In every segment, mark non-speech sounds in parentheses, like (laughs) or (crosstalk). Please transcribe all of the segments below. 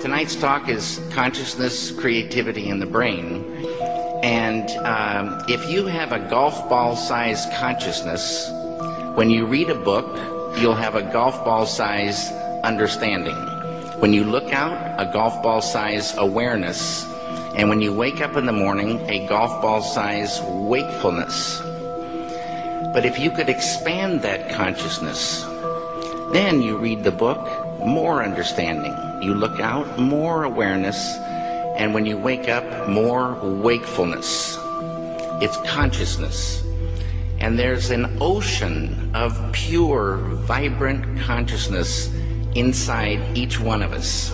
Tonight's talk is consciousness, creativity, and the brain. And um, if you have a golf ball size consciousness, when you read a book, you'll have a golf ball size understanding. When you look out, a golf ball size awareness. And when you wake up in the morning, a golf ball size wakefulness. But if you could expand that consciousness, then you read the book, more understanding. You look out, more awareness. And when you wake up, more wakefulness. It's consciousness. And there's an ocean of pure, vibrant consciousness inside each one of us.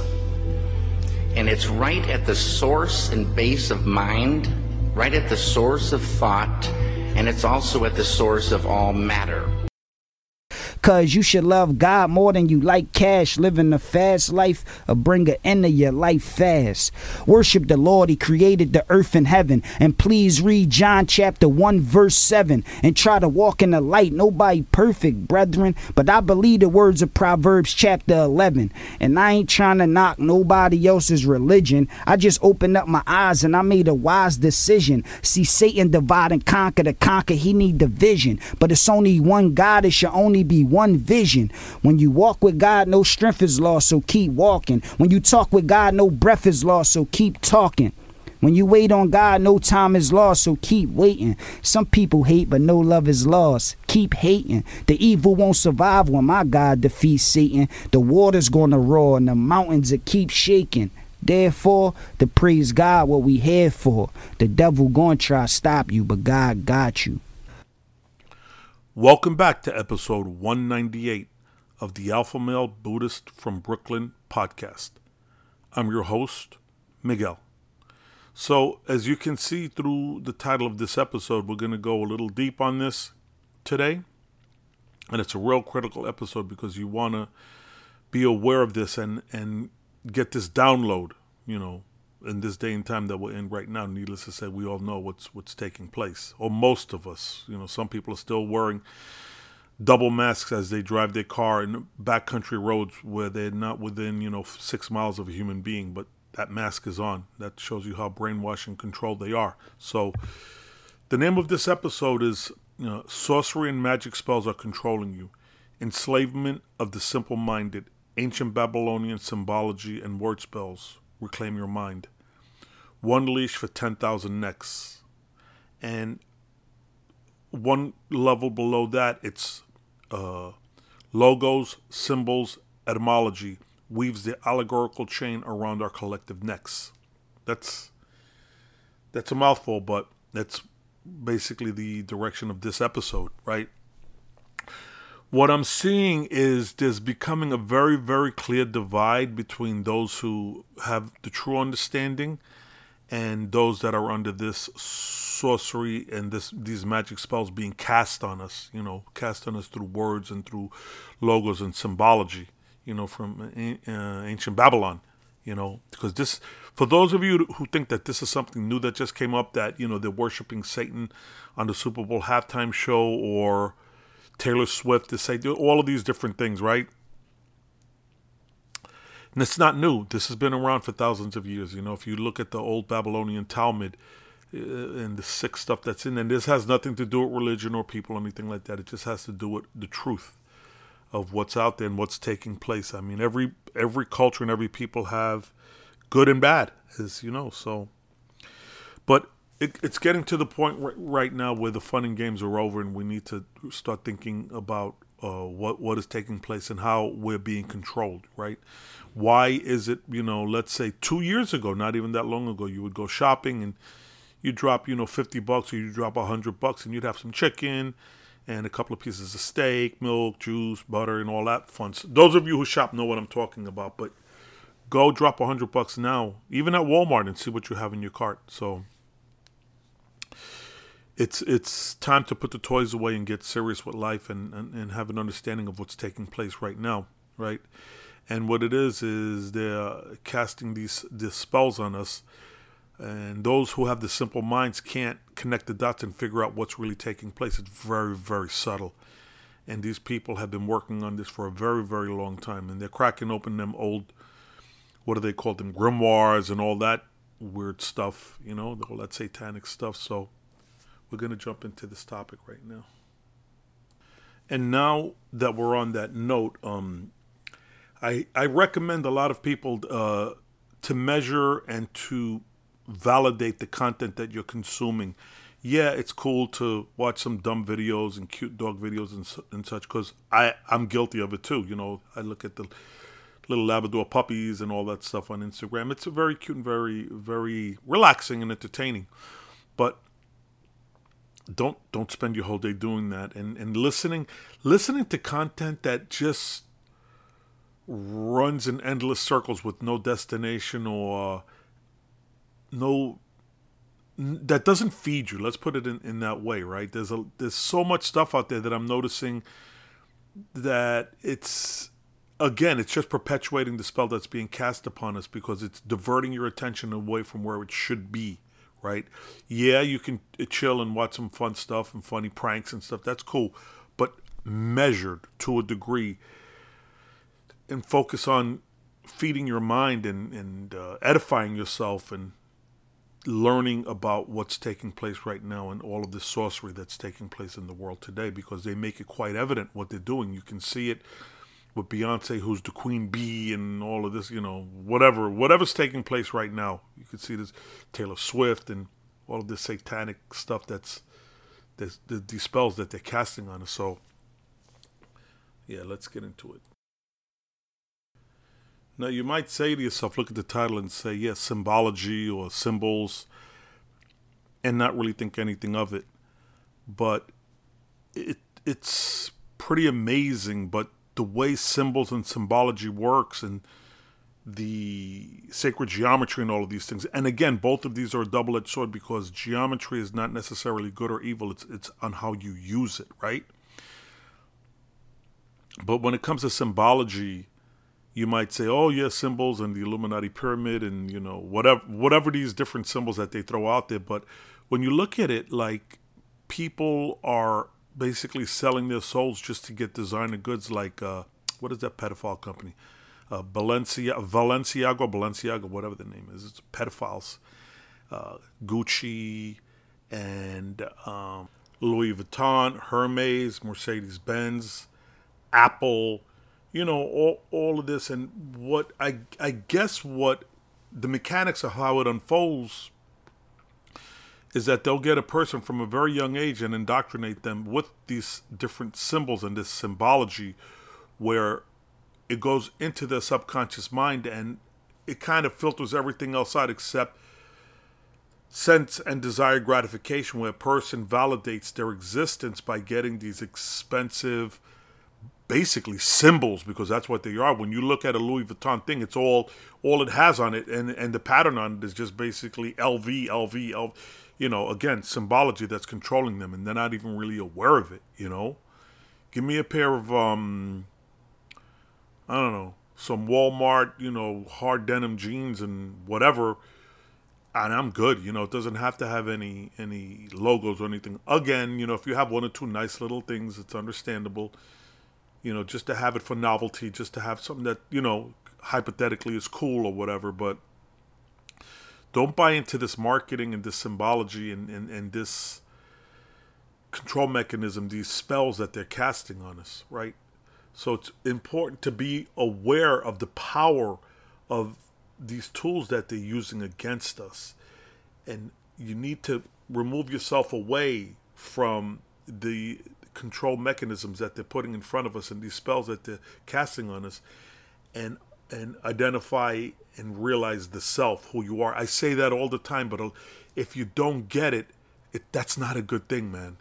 And it's right at the source and base of mind, right at the source of thought, and it's also at the source of all matter. Cause you should love God more than you like cash. Living a fast life or bring an end to your life fast. Worship the Lord, He created the earth and heaven. And please read John chapter 1, verse 7. And try to walk in the light. Nobody perfect, brethren. But I believe the words of Proverbs chapter 11. And I ain't trying to knock nobody else's religion. I just opened up my eyes and I made a wise decision. See, Satan divide and conquer. To conquer, he need division. But it's only one God. It should only be one vision. When you walk with God, no strength is lost, so keep walking. When you talk with God, no breath is lost, so keep talking. When you wait on God, no time is lost, so keep waiting. Some people hate, but no love is lost. Keep hating. The evil won't survive when my God defeats Satan. The water's gonna roar and the mountains will keep shaking. Therefore, to praise God what we here for. The devil gonna try to stop you, but God got you. Welcome back to episode 198 of the Alpha Male Buddhist from Brooklyn podcast. I'm your host, Miguel. So, as you can see through the title of this episode, we're going to go a little deep on this today. And it's a real critical episode because you want to be aware of this and, and get this download, you know, in this day and time that we're in right now, needless to say, we all know what's what's taking place, or most of us. You know, some people are still wearing double masks as they drive their car in backcountry roads where they're not within you know six miles of a human being, but that mask is on. That shows you how brainwashed and controlled they are. So, the name of this episode is you know, "Sorcery and Magic Spells Are Controlling You." Enslavement of the simple minded, ancient Babylonian symbology and word spells reclaim your mind. One leash for 10,000 necks. And one level below that, it's uh, logos, symbols, etymology weaves the allegorical chain around our collective necks. That's that's a mouthful, but that's basically the direction of this episode, right? What I'm seeing is there's becoming a very, very clear divide between those who have the true understanding and those that are under this sorcery and this these magic spells being cast on us, you know, cast on us through words and through logos and symbology, you know, from uh, ancient Babylon, you know, because this for those of you who think that this is something new that just came up that, you know, they're worshiping Satan on the Super Bowl halftime show or Taylor Swift to say all of these different things, right? And it's not new. This has been around for thousands of years. You know, if you look at the old Babylonian Talmud uh, and the sick stuff that's in there, this has nothing to do with religion or people or anything like that. It just has to do with the truth of what's out there and what's taking place. I mean, every every culture and every people have good and bad, as you know. So, but it, it's getting to the point right, right now where the fun and games are over, and we need to start thinking about uh, what what is taking place and how we're being controlled. Right? Why is it, you know, let's say two years ago, not even that long ago, you would go shopping and you drop, you know, 50 bucks or you drop a 100 bucks and you'd have some chicken and a couple of pieces of steak, milk, juice, butter, and all that fun. So those of you who shop know what I'm talking about, but go drop a 100 bucks now, even at Walmart, and see what you have in your cart. So it's it's time to put the toys away and get serious with life and, and, and have an understanding of what's taking place right now, right? and what it is is they're casting these these spells on us and those who have the simple minds can't connect the dots and figure out what's really taking place it's very very subtle and these people have been working on this for a very very long time and they're cracking open them old what do they call them grimoires and all that weird stuff, you know, all that satanic stuff. So we're going to jump into this topic right now. And now that we're on that note, um, I I recommend a lot of people uh, to measure and to validate the content that you're consuming. Yeah, it's cool to watch some dumb videos and cute dog videos and, and such because I I'm guilty of it too. You know, I look at the little Labrador puppies and all that stuff on Instagram. It's very cute and very very relaxing and entertaining, but don't don't spend your whole day doing that. And and listening listening to content that just runs in endless circles with no destination or no that doesn't feed you. Let's put it in, in that way right? There's a there's so much stuff out there that i'm noticing that it's again it's just perpetuating the spell that's being cast upon us because it's diverting your attention away from where it should be right? Yeah you can chill and watch some fun stuff and funny pranks and stuff. That's cool. But measured to a degree and focus on feeding your mind and, and uh, edifying yourself and learning about what's taking place right now and all of the sorcery that's taking place in the world today because they make it quite evident what they're doing. You can see it with Beyonce, who's the queen bee, and all of this, you know, whatever, whatever's taking place right now. You can see this Taylor Swift and all of this satanic stuff that's, that's the, these spells that they're casting on us. So, yeah, let's get into it. Now, you might say to yourself, look at the title and say, yes, symbology or symbols, and not really think anything of it. But it it's pretty amazing. But the way symbols and symbology works and the sacred geometry and all of these things. And again, both of these are a double-edged sword because geometry is not necessarily good or evil. It's it's on how you use it, right? But when it comes to symbology, you might say, "Oh, yeah, symbols and the Illuminati pyramid and you know whatever whatever these different symbols that they throw out there." But when you look at it, like people are basically selling their souls just to get designer goods, like uh, what is that pedophile company? Uh, Balencia, Valenciaga, Balenciaga, whatever the name is. It's pedophiles. Uh, Gucci and um, Louis Vuitton, Hermes, Mercedes Benz, Apple you know all all of this and what I I guess what the mechanics of how it unfolds is that they'll get a person from a very young age and indoctrinate them with these different symbols and this symbology where it goes into their subconscious mind and it kind of filters everything else out except sense and desire gratification where a person validates their existence by getting these expensive basically symbols because that's what they are. When you look at a Louis Vuitton thing, it's all all it has on it, and and the pattern on it is just basically LV, LV, LV. You know, again, symbology that's controlling them, and they're not even really aware of it. You know, give me a pair of um, I don't know, some Walmart, you know, hard denim jeans and whatever. And I'm good, you know. It doesn't have to have any any logos or anything. Again, you know, if you have one or two nice little things, it's understandable you know, just to have it for novelty, just to have something that, you know, hypothetically is cool or whatever. But don't buy into this marketing and this symbology and, and, and this control mechanism, these spells that they're casting on us, right? So it's important to be aware of the power of these tools that they're using against us. And you need to remove yourself away from the control mechanisms that they're putting in front of us and these spells that they're casting on us and and identify and realize the self who you are. I say that all the time but if you don't get it, it that's not a good thing man.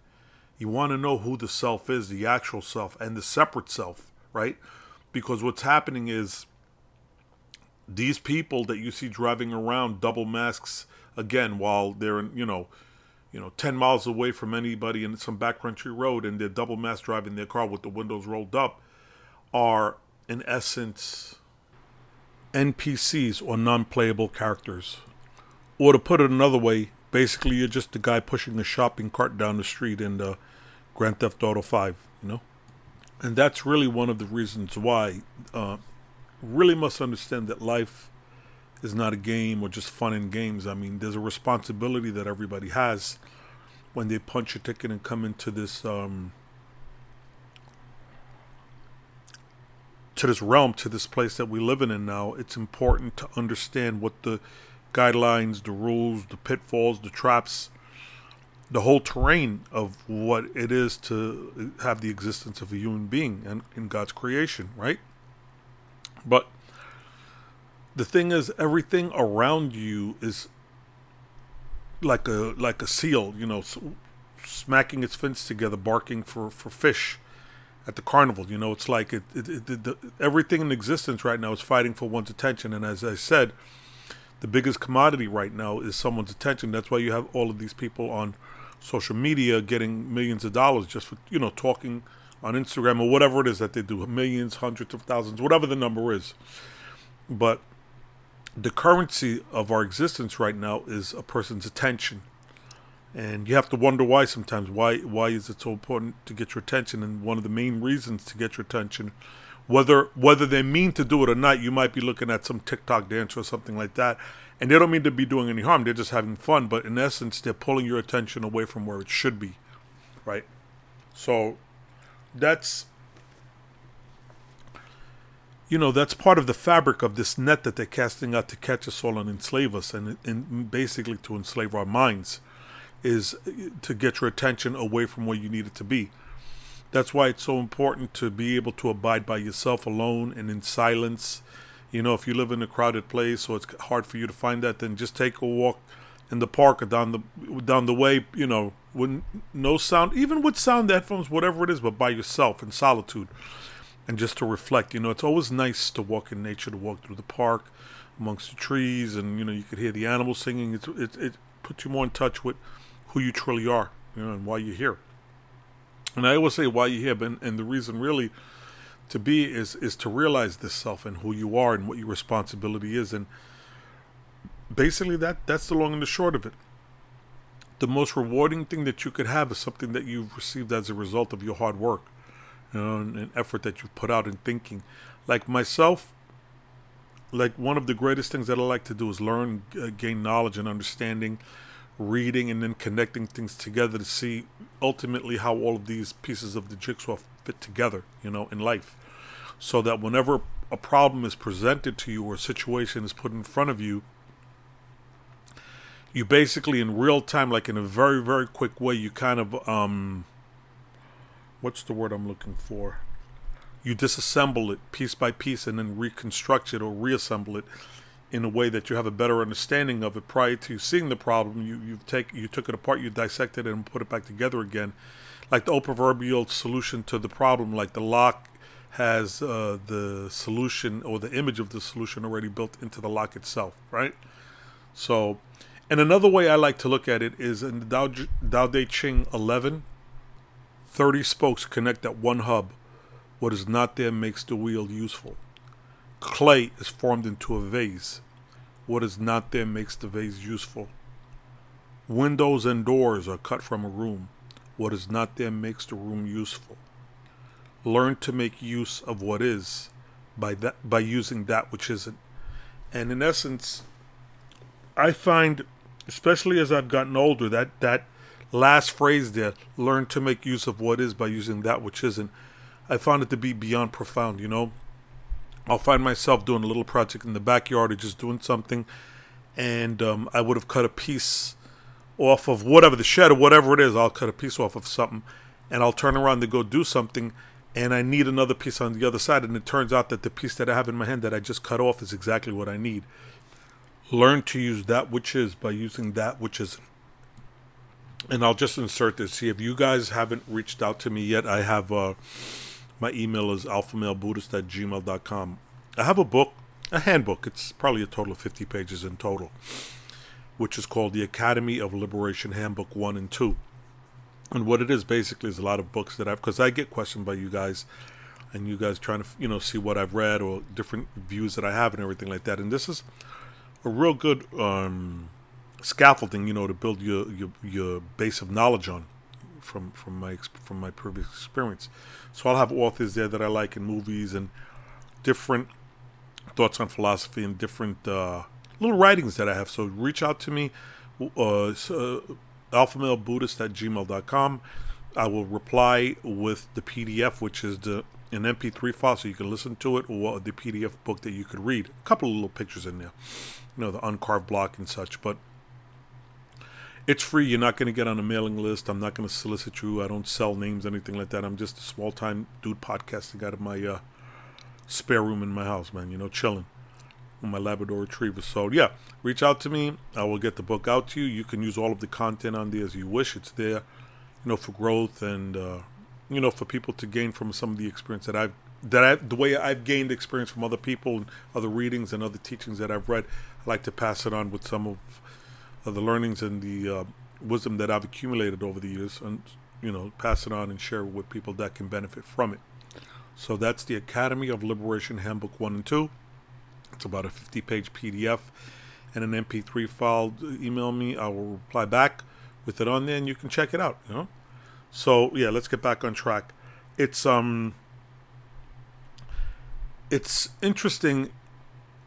You want to know who the self is the actual self and the separate self right? Because what's happening is these people that you see driving around double masks again while they're in you know you know, 10 miles away from anybody in some backcountry road and they're double mask driving their car with the windows rolled up are, in essence, NPCs or non playable characters. Or to put it another way, basically you're just the guy pushing a shopping cart down the street in the Grand Theft Auto 5, you know? And that's really one of the reasons why uh, really must understand that life is not a game or just fun and games. I mean, there's a responsibility that everybody has when they punch a ticket and come into this um, to this realm, to this place that we live in now. It's important to understand what the guidelines, the rules, the pitfalls, the traps, the whole terrain of what it is to have the existence of a human being and in God's creation, right? But the thing is, everything around you is like a like a seal, you know, smacking its fins together, barking for for fish at the carnival. You know, it's like it, it, it the, everything in existence right now is fighting for one's attention, and as I said, the biggest commodity right now is someone's attention. That's why you have all of these people on social media getting millions of dollars just for you know talking on Instagram or whatever it is that they do, millions, hundreds of thousands, whatever the number is. But the currency of our existence right now is a person's attention. And you have to wonder why sometimes. Why why is it so important to get your attention? And one of the main reasons to get your attention, whether whether they mean to do it or not, you might be looking at some TikTok dance or something like that, and they don't mean to be doing any harm. They're just having fun, but in essence, they're pulling your attention away from where it should be, right? So that's you know that's part of the fabric of this net that they're casting out to catch us all and enslave us and, and basically to enslave our minds is to get your attention away from where you need it to be that's why it's so important to be able to abide by yourself alone and in silence you know if you live in a crowded place so it's hard for you to find that then just take a walk in the park or down the down the way you know with no sound even with sound headphones whatever it is but by yourself in solitude and just to reflect. You know, it's always nice to walk in nature, to walk through the park amongst the trees, and you know, you could hear the animals singing. It it, it puts you more in touch with who you truly are, you know, and why you're here. And I always say why you're here, but, and the reason really to be is is to realize this self and who you are and what your responsibility is, and basically that that's the long and the short of it. The most rewarding thing that you could have is something that you've received as a result of your hard work you know, and, and effort that you've put out in thinking. Like myself, like one of the greatest things that I like to do is learn, uh, gain knowledge and understanding, reading, and then connecting things together to see ultimately how all of these pieces of the jigsaw fit together, you know, in life. So that whenever a problem is presented to you or a situation is put in front of you, you basically in real time, like in a very, very quick way, you kind of um, what's the word I'm looking for? You disassemble it piece by piece and then reconstruct it or reassemble it in a way that you have a better understanding of it prior to seeing the problem. You you take you took it apart, you dissected it and put it back together again, like the old proverbial solution to the problem. Like the lock has uh, the solution or the image of the solution already built into the lock itself, right? So, and another way I like to look at it is in the Tao, Tao Te Ching 11, 30 spokes connect at one hub. What is not there makes the wheel useful. Clay is formed into a vase. What is not there makes the vase useful. Windows and doors are cut from a room. What is not there makes the room useful. Learn to make use of what is by that by using that which isn't. And in essence, I find, especially as I've gotten older, that that last phrase there, learn to make use of what is by using that which isn't. I found it to be beyond profound, you know. I'll find myself doing a little project in the backyard or just doing something, and um, I would have cut a piece off of whatever the shed or whatever it is. I'll cut a piece off of something, and I'll turn around to go do something, and I need another piece on the other side, and it turns out that the piece that I have in my hand that I just cut off is exactly what I need. Learn to use that which is by using that which isn't and I'll just insert this. See, if you guys haven't reached out to me yet, I have uh, my email is alphamalebuddhist at gmail.com. I have a book, a handbook. It's probably a total of 50 pages in total, which is called the Academy of Liberation Handbook 1 and 2. And what it is basically is a lot of books that I've, because I get questioned by you guys, and you guys trying to, you know, see what I've read or different views that I have and everything like that. And this is a real good um, scaffolding, you know, to build your, your your base of knowledge on from from my from my previous experience. So I'll have authors there that I like in movies and different thoughts on philosophy and different uh, little writings that I have. So reach out to me, uh, uh, alphamalebuddhist at gmail.com. I will reply with the PDF, which is the an MP3 file, so you can listen to it, or the PDF book that you could read. A couple of little pictures in there, you know, the uncarved block and such. But it's free. You're not going to get on a mailing list. I'm not going to solicit you. I don't sell names, anything like that. I'm just a small time dude podcasting out of my uh, spare room in my house, man. You know, chilling with my Labrador Retriever. So yeah, reach out to me. I will get the book out to you. You can use all of the content on there as you wish. It's there, you know, for growth and uh, you know for people to gain from some of the experience that I've that I the way I've gained experience from other people and other readings and other teachings that I've read. I like to pass it on with some of the learnings and the uh, wisdom that I've accumulated over the years, and you know, pass it on and share it with people that can benefit from it. So that's the Academy of Liberation Handbook One and Two. It's about a 50-page PDF and an MP3 file. Email me, I will reply back with it on there, and you can check it out. You know. So yeah, let's get back on track. It's um, it's interesting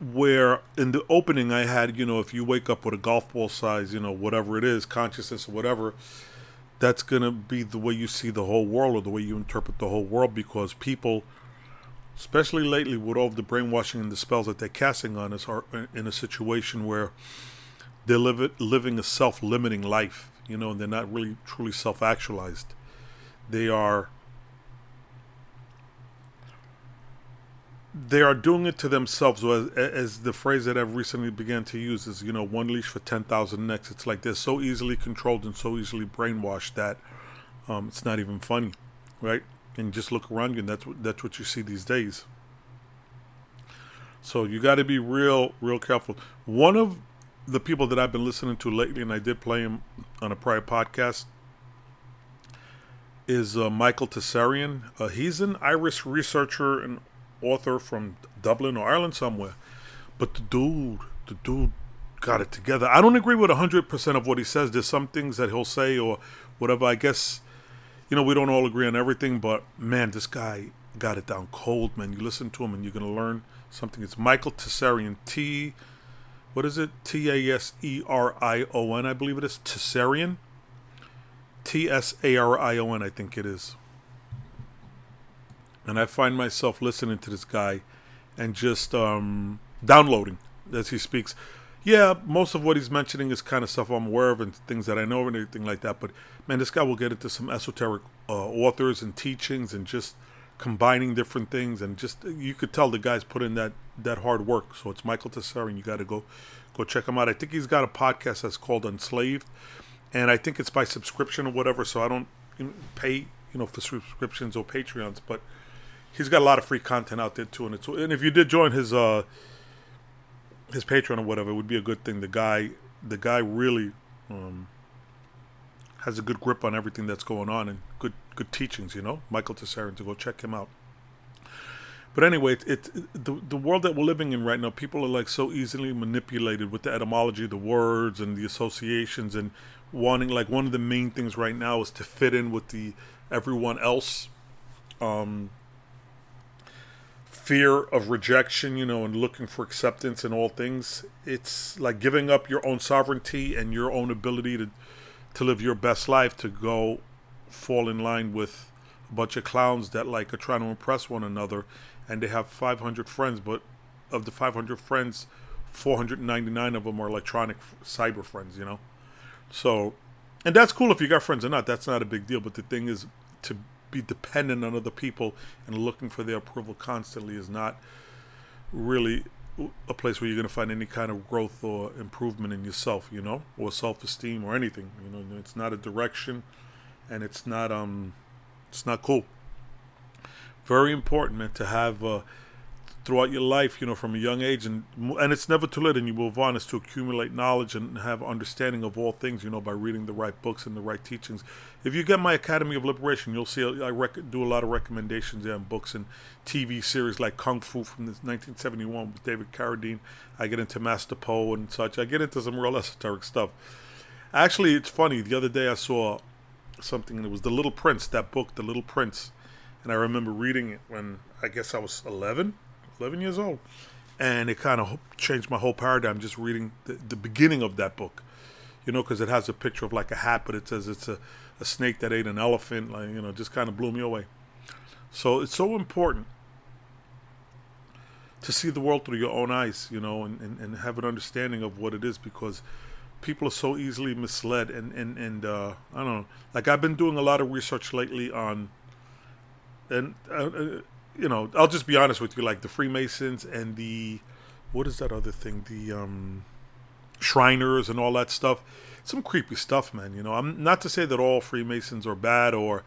where in the opening I had, you know, if you wake up with a golf ball size, you know, whatever it is, consciousness or whatever, that's going to be the way you see the whole world or the way you interpret the whole world because people, especially lately with all of the brainwashing and the spells that they're casting on us, are in a situation where they're live, living a self limiting life, you know, and they're not really truly self actualized. They are they are doing it to themselves. As, as the phrase that I've recently began to use is, you know, one leash for 10,000 necks. It's like they're so easily controlled and so easily brainwashed that um, it's not even funny, right? And just look around you, and that's what, that's what you see these days. So you got to be real, real careful. One of the people that I've been listening to lately, and I did play him on a prior podcast, is uh, Michael Tsarion. Uh, he's an Irish researcher and author from Dublin or Ireland somewhere. But the dude, the dude got it together. I don't agree with 100% of what he says. There's some things that he'll say or whatever. I guess, you know, we don't all agree on everything, but man, this guy got it down cold, man. You listen to him and you're going to learn something. It's Michael Tsarion. T, what is it? T A S E R I O N, I believe it is. Tsarion. T S A R I O N, I think it is and I find myself listening to this guy and just um, downloading as he speaks. Yeah, most of what he's mentioning is kind of stuff I'm aware of and things that I know and everything like that. But man, this guy will get into some esoteric uh, authors and teachings and just combining different things and just you could tell the guy's put in that that hard work. So it's Michael Tsarion. You got to go go check him out. I think he's got a podcast that's called Enslaved, and I think it's by subscription or whatever. So I don't pay you know for subscriptions or Patreons, but he's got a lot of free content out there too, and it's and if you did join his uh his Patreon or whatever, it would be a good thing. The guy, the guy really um, has a good grip on everything that's going on and good good teachings. You know, Michael Tsarion to go check him out. But anyway, it, it, the the world that we're living in right now, people are like so easily manipulated with the etymology, the words, and the associations, and wanting like one of the main things right now is to fit in with the everyone else. Um, fear of rejection, you know, and looking for acceptance in all things. It's like giving up your own sovereignty and your own ability to to live your best life to go fall in line with a bunch of clowns that like are trying to impress one another and they have 500 friends, but of the 500 friends, 499 of them are electronic cyber friends, you know. So, and that's cool if you got friends or not. That's not a big deal. But the thing is to be dependent on other people and looking for their approval constantly is not really a place where you're going to find any kind of growth or improvement in yourself, you know, or self-esteem or anything. You know, it's not a direction, and it's not um, it's not cool. Very important, man, to have uh, throughout your life, you know, from a young age, and and it's never too late, and you move on, is to accumulate knowledge and have understanding of all things, you know, by reading the right books and the right teachings. If you get my Academy of Liberation, you'll see I rec- do a lot of recommendations there in books and TV series like Kung Fu from 1971 with David Carradine. I get into Master Po and such. I get into some real esoteric stuff. Actually, it's funny. The other day I saw something, and it was The Little Prince, that book, The Little Prince. And I remember reading it when I guess I was 11 11 years old. and it kind of changed my whole paradigm just reading the, the beginning of that book you know because it has a picture of like a hat but it says it's a, a snake that ate an elephant like you know just kind of blew me away so it's so important to see the world through your own eyes you know and, and, and have an understanding of what it is because people are so easily misled and and and uh, I don't know. Like I've been doing a lot of research lately on, and uh, uh, you know, I'll just be honest with you, like the Freemasons and the, what is that other thing? The um, Shriners and all that stuff. Some creepy stuff, man. You know, I'm not to say that all Freemasons are bad or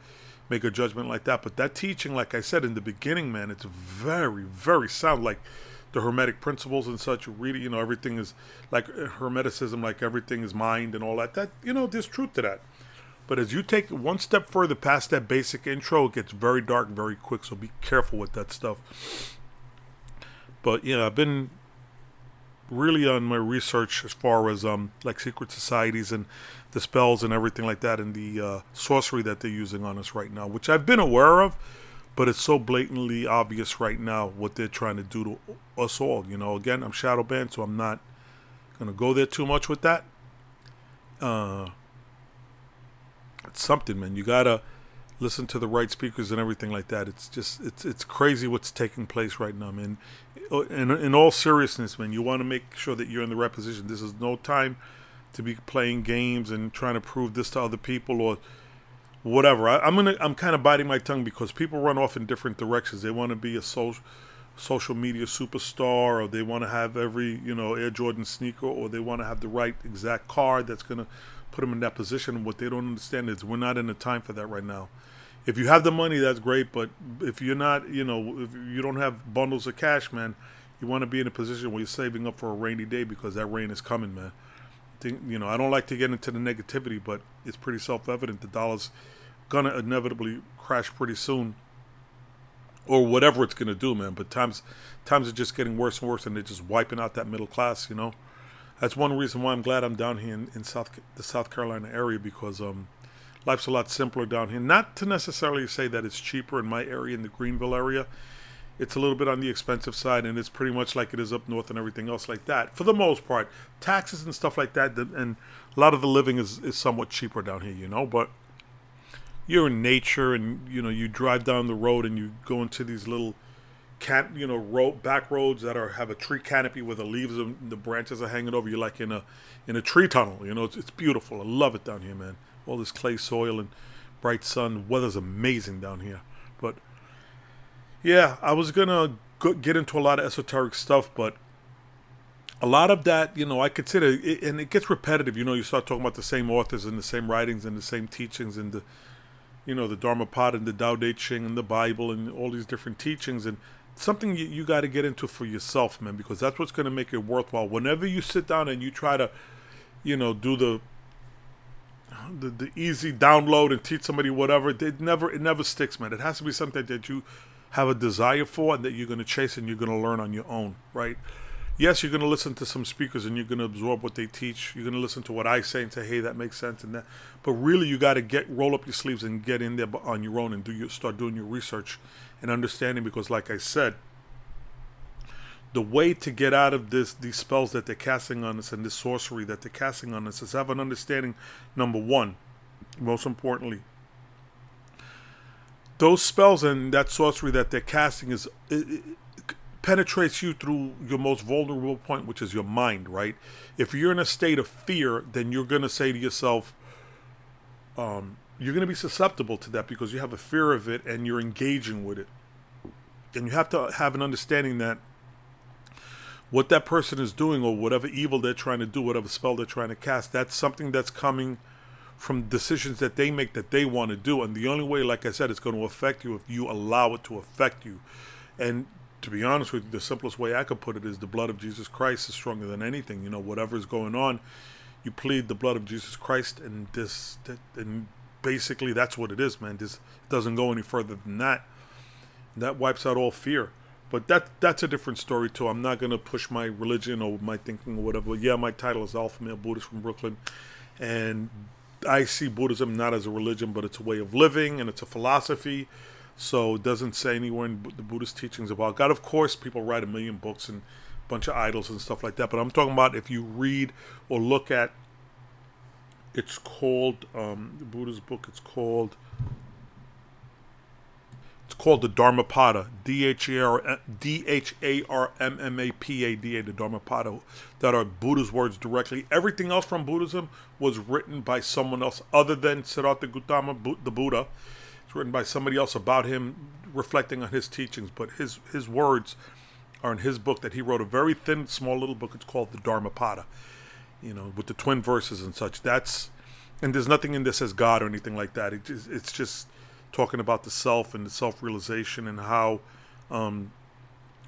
make a judgment like that, but that teaching, like I said in the beginning, man, it's very, very sound. Like the hermetic principles and such really you know everything is like hermeticism like everything is mind and all that that you know there's truth to that but as you take one step further past that basic intro it gets very dark very quick so be careful with that stuff but yeah i've been really on my research as far as um like secret societies and the spells and everything like that and the uh, sorcery that they're using on us right now which i've been aware of but it's so blatantly obvious right now what they're trying to do to us all. You know, again, I'm shadow banned, so I'm not gonna go there too much with that. Uh, something, man. You gotta listen to the right speakers and everything like that. It's just it's it's crazy what's taking place right now, man. Oh, in in all seriousness, man, you want to make sure that you're in the right position. This is no time to be playing games and trying to prove this to other people or whatever. I, am gonna I'm kind of biting my tongue because people run off in different directions. They want to be a social social media superstar, or they want to have every you know Air Jordan sneaker, or they want to have the right exact card that's gonna put them in that position. What they don't understand is we're not in the time for that right now. If you have the money, that's great, but if you're not, you know, if you don't have bundles of cash, man, you want to be in a position where you're saving up for a rainy day because that rain is coming, man. You know, I don't like to get into the negativity, but it's pretty self-evident the dollar's gonna inevitably crash pretty soon, or whatever it's gonna do, man. But times times are just getting worse and worse, and they're just wiping out that middle class. You know, that's one reason why I'm glad I'm down here in, in South the South Carolina area because um, life's a lot simpler down here. Not to necessarily say that it's cheaper in my area in the Greenville area. It's a little bit on the expensive side, and it's pretty much like it is up north and everything else like that. For the most part, taxes and stuff like that, and a lot of the living is, is somewhat cheaper down here, you know. But you're in nature and you know you drive down the road and you go into these little can you know road back roads that are have a tree canopy where the leaves and the branches are hanging over. You like in a in a tree tunnel you know it's, it's beautiful. I love it down here man. All this clay soil and bright sun weather's amazing down here. But yeah i was gonna go, get into a lot of esoteric stuff but a lot of that, you know, I consider, it, and it gets repetitive. You know, you start talking about the same authors and the same writings and the same teachings and the you know, the Dharmapada and the Tao Te Ching and the Bible and all these different teachings. And something you, you got to get into for yourself, man, because that's what's going to make it worthwhile. Whenever you sit down and you try to, you know, do the the, the easy download and teach somebody whatever, it never it never sticks, man. It has to be something that you have a desire for and that you're going to chase and you're going to learn on your own, right? yes, you're going to listen to some speakers and you're going to absorb what they teach. You're going to listen to what I say and say, hey, that makes sense and that. But really, you got to get roll up your sleeves and get in there on your own and do your start doing your research and understanding. Because, like I said, the way to get out of this these spells that they're casting on us and this sorcery that they're casting on us is have an understanding. Number one, most importantly, those spells and that sorcery that they're casting is. It, it, penetrates you through your most vulnerable point, which is your mind, right? If you're in a state of fear, then you're going to say to yourself, um, you're going to be susceptible to that because you have a fear of it and you're engaging with it. And you have to have an understanding that what that person is doing or whatever evil they're trying to do, whatever spell they're trying to cast, that's something that's coming from decisions that they make that they want to do. And the only way, like I said, it's going to affect you if you allow it to affect you. And to be honest with you, the simplest way I could put it is the blood of Jesus Christ is stronger than anything. You know, whatever is going on, you plead the blood of Jesus Christ, and this, and basically that's what it is, man. This doesn't go any further than that. That wipes out all fear. But that that's a different story too. I'm not gonna push my religion or my thinking or whatever. Yeah, my title is Alpha Male Buddhist from Brooklyn, and I see Buddhism not as a religion, but it's a way of living and it's a philosophy so it doesn't say anywhere in the Buddhist teachings about God. Of course, people write a million books and bunch of idols and stuff like that. But I'm talking about if you read or look at, it's called um, the Buddha's book. It's called it's called the Dharmapada, D H A R D H A R M M A P A D A, the Dharmapada, that are Buddha's words directly. Everything else from Buddhism was written by someone else other than Siddhartha Gautama, the Buddha. It's written by somebody else about him, reflecting on his teachings. But his his words are in his book that he wrote, a very thin, small little book. It's called the Dharmapada, you know, with the twin verses and such. That's and there's nothing in this as God or anything like that. It it's just talking about the self and the self realization and how um,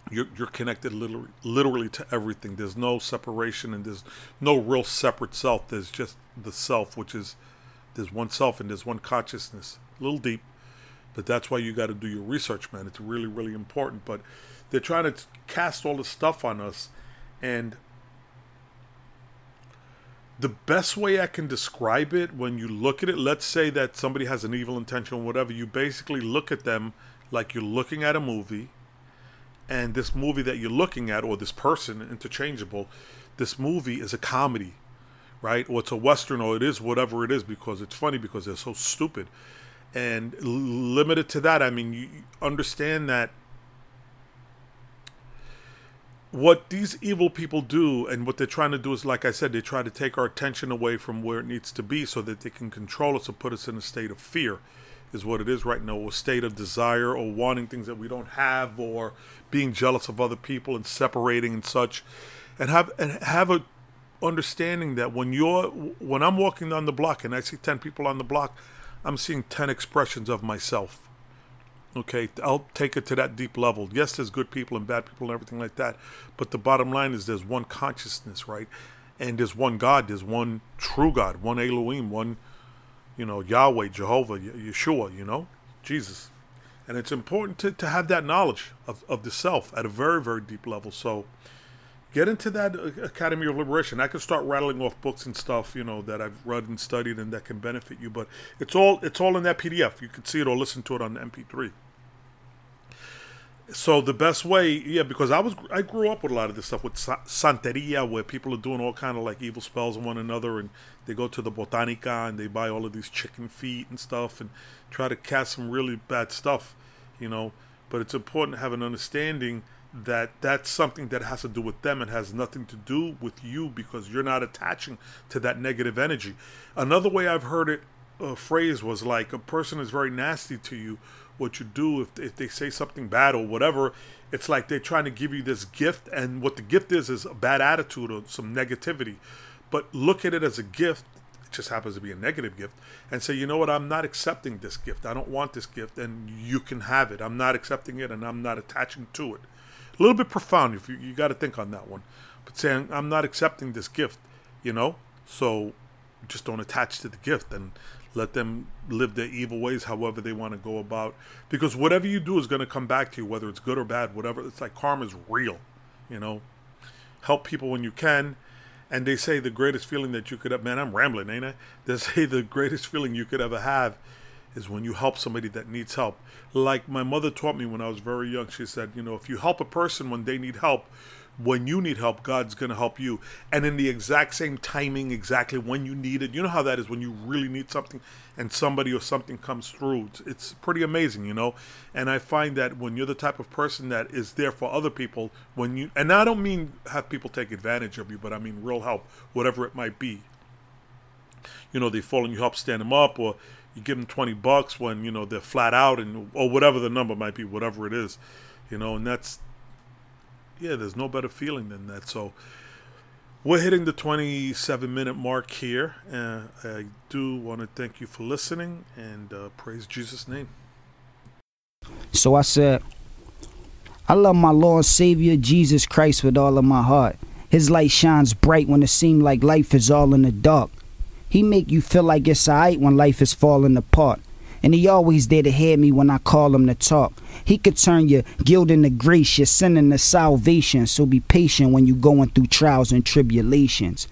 you're, you're connected literally, literally to everything. There's no separation and there's no real separate self. There's just the self, which is there's one self and there's one consciousness. A little deep, but that's why you got to do your research, man. It's really, really important. But they're trying to cast all this stuff on us, and the best way I can describe it when you look at it, let's say that somebody has an evil intention or whatever, you basically look at them like you're looking at a movie, and this movie that you're looking at, or this person, interchangeable, this movie is a comedy, right? Or it's a western, or it is whatever it is, because it's funny because they're so stupid. And limited to that, I mean, you understand that what these evil people do and what they're trying to do is like i said they try to take our attention away from where it needs to be so that they can control us or put us in a state of fear is what it is right now. A state of desire or wanting things that we don't have or being jealous of other people and separating and such. And have and have a understanding that when you're when i'm walking down the block and i see 10 people on the block i'm seeing 10 expressions of myself Okay, I'll take it to that deep level. Yes, there's good people and bad people and everything like that, but the bottom line is there's one consciousness, right? And there's one God, there's one true God, one Elohim, one, you know, Yahweh, Jehovah, Yeshua, you know, Jesus. And it's important to, to have that knowledge of, of the self at a very, very deep level. So get into that uh, Academy of Liberation. I can start rattling off books and stuff, you know, that I've read and studied and that can benefit you. But it's all it's all in that PDF. You can see it or listen to it on MP3 so the best way, yeah, because I was I grew up with a lot of this stuff with santeria, where people are doing all kind of like evil spells on one another, and they go to the botanica and they buy all of these chicken feet and stuff, and try to cast some really bad stuff, you know. But it's important to have an understanding that that's something that has to do with them. and has nothing to do with you because you're not attaching to that negative energy. Another way I've heard it uh, phrase was like a person is very nasty to you. What you do if, if they say something bad or whatever it's like they're trying to give you this gift and what the gift is is a bad attitude or some negativity. But look at it as a gift it just happens to be a negative gift and say you know what? I'm not accepting this gift. I don't want this gift and you can have it. I'm not accepting it and i'm not attaching to it a little bit profound if you, you got to think on that one. But saying i'm not accepting this gift you know? So just don't attach to the gift and let them live their evil ways however they want to go about. Because whatever you do is going to come back to you whether it's good or bad whatever it's like karma is real you know? Help people when you can and they say the greatest feeling that you could have man i'm rambling ain't i? They (laughs) say the greatest feeling you could ever have is when you help somebody that needs help like my mother taught me when i was very young she said you know if you help a person when they need help when you need help, God's going to help you. And in the exact same timing, exactly when you need it. You know how that is when you really need something and somebody or something comes through. It's, it's pretty amazing, you know? And I find that when you're the type of person that is there for other people, when you, and I don't mean have people take advantage of you, but I mean real help, whatever it might be. You know, they fall and you help stand them up, or you give them 20 bucks when, you know, they're flat out, and or whatever the number might be, whatever it is, you know, and that's, yeah, there's no better feeling than that. So we're hitting the 27 minute mark here. and I do want to thank you for listening and uh, praise Jesus' name. So I said, I love my Lord Savior Jesus Christ with all of my heart. His light shines bright when it seems like life is all in the dark. He make you feel like it's alright when life is falling apart. And he always there to hear me when I call him to talk. He could turn your guilt into grace, your sin into salvation. So be patient when you're going through trials and tribulations.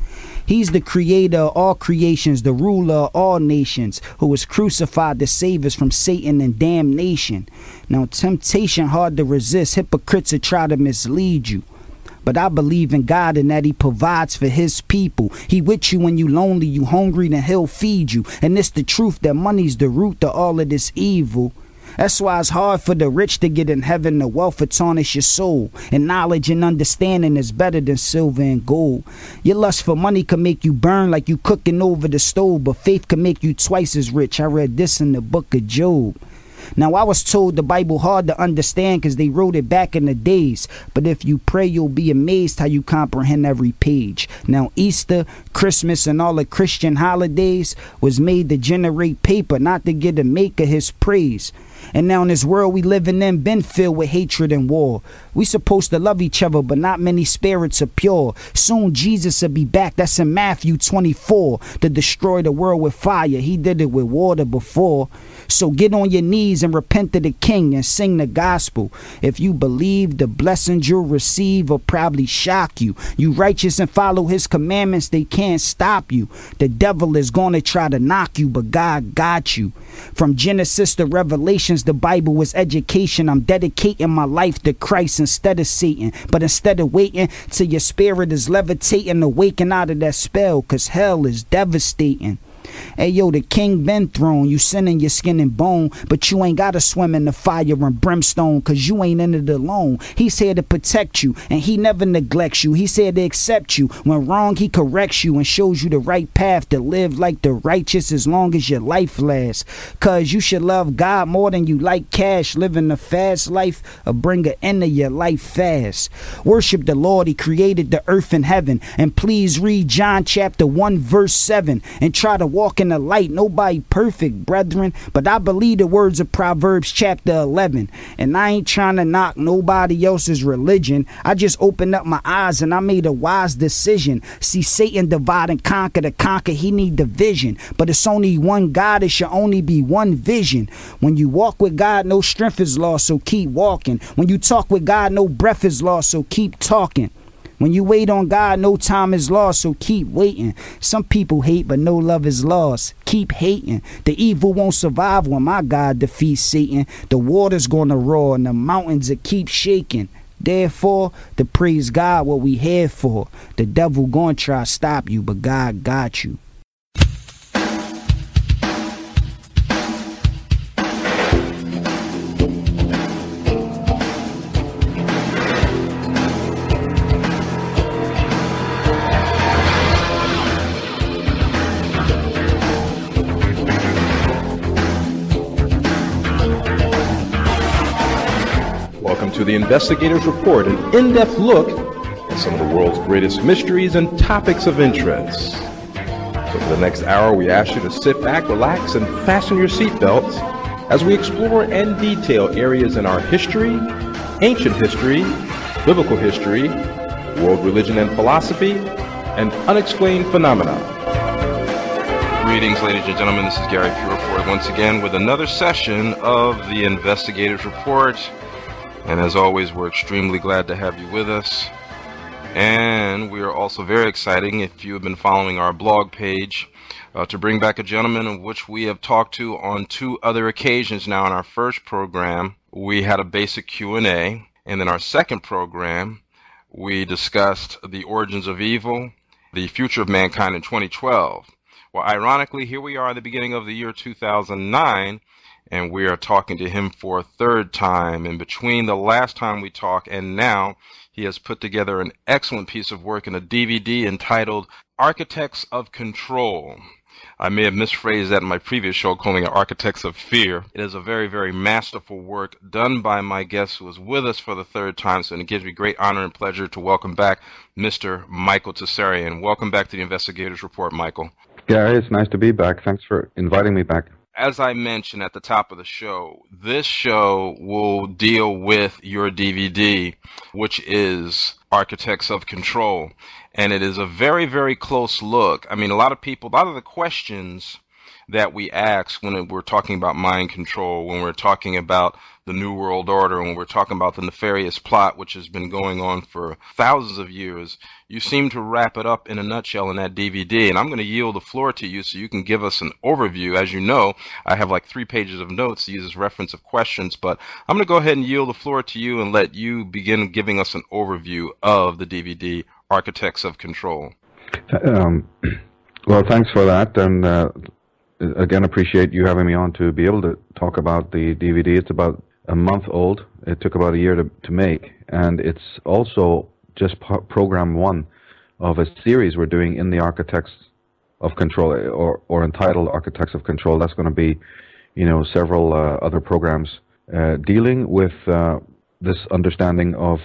He's the creator of all creations, the ruler of all nations, who was crucified to save us from Satan and damnation. Now, temptation hard to resist. Hypocrites will try to mislead you. But I believe in God and that He provides for His people. He with you when you lonely, you hungry, then He'll feed you. And it's the truth that money's the root to all of this evil. That's why it's hard for the rich to get in heaven. The wealth will tarnish your soul. And knowledge and understanding is better than silver and gold. Your lust for money can make you burn like you cooking over the stove, but faith can make you twice as rich. I read this in the book of Job. Now, I was told the Bible hard to understand because they wrote it back in the days. But if you pray, you'll be amazed how you comprehend every page. Now, Easter, Christmas, and all the Christian holidays was made to generate paper, not to get a maker his praise. And now in this world we living in been filled with hatred and war. We supposed to love each other, but not many spirits are pure. Soon Jesus will be back. That's in Matthew 24 to destroy the world with fire. He did it with water before. So get on your knees and repent to the King and sing the gospel. If you believe, the blessings you'll receive will probably shock you. You righteous and follow his commandments, they can't stop you. The devil is going to try to knock you, but God got you. From Genesis to Revelations, the Bible was education. I'm dedicating my life to Christ instead of Satan. But instead of waiting till your spirit is levitating, awaken out of that spell, cause hell is devastating. Hey yo, the king been thrown. You sin in your skin and bone, but you ain't gotta swim in the fire and brimstone, cause you ain't in it alone. He's here to protect you, and he never neglects you. He's here to accept you. When wrong, he corrects you and shows you the right path to live like the righteous as long as your life lasts. Cause you should love God more than you like cash, living a fast life or bring an end to your life fast. Worship the Lord, he created the earth and heaven. And please read John chapter 1, verse 7, and try to walk in the light. Nobody perfect, brethren. But I believe the words of Proverbs chapter 11. And I ain't trying to knock nobody else's religion. I just opened up my eyes and I made a wise decision. See, Satan divide and conquer. To conquer, he need division. But it's only one God. It should only be one vision. When you walk with God, no strength is lost. So keep walking. When you talk with God, no breath is lost. So keep talking. When you wait on God, no time is lost, so keep waiting. Some people hate, but no love is lost. Keep hating. The evil won't survive when my God defeats Satan. The water's gonna roar and the mountains will keep shaking. Therefore, to praise God what we here for. The devil gonna try to stop you, but God got you. The Investigators Report, an in depth look at some of the world's greatest mysteries and topics of interest. So, for the next hour, we ask you to sit back, relax, and fasten your seatbelts as we explore and detail areas in our history, ancient history, biblical history, world religion and philosophy, and unexplained phenomena. Greetings, ladies and gentlemen. This is Gary Purefoy once again with another session of the Investigators Report. And as always, we're extremely glad to have you with us. And we are also very exciting if you have been following our blog page uh, to bring back a gentleman of which we have talked to on two other occasions now in our first program we had a basic q&a and in our second program we discussed the origins of evil the future of mankind in 2012 well ironically here we are at the beginning of the year 2009 and we are talking to him for a third time. And between the last time we talked and now, he has put together an excellent piece of work in a DVD entitled Architects of Control. I may have misphrased that in my previous show, calling it Architects of Fear. It is a very, very masterful work done by my guest who is with us for the third time, so it gives me great honor and pleasure to welcome back Mr. Michael Tsarion. Welcome back to the Investigators Report, Michael. Gary, it's nice to be back. Thanks for inviting me back as I mentioned at the top of the show, this show will deal with your DVD, which is Architects of Control. And it is a very, very close look. I mean, a lot of people, a lot of the questions that we ask when we're talking about mind control, when we're talking about the New World Order, when we're talking about the nefarious plot which has been going on for thousands of years. You seem to wrap it up in a nutshell in that DVD, and I'm going to yield the floor to you so you can give us an overview. As you know, I have like three pages of notes to use as reference of questions, but I'm going to go ahead and yield the floor to you and let you begin giving us an overview of the DVD Architects of Control. Um, (clears throat) well, thanks for that, and uh, again, appreciate you having me on to be able to talk about the DVD. It's about a month old. It took about a year to, to make, and it's also just program one of a series we're doing in the Architects of Control, or, or entitled Architects of Control. That's going to be, you know, several uh, other programs uh, dealing with uh, this understanding of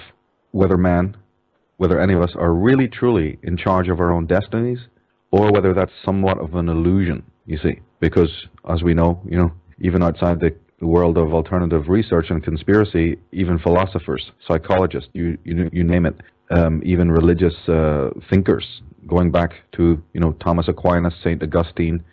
whether man, whether any of us are really truly in charge of our own destinies, or whether that's somewhat of an illusion. You see, because as we know, you know, even outside the world of alternative research and conspiracy, even philosophers, psychologists, you you, you name it, um, even religious uh, thinkers, going back to you know Thomas Aquinas, Saint Augustine,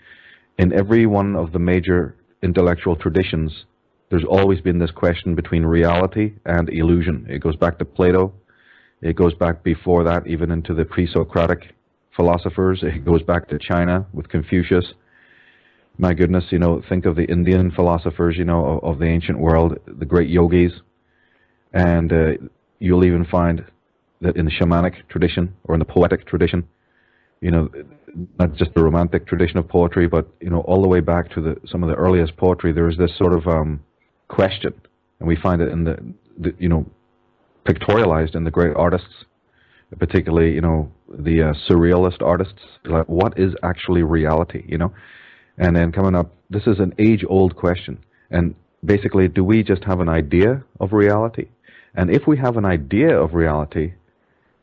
in every one of the major intellectual traditions, there's always been this question between reality and illusion. It goes back to Plato. It goes back before that, even into the pre-Socratic philosophers. It goes back to China with Confucius my goodness, you know, think of the Indian philosophers, you know, of, of the ancient world, the great yogis, and uh, you'll even find that in the shamanic tradition or in the poetic tradition, you know, not just the romantic tradition of poetry, but you know, all the way back to the some of the earliest poetry, there is this sort of um, question, and we find it in the, the you know, pictorialized in the great artists, particularly you know the uh, surrealist artists. Like, what is actually reality? You know, and then coming up, this is an age-old question. And basically, do we just have an idea of reality? And if we have an idea of reality,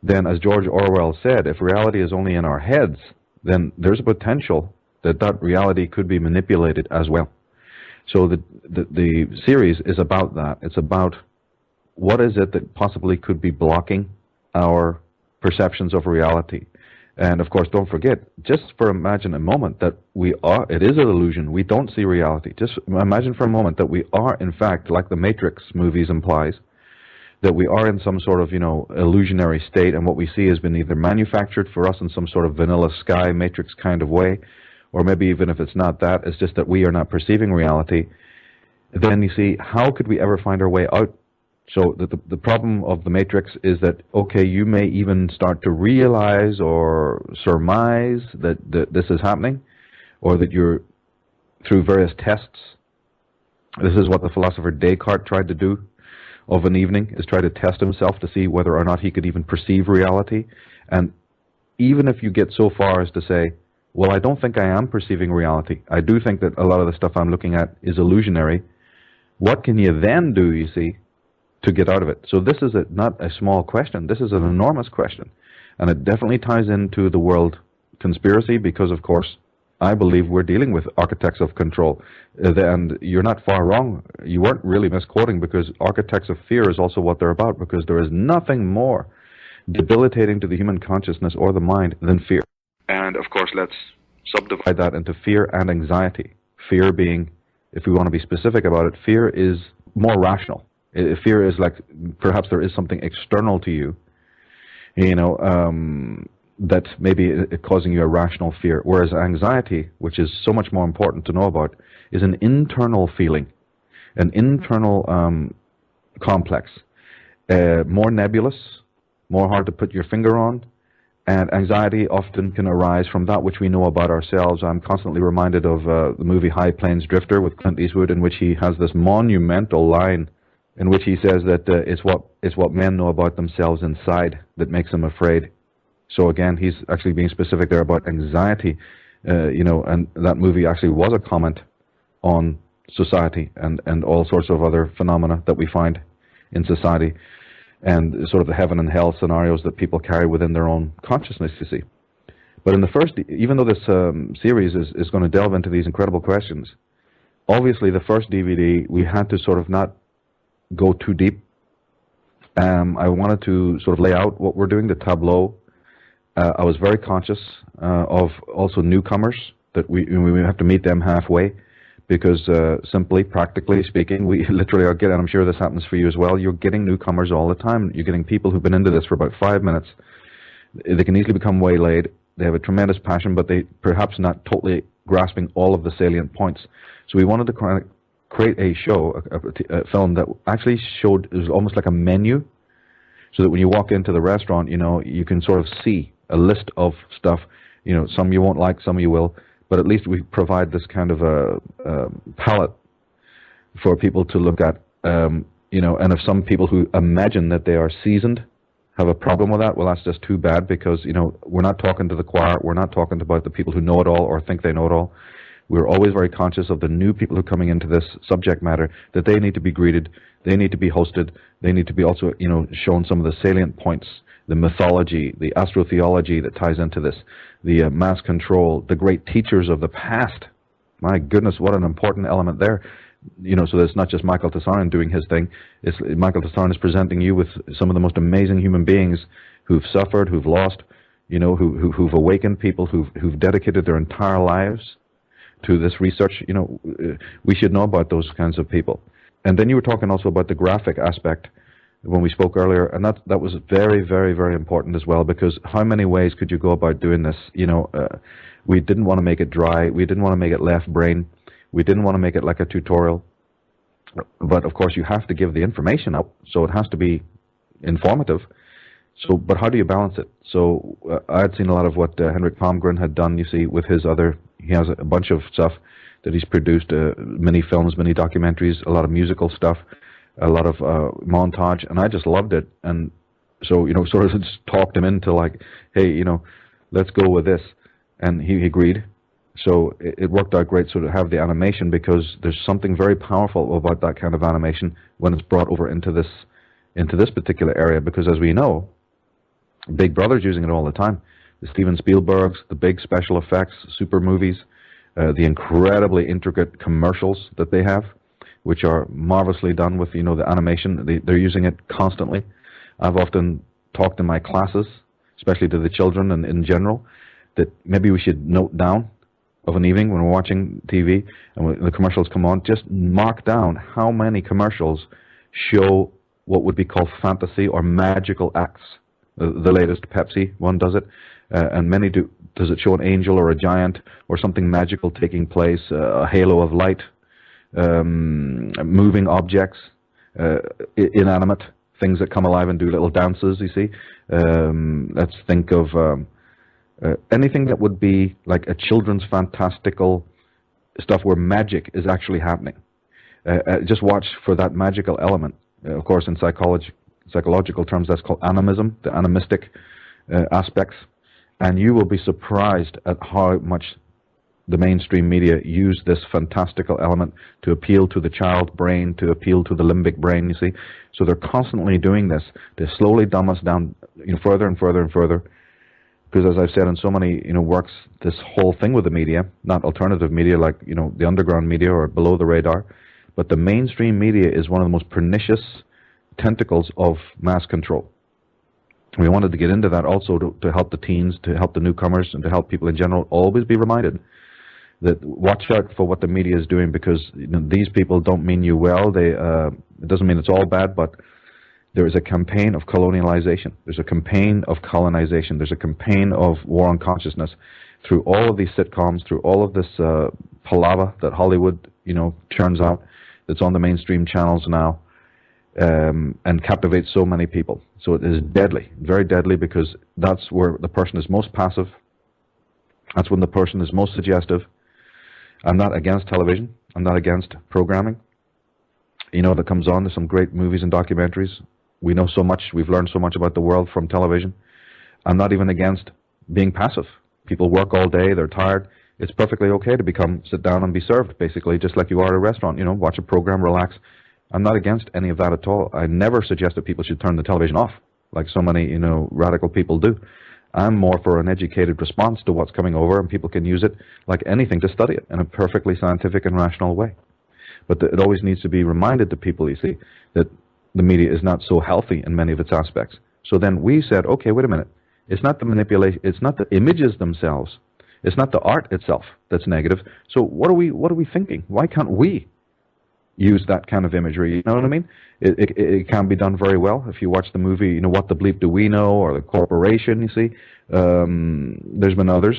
then as George Orwell said, if reality is only in our heads, then there's a potential that that reality could be manipulated as well. So the, the, the series is about that. It's about what is it that possibly could be blocking our perceptions of reality. And of course, don't forget, just for imagine a moment that we are, it is an illusion. We don't see reality. Just imagine for a moment that we are, in fact, like the Matrix movies implies, that we are in some sort of, you know, illusionary state, and what we see has been either manufactured for us in some sort of vanilla sky Matrix kind of way, or maybe even if it's not that, it's just that we are not perceiving reality. Then you see, how could we ever find our way out so the, the, the problem of the matrix is that okay, you may even start to realize or surmise that, that this is happening, or that you're through various tests. This is what the philosopher Descartes tried to do of an evening, is try to test himself to see whether or not he could even perceive reality. And even if you get so far as to say, well, I don't think I am perceiving reality. I do think that a lot of the stuff I'm looking at is illusionary. What can you then do, you see, to get out of it. So this is a, not a small question. This is an enormous question. And it definitely ties into the world conspiracy because, of course, I believe we're dealing with architects of control. Uh, and you're not far wrong. You weren't really misquoting because architects of fear is also what they're about because there is nothing more debilitating to the human consciousness or the mind than fear. And, of course, let's subdivide that into fear and anxiety. Fear being, if we want to be specific about it, fear is more rational fear is like perhaps there is something external to you, you know, um, that maybe causing you a rational fear. Whereas anxiety, which is so much more important to know about, is an internal feeling, an internal um, complex, uh, more nebulous, more hard to put your finger on, and anxiety often can arise from that which we know about ourselves. I'm constantly reminded of uh, the movie High Plains Drifter with Clint Eastwood, in which he has this monumental line in which he says that uh, it's what it's what men know about themselves inside that makes them afraid. So again, he's actually being specific there about anxiety, uh, you know, and that movie actually was a comment on society and and all sorts of other phenomena that we find in society, and sort of the heaven and hell scenarios that people carry within their own consciousness. You see, but in the first, even though this um, series is is going to delve into these incredible questions, obviously the first DVD we had to sort of not go too deep. Um, I wanted to sort of lay out what we're doing, the tableau. Uh, I was very conscious uh, of also newcomers that we we have to meet them halfway because uh, simply, practically speaking, we (laughs) literally are getting, and I'm sure this happens for you as well, you're getting newcomers all the time. You're getting people who've been into this for about five minutes. They can easily become waylaid. They have a tremendous passion, but they perhaps not totally grasping all of the salient points. So we wanted to create a show, a, a, a film that actually showed, it was almost like a menu, so that when you walk into the restaurant, you know, you can sort of see a list of stuff. You know, some you won't like, some you will but at least we provide this kind of a, a palette for people to look at. Um, you know, and if some people who imagine that they are seasoned have a problem with that, well, that's just too bad because you know we're not talking to the choir, we're not talking about the people who know it all or think they know it all. We're always very conscious of the new people who are coming into this subject matter that they need to be greeted, they need to be hosted, they need to be also you know shown some of the salient points, the mythology, the astrotheology that ties into this the uh, mass control, the great teachers of the past. My goodness, what an important element there. You know, so it's not just Michael Tsarion doing his thing. It's Michael Tsarion is presenting you with some of the most amazing human beings who've suffered, who've lost, you know, who, who who've awakened people, who've who've dedicated their entire lives to this research. You know, we should know about those kinds of people. And then you were talking also about the graphic aspect when we spoke earlier, and that that was very, very, very important as well because how many ways could you go about doing this? You know, uh, we didn't want to make it dry. We didn't want to make it left brain. We didn't want to make it like a tutorial. But of course, you have to give the information up, so it has to be informative. So, but how do you balance it? So, uh, I had seen a lot of what uh, Henrik Palmgren had done. You see, with his other, he has a bunch of stuff that he's produced, uh, many films, many documentaries, a lot of musical stuff a lot of uh, montage, and I just loved it. And so, you know, (laughs) sort of just talked him into like, hey, you know, let's go with this, and he, he agreed. So it, it worked out great. So to have the animation because there's something very powerful about that kind of animation when it's brought over into this into this particular area. Because as we know, Big Brother's using it all the time. Steven Spielbergs, the big special effects, super movies, uh, the incredibly intricate commercials that they have which are marvelously done with you know the animation. They, they're using it constantly. I've often talked in my classes, especially to the children and in general, that maybe we should note down of an evening when we're watching TV and the commercials come on, just mark down how many commercials show what would be called fantasy or magical acts. The, the latest Pepsi one does it, uh, and many do. Does it show an angel or a giant or something magical taking place, uh, a halo of light um, moving objects, uh, inanimate things that come alive and do little dances. You see, um, let's think of um, uh, anything that would be like a children's fantastical stuff where magic is actually happening. Just watch for that magical element. Of course, in psychology, psychological terms, that's called animism, the animistic uh, aspects, and you will be surprised at how much the mainstream media use this fantastical element to appeal to the child brain, to appeal to the limbic brain, you see. So they're constantly doing this to slowly dumb us down you know, further and further and further. Because as I've said in so many you know works, this whole thing with the media, not alternative media like you know the underground media or below the radar, but the mainstream media is one of the most pernicious tentacles of mass control. We wanted to get into that also to, to help the teens, to help the newcomers, and to help people in general always be reminded that watch out for what the media is doing because you know, these people don't mean you well. They uh, it doesn't mean it's all bad, but there is a campaign of colonialization. There's a campaign of colonization. There's a campaign of war on consciousness through all of these sitcoms, through all of this uh, palaver that Hollywood you know churns out. That's on the mainstream channels now. Um, and captivates so many people. So it is deadly, very deadly, because that's where the person is most passive. That's when the person is most suggestive I'm not against television. I'm not against programming. You know, that comes on. There's some great movies and documentaries. We know so much. We've learned so much about the world from television. I'm not even against being passive. People work all day. They're tired. It's perfectly okay to become sit down and be served, basically, just like you are at a restaurant. You know, watch a program, relax. I'm not against any of that at all. I never suggest that people should turn the television off, like so many, you know, radical people do. I'm more for an educated response to what's coming over, and people can use it like anything to study it in a perfectly scientific and rational way. But the, it always needs to be reminded to people, you see, that the media is not so healthy in many of its aspects. So then we said, okay, wait a minute. It's not the manipulation, it's not the images themselves. It's not the art itself that's negative. So what are we what are we thinking? Why can't we use that kind of imagery? You know what I mean? It, it, it can be done very well. If you watch the movie, you know what the bleep do we know, or the corporation. You see, um, there's been others.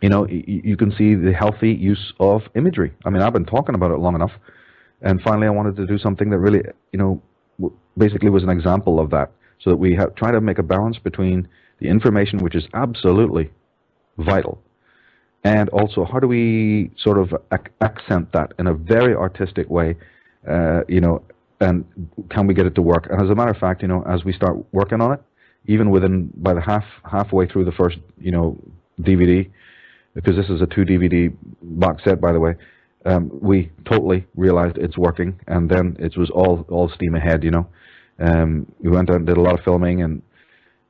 You know, you can see the healthy use of imagery. I mean, I've been talking about it long enough, and finally, I wanted to do something that really, you know, basically was an example of that, so that we try to make a balance between the information, which is absolutely vital, and also how do we sort of ac- accent that in a very artistic way, uh, you know, and can we get it to work? And as a matter of fact, you know, as we start working on it, even within by the half halfway through the first, you know, DVD, because this is a two DVD box set, by the way um, we totally realized it's working, and then it was all all steam ahead. You know, um, we went and did a lot of filming, and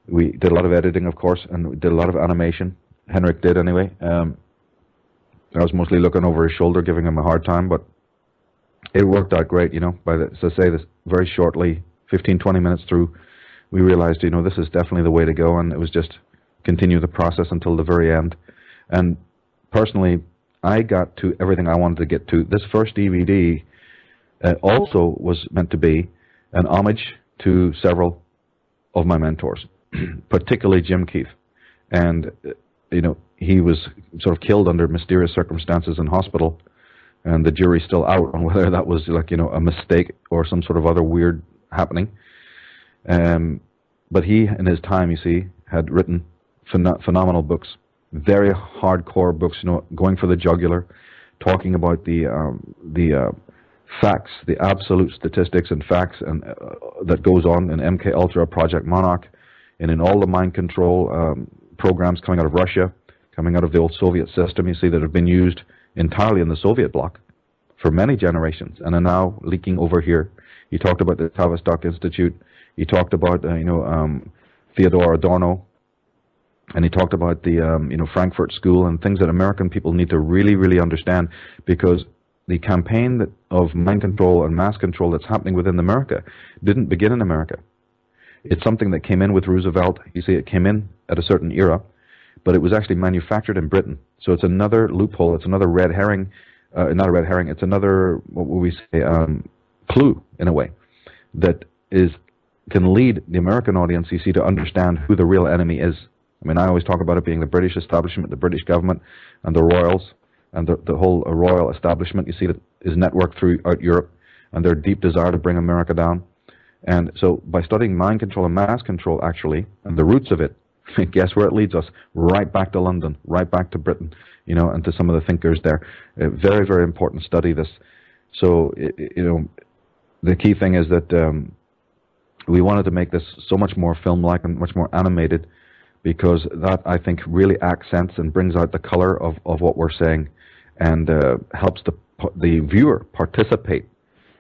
we did a lot of editing, of course, and we did a lot of animation. Henrik did anyway. Um, I was mostly looking over his shoulder, giving him a hard time, but it worked out great. You know, by the, so say this very shortly, 15, 20 minutes through, we realized, you know, this is definitely the way to go, and it was just continue the process until the very end. And personally, I got to everything I wanted to get to. This first DVD uh, also was meant to be an homage to several of my mentors, (clears throat) particularly Jim Keith. And, uh, you know, he was sort of killed under mysterious circumstances in hospital, and the jury's still out on whether that was like, you know, a mistake or some sort of other weird happening. Um, but he, in his time, you see, had written phen- phenomenal books very hardcore books, you know, going for the jugular, talking about the um, the uh, facts, the absolute statistics and facts, and uh, that goes on in MK Ultra, Project Monarch, and in all the mind control um, programs coming out of Russia, coming out of the old Soviet system. You see that have been used entirely in the Soviet bloc for many generations, and are now leaking over here. He talked about the Tavistock Institute. He talked about uh, you know um, Theodore Adorno and he talked about the um, you know Frankfurt School and things that American people need to really really understand because the campaign that, of mind control and mass control that's happening within America didn't begin in America. It's something that came in with Roosevelt. You see, it came in at a certain era, but it was actually manufactured in Britain. So it's another loophole. It's another red herring. Uh, not a red herring. It's another what would we say um, clue in a way that is can lead the American audience, you see, to understand who the real enemy is I mean, I always talk about it being the British establishment, the British government, and the royals, and the, the whole uh, royal establishment. You see that is networked throughout Europe, and their deep desire to bring America down. And so, by studying mind control and mass control, actually, and the roots of it, (laughs) guess where it leads us? Right back to London, right back to Britain, you know, and to some of the thinkers there. Uh, very, very important study this. So, you know, the key thing is that um, we wanted to make this so much more film-like and much more animated because that I think really accents and brings out the color of, of what we're saying and uh, helps the the viewer participate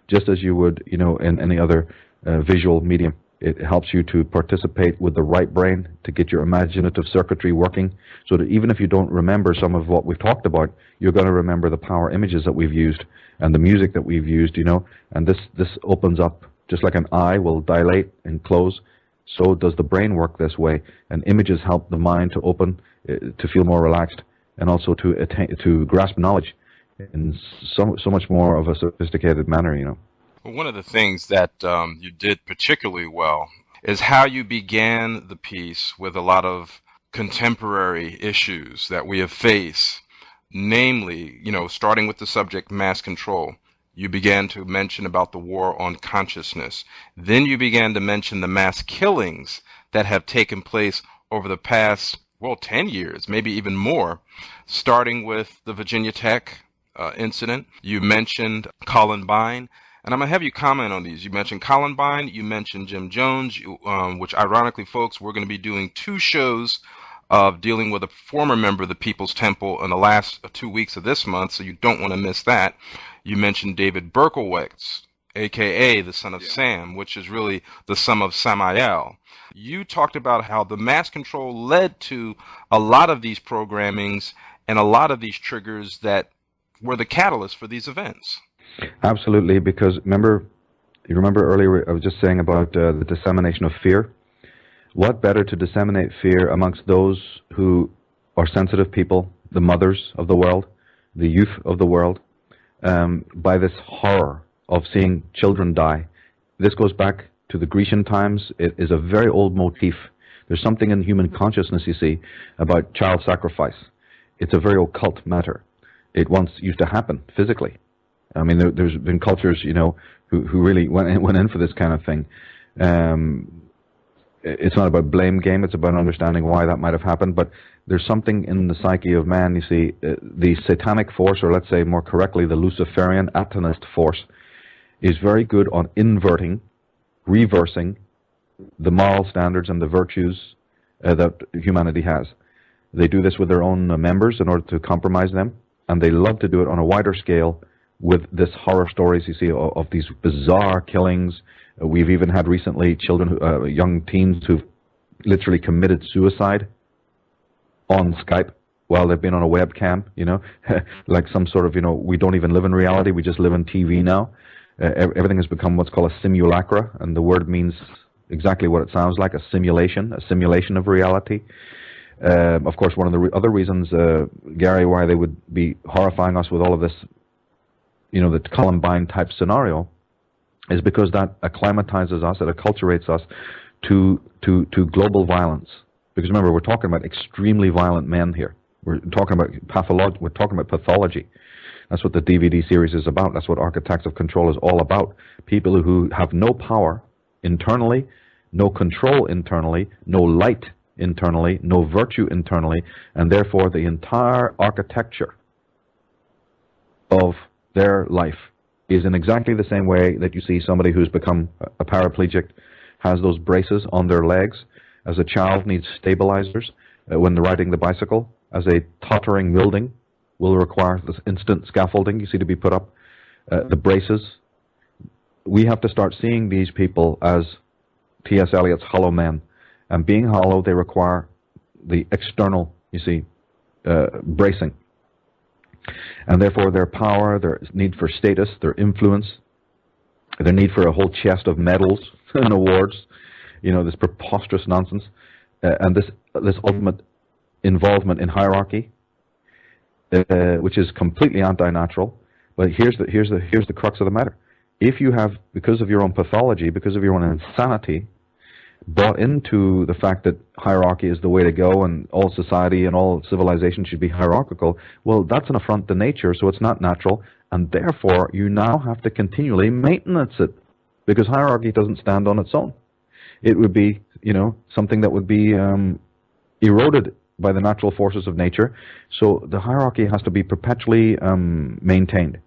just as you would you know in any other uh, visual medium. It helps you to participate with the right brain to get your imaginative circuitry working so that even if you don't remember some of what we've talked about, you're going to remember the power images that we've used and the music that we've used, you know, and this, this opens up just like an eye will dilate and close so does the brain work this way, and images help the mind to open, uh, to feel more relaxed, and also to attain, to grasp knowledge in so so much more of a sophisticated manner. You know. One of the things that um, you did particularly well is how you began the piece with a lot of contemporary issues that we have faced, namely, you know, starting with the subject mass control you began to mention about the war on consciousness. Then you began to mention the mass killings that have taken place over the past, well, 10 years, maybe even more, starting with the Virginia Tech uh, incident. You mentioned Columbine. And I'm going to have you comment on these. You mentioned Columbine, you mentioned Jim Jones, you, um, which ironically, folks, we're going to be doing two shows of dealing with a former member of the People's Temple in the last two weeks of this month, so you don't want to miss that. You mentioned David Berkowitz, aka the son of yeah. Sam, which is really the son of Samael. You talked about how the mass control led to a lot of these programmings and a lot of these triggers that were the catalyst for these events. Absolutely, because remember, you remember earlier I was just saying about uh, the dissemination of fear. What better to disseminate fear amongst those who are sensitive people, the mothers of the world, the youth of the world, um, by this horror of seeing children die. This goes back to the Grecian times. It is a very old motif. There's something in human consciousness, you see, about child sacrifice. It's a very occult matter. It once used to happen physically. I mean, there, has been cultures, you know, who, who really went in, went in for this kind of thing. Um, it's not about blame game. It's about understanding why that might have happened. But there's something in the psyche of man. You see, uh, the satanic force, or let's say more correctly, the Luciferian atonist force, is very good on inverting, reversing the moral standards and the virtues uh, that humanity has. They do this with their own uh, members in order to compromise them, and they love to do it on a wider scale with this horror stories you see of, of these bizarre killings. Uh, we've even had recently children, uh, young teens who've literally committed suicide on Skype while they've been on a webcam, you know, (laughs) like some sort of, you know, we don't even live in reality, we just live in TV now. Uh, everything has become what's called a simulacra, and the word means exactly what it sounds like a simulation, a simulation of reality. Uh, of course, one of the re- other reasons, uh, Gary, why they would be horrifying us with all of this, you know, the Columbine type scenario, is because that acclimatizes us, it acculturates us to to to global violence. Because remember, we're talking about extremely violent men here. We're talking about pathology. We're talking about pathology. That's what the DVD series is about. That's what Architects of Control is all about. People who have no power internally, no control internally, no light internally, no virtue internally, and therefore the entire architecture of their life is in exactly the same way that you see somebody who's become a paraplegic has those braces on their legs. As a child needs stabilizers uh, when riding the bicycle. As a tottering building will require this instant scaffolding you see to be put up. Uh, the braces. We have to start seeing these people as T.S. Eliot's hollow men. And being hollow, they require the external, you see, uh, bracing. And therefore, their power, their need for status, their influence, their need for a whole chest of medals (laughs) and awards, you know, this preposterous nonsense, uh, and this this ultimate involvement in hierarchy, uh, which is completely anti-natural. But here's the here's the here's the crux of the matter: if you have, because of your own pathology, because of your own insanity, bought into the fact that hierarchy is the way to go and all society and all civilization should be hierarchical, well, that's an affront to nature, so it's not natural, and therefore you now have to continually maintenance it because hierarchy doesn't stand on its own. It would be, you know, something that would be um, eroded by the natural forces of nature. So the hierarchy has to be perpetually um, maintained.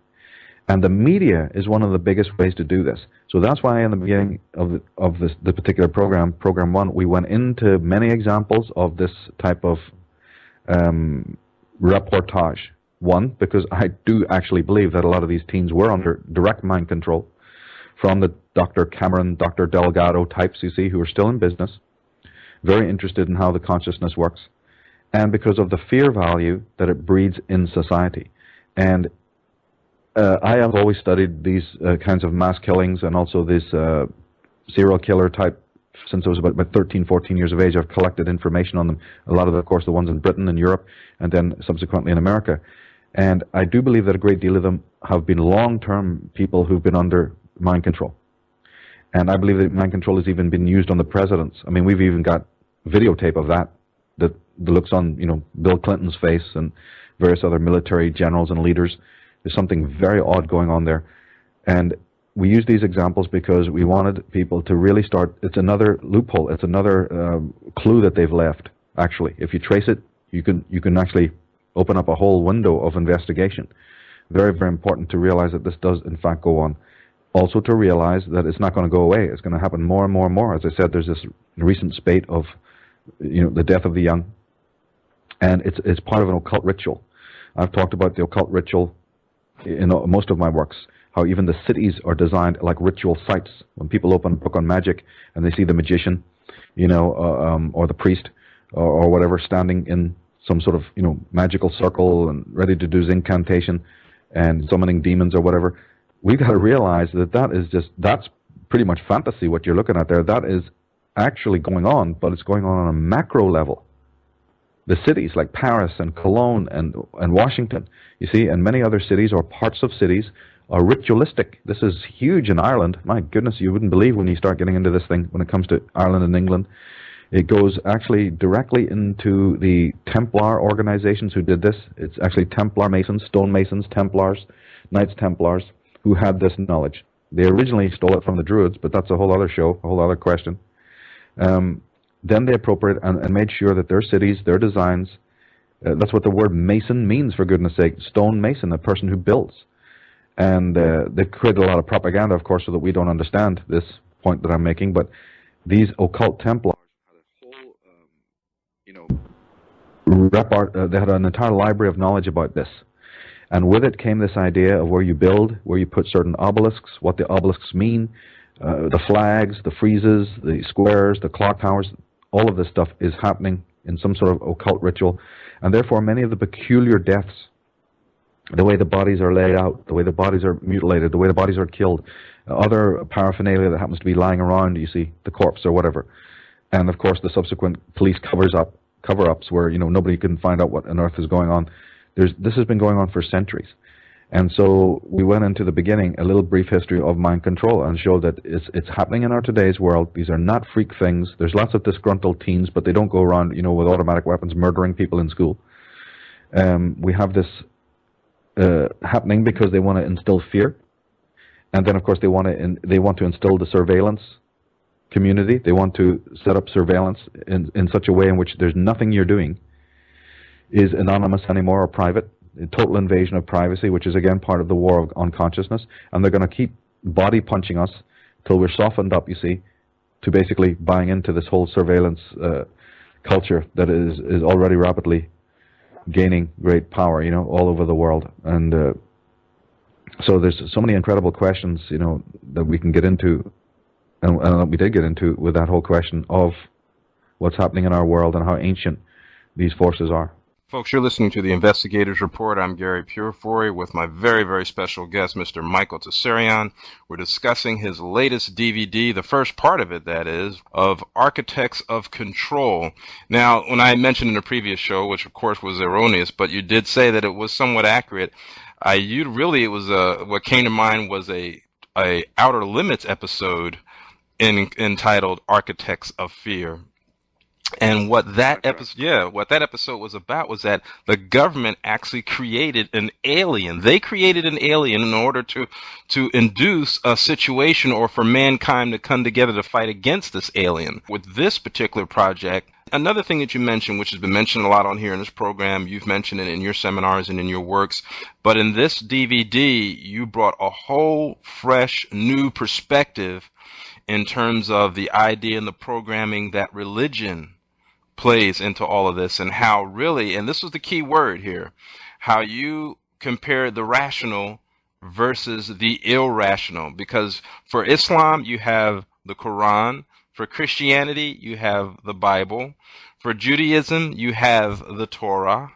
And the media is one of the biggest ways to do this. So that's why in the beginning of the, of this the particular program, program one, we went into many examples of this type of um, reportage. One, because I do actually believe that a lot of these teens were under direct mind control from the Dr. Cameron, Dr. Delgado types you see who are still in business, very interested in how the consciousness works and because of the fear value that it breeds in society. And uh, I have always studied these uh, kinds of mass killings and also this uh, serial killer type since I was about, about 13, 14 years of age. I've collected information on them. A lot of, of course, the ones in Britain and Europe, and then subsequently in America. And I do believe that a great deal of them have been long-term people who've been under mind control. And I believe that mind control has even been used on the presidents. I mean, we've even got videotape of that that the looks on you know Bill Clinton's face and various other military generals and leaders. There's something very odd going on there, and we use these examples because we wanted people to really start. It's another loophole. It's another um, clue that they've left. Actually, if you trace it, you can you can actually open up a whole window of investigation. Very very important to realize that this does in fact go on. Also to realize that it's not going to go away. It's going to happen more and more and more. As I said, there's this recent spate of you know, the death of the young, and it's it's part of an occult ritual. I've talked about the occult ritual in most of my works. How even the cities are designed like ritual sites. When people open a book on magic and they see the magician, you know, uh, um, or the priest, or, or whatever, standing in some sort of you know magical circle and ready to do his incantation and summoning demons or whatever. We've got to realize that that is just that's pretty much fantasy. What you're looking at there, that is actually going on, but it's going on on a macro level. The cities like Paris and Cologne and, and Washington, you see, and many other cities or parts of cities are ritualistic. This is huge in Ireland. My goodness, you wouldn't believe when you start getting into this thing when it comes to Ireland and England. It goes actually directly into the Templar organizations who did this. It's actually Templar Masons, stonemasons, Templars, Knights Templars who had this knowledge. They originally stole it from the Druids, but that's a whole other show, a whole other question. Um, then they appropriate and, and, made sure that their cities, their designs, uh, that's what the word mason means, for goodness sake, stone mason, a person who builds. And uh, they created a lot of propaganda, of course, so that we don't understand this point that I'm making. But these occult Templars had a rep art, uh, they had an entire library of knowledge about this. And with it came this idea of where you build, where you put certain obelisks, what the obelisks mean, uh, the flags, the friezes, the squares, the clock towers, all of this stuff is happening in some sort of occult ritual. And therefore, many of the peculiar deaths, the way the bodies are laid out, the way the bodies are mutilated, the way the bodies are killed, other paraphernalia that happens to be lying around, you see, the corpse or whatever. And of course, the subsequent police covers up cover-ups where you know nobody can find out what on earth is going on. There's this has been going on for centuries, and so we went into the beginning a little brief history of mind control and showed that it's it's happening in our today's world. These are not freak things. There's lots of disgruntled teens, but they don't go around you know with automatic weapons murdering people in school. Um, we have this uh, happening because they want to instill fear, and then of course they want to in, they want to instill the surveillance community. They want to set up surveillance in, in such a way in which there's nothing you're doing is anonymous anymore or private. Total invasion of privacy, which is again part of the war of, on consciousness. And they're going to keep body punching us till we're softened up, you see, to basically buying into this whole surveillance uh, culture that is, is already rapidly gaining great power, you know, all over the world. And uh, so there's so many incredible questions, you know, that we can get into and, and we did get into with that whole question of what's happening in our world and how ancient these forces are. Folks, you're listening to the Investigators Report. I'm Gary Purefoy with my very, very special guest, Mr. Michael Tsarion. We're discussing his latest DVD, the first part of it, that is, of Architects of Control. Now, when I mentioned in a previous show, which of course was erroneous, but you did say that it was somewhat accurate, I you really it was a what came to mind was a a Outer Limits episode in, entitled Architects of Fear. And what that episode, yeah, what that episode was about was that the government actually created an alien. They created an alien in order to to induce a situation or for mankind to come together to fight against this alien. With this particular project, another thing that you mentioned, which has been mentioned a lot on here in this program, you've mentioned it in your seminars and in your works, but in this DVD, you brought a whole fresh new perspective in terms of the idea and the programming that religion plays into all of this and how really, and this was the key word here, how you compare the rational versus the irrational. Because for Islam, you have the Quran. For Christianity, you have the Bible. For Judaism, you have the Torah.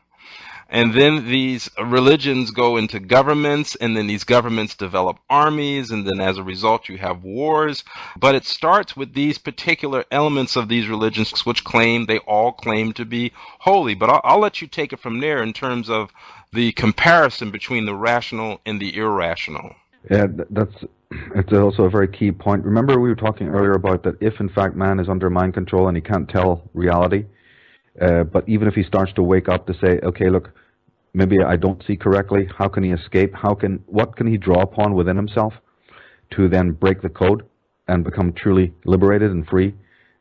And then these religions go into governments, and then these governments develop armies, and then as a result, you have wars. But it starts with these particular elements of these religions, which claim they all claim to be holy. But I'll, I'll let you take it from there in terms of the comparison between the rational and the irrational. Yeah, that's it's also a very key point. Remember, we were talking earlier about that if in fact man is under mind control and he can't tell reality, uh, but even if he starts to wake up to say, okay, look, maybe I don't see correctly, how can he escape? How can what can he draw upon within himself to then break the code and become truly liberated and free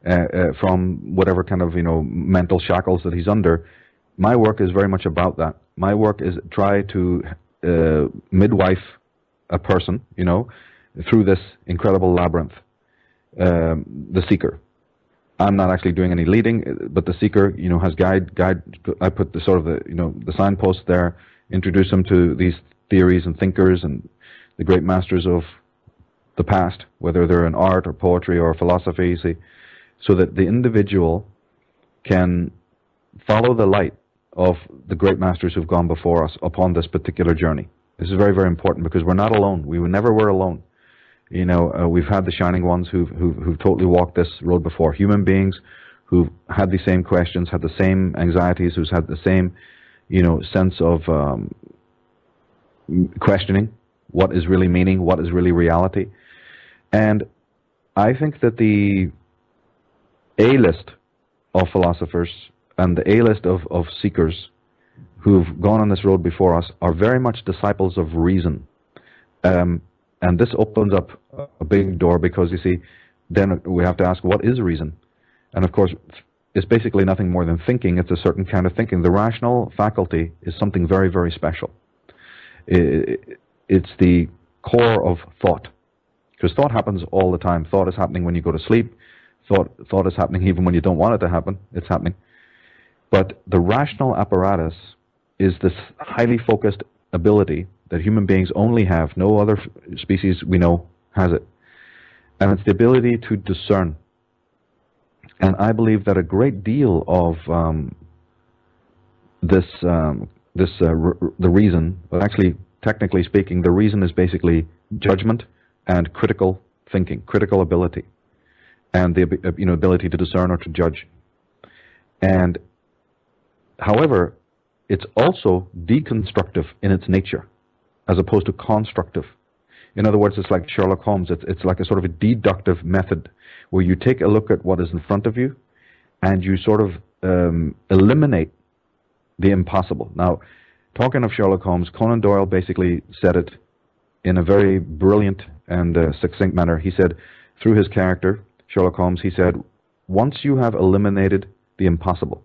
uh, uh, from whatever kind of you know mental shackles that he's under? My work is very much about that. My work is try to uh, midwife a person, you know, through this incredible labyrinth, um, the seeker. I'm not actually doing any leading, uh, but the seeker, you know, has guide guide. I put the sort of the you know the signpost there, introduce them to these theories and thinkers and the great masters of the past, whether they're in art or poetry or philosophy, see, so that the individual can follow the light of the great masters who've gone before us upon this particular journey. This is very, very important because we're not alone. We never were alone. You know, uh, we've had the shining ones who've, who've, who've totally walked this road before. Human beings who've had the same questions, had the same anxieties, who's had the same, you know, sense of um, questioning what is really meaning, what is really reality. And I think that the A list of philosophers and the A list of, of seekers who've gone on this road before us are very much disciples of reason. Um, and this opens up a big door because you see, then we have to ask what is reason? And of course, it's basically nothing more than thinking. It's a certain kind of thinking. The rational faculty is something very, very special. It's the core of thought. Because thought happens all the time. Thought is happening when you go to sleep. Thought, thought is happening even when you don't want it to happen. It's happening. But the rational apparatus is this highly focused ability that human beings only have. No other species we know has it. And it's the ability to discern. And I believe that a great deal of um, this, um, this uh, the reason, but actually, technically speaking, the reason is basically judgment and critical thinking, critical ability, and the you know ability to discern or to judge. And however, it's also deconstructive in its nature, as opposed to constructive. In other words, it's like Sherlock Holmes. It's, it's like a sort of a deductive method where you take a look at what is in front of you and you sort of um, eliminate the impossible. Now, talking of Sherlock Holmes, Conan Doyle basically said it in a very brilliant and uh, succinct manner. He said, through his character, Sherlock Holmes, he said, once you have eliminated the impossible,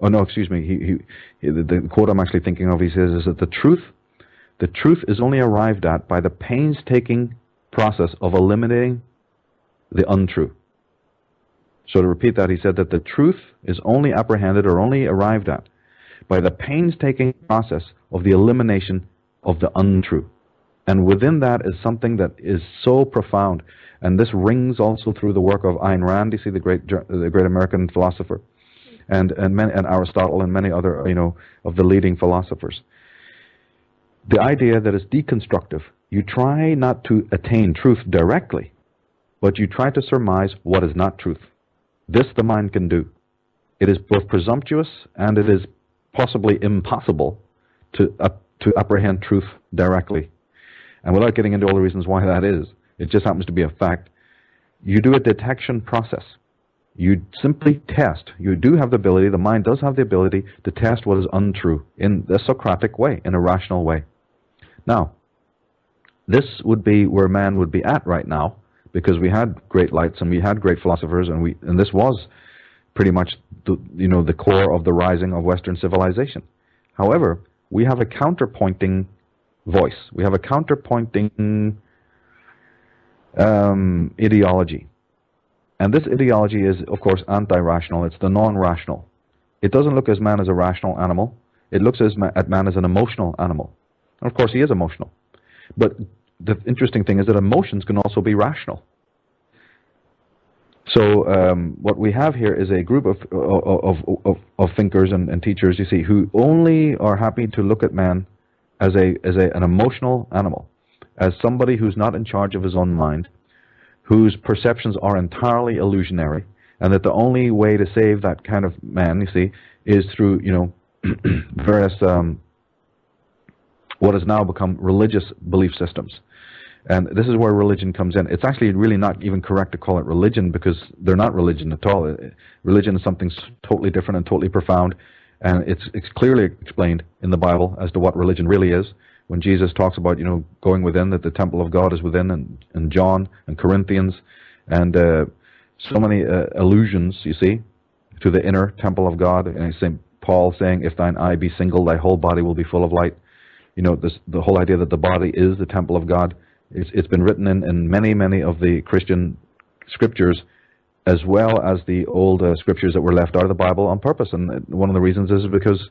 oh no, excuse me, he, he, the, the quote I'm actually thinking of, he says, is that the truth the truth is only arrived at by the painstaking process of eliminating the untrue. So to repeat that, he said that the truth is only apprehended or only arrived at by the painstaking process of the elimination of the untrue. And within that is something that is so profound. And this rings also through the work of Ayn Rand, you see, the great, the great American philosopher, and, and, many, and Aristotle and many other, you know, of the leading philosophers the idea that is deconstructive. You try not to attain truth directly, but you try to surmise what is not truth. This the mind can do. It is both presumptuous and it is possibly impossible to, uh, to apprehend truth directly. And without getting into all the reasons why that is, it just happens to be a fact. You do a detection process. You simply test. You do have the ability, the mind does have the ability to test what is untrue in a Socratic way, in a rational way. Now, this would be where man would be at right now, because we had great lights and we had great philosophers, and we and this was pretty much the, you know the core of the rising of Western civilization. However, we have a counterpointing voice. We have a counterpointing um, ideology, and this ideology is, of course, anti-rational. It's the non-rational. It doesn't look at man as a rational animal. It looks at man as an emotional animal. And of course, he is emotional. But the interesting thing is that emotions can also be rational. So um, what we have here is a group of of, of, of thinkers and, and, teachers, you see, who only are happy to look at man as a as a, an emotional animal, as somebody who's not in charge of his own mind, whose perceptions are entirely illusionary, and that the only way to save that kind of man, you see, is through you know (clears throat) various um, what has now become religious belief systems. And this is where religion comes in. It's actually really not even correct to call it religion because they're not religion at all. Religion is something totally different and totally profound. And it's, it's clearly explained in the Bible as to what religion really is. When Jesus talks about, you know, going within, that the temple of God is within, and, and John and Corinthians, and uh, so many uh, allusions, you see, to the inner temple of God. And St. Paul saying, If thine eye be single, thy whole body will be full of light you know, this, the whole idea that the body is the temple of God. It's, it's been written in, in many, many of the Christian scriptures, as well as the old uh, scriptures that were left out of the Bible on purpose. And one of the reasons is because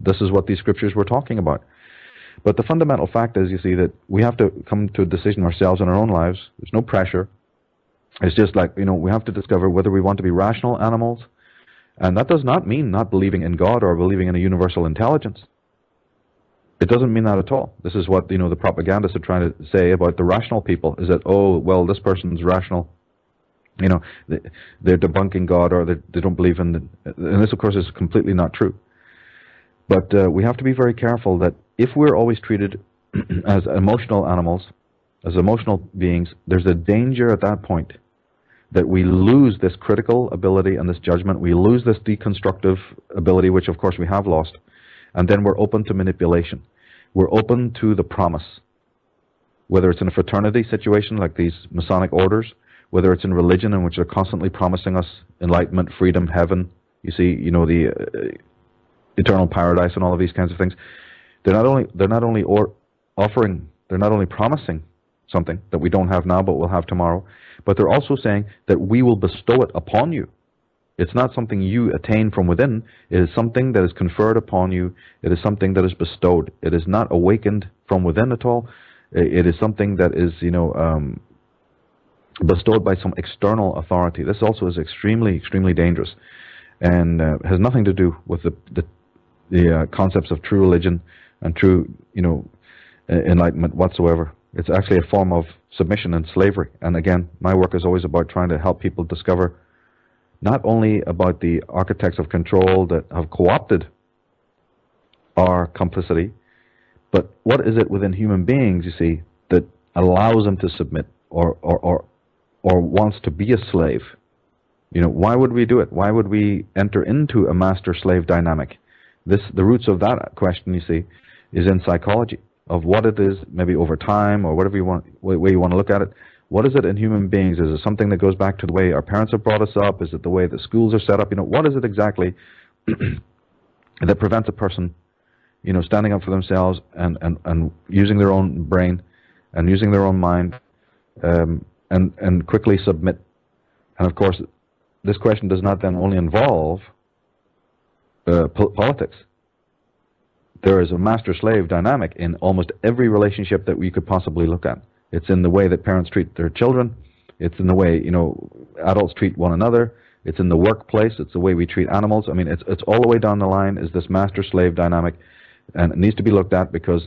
this is what these scriptures were talking about. But the fundamental fact is, you see, that we have to come to a decision ourselves in our own lives. There's no pressure. It's just like, you know, we have to discover whether we want to be rational animals. And that does not mean not believing in God or believing in a universal intelligence. It doesn't mean that at all. This is what you know the propagandists are trying to say about the rational people: is that oh well, this person's rational, you know, they're debunking God or they, don't believe in the, and this of course is completely not true. But uh, we have to be very careful that if we're always treated (clears throat) as emotional animals, as emotional beings, there's a danger at that point that we lose this critical ability and this judgment. We lose this deconstructive ability, which of course we have lost. And then we're open to manipulation. We're open to the promise. Whether it's in a fraternity situation like these Masonic orders, whether it's in religion in which they're constantly promising us enlightenment, freedom, heaven, you see, you know, the uh, eternal paradise and all of these kinds of things. They're not only, they're not only or offering, they're not only promising something that we don't have now but we'll have tomorrow, but they're also saying that we will bestow it upon you. It's not something you attain from within. It is something that is conferred upon you. It is something that is bestowed. It is not awakened from within at all. It is something that is, you know, um, bestowed by some external authority. This also is extremely, extremely dangerous, and uh, has nothing to do with the the, the uh, concepts of true religion and true, you know, enlightenment whatsoever. It's actually a form of submission and slavery. And again, my work is always about trying to help people discover not only about the architects of control that have co-opted our complicity, but what is it within human beings, you see, that allows them to submit or, or, or, or wants to be a slave? You know, why would we do it? Why would we enter into a master-slave dynamic? This, the roots of that question, you see, is in psychology of what it is, maybe over time or whatever you want, way you want to look at it. What is it in human beings? Is it something that goes back to the way our parents have brought us up? Is it the way the schools are set up? You know, what is it exactly (clears throat) that prevents a person, you know, standing up for themselves and, and, and using their own brain and using their own mind um, and, and quickly submit? And of course, this question does not then only involve uh, po politics there is a master-slave dynamic in almost every relationship that we could possibly look at. It's in the way that parents treat their children. It's in the way you know adults treat one another. It's in the workplace. It's the way we treat animals. I mean, it's it's all the way down the line is this master-slave dynamic, and it needs to be looked at because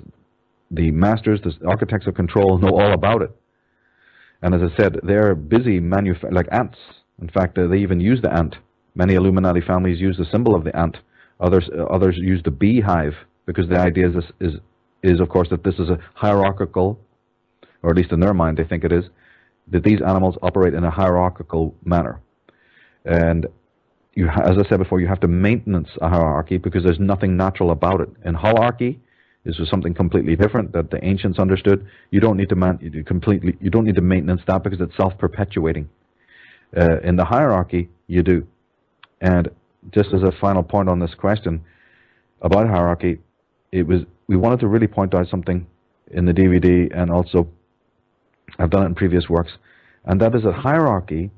the masters, the architects of control, (laughs) know all about it. And as I said, they're busy manuf- like ants. In fact, uh, they even use the ant. Many Illuminati families use the symbol of the ant. Others uh, others use the beehive because the idea is, is, is of course, that this is a hierarchical, or at least in their mind they think it is, that these animals operate in a hierarchical manner. And you, as I said before, you have to maintenance a hierarchy because there's nothing natural about it. In holarchy, this was something completely different that the ancients understood. You don't need to man, you completely, you don't need to maintenance that because it's self-perpetuating. Uh, in the hierarchy, you do. And just as a final point on this question about hierarchy, it was we wanted to really point out something in the DVD and also I've done it in previous works, and that is a hierarchy.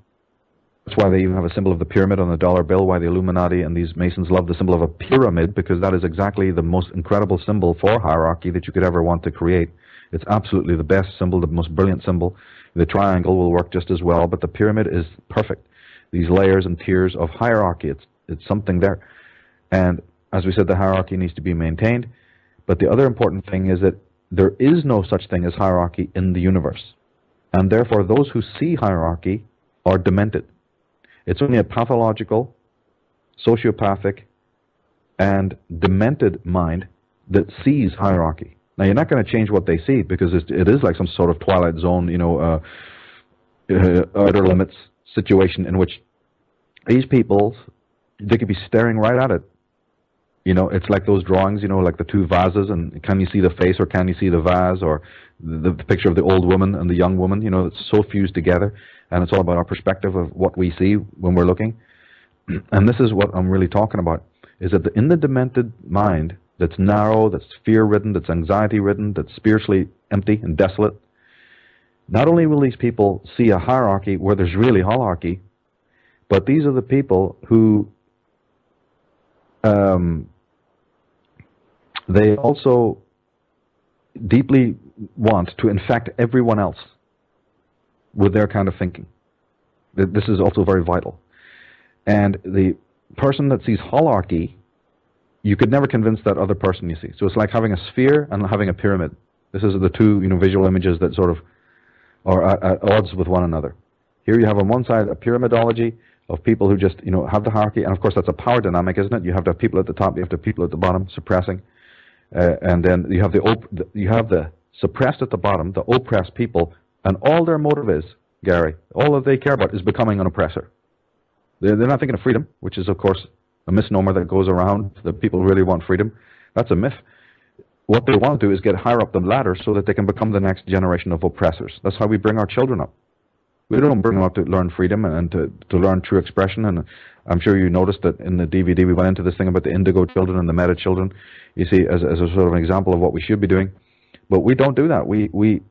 That's why they even have a symbol of the pyramid on the dollar bill. Why the Illuminati and these Masons love the symbol of a pyramid because that is exactly the most incredible symbol for hierarchy that you could ever want to create. It's absolutely the best symbol, the most brilliant symbol. The triangle will work just as well, but the pyramid is perfect. These layers and tiers of hierarchy, it's it's something there. And as we said, the hierarchy needs to be maintained. But the other important thing is that there is no such thing as hierarchy in the universe. And therefore, those who see hierarchy are demented. It's only a pathological, sociopathic, and demented mind that sees hierarchy. Now, you're not going to change what they see because it is like some sort of Twilight Zone, you know, uh, uh, outer limits situation in which these people, they could be staring right at it you know, it's like those drawings, you know, like the two vases, and can you see the face or can you see the vase, or the, the picture of the old woman and the young woman, you know, it's so fused together, and it's all about our perspective of what we see when we're looking. (clears throat) and this is what I'm really talking about, is that the, in the demented mind that's narrow, that's fear-ridden, that's anxiety-ridden, that's spiritually empty and desolate, not only will these people see a hierarchy where there's really holarchy, but these are the people who um, they also deeply want to infect everyone else with their kind of thinking. This is also very vital. And the person that sees holarchy, you could never convince that other person you see. So it's like having a sphere and having a pyramid. This is the two you know visual images that sort of are at, at odds with one another. Here you have on one side a pyramidology of people who just, you know, have the hierarchy, and of course that's a power dynamic, isn't it? You have to have people at the top, you have to have people at the bottom suppressing, uh, and then you have the, op- the you have the suppressed at the bottom, the oppressed people, and all their motive is, Gary, all that they care about is becoming an oppressor. They're, they're not thinking of freedom, which is of course a misnomer that goes around that people really want freedom. That's a myth. What they want to do is get higher up the ladder so that they can become the next generation of oppressors. That's how we bring our children up. We don't bring them up to learn freedom and to, to learn true expression. And I'm sure you noticed that in the DVD we went into this thing about the indigo children and the meta children. You see, as, as a sort of an example of what we should be doing. But we don't do that. We, we,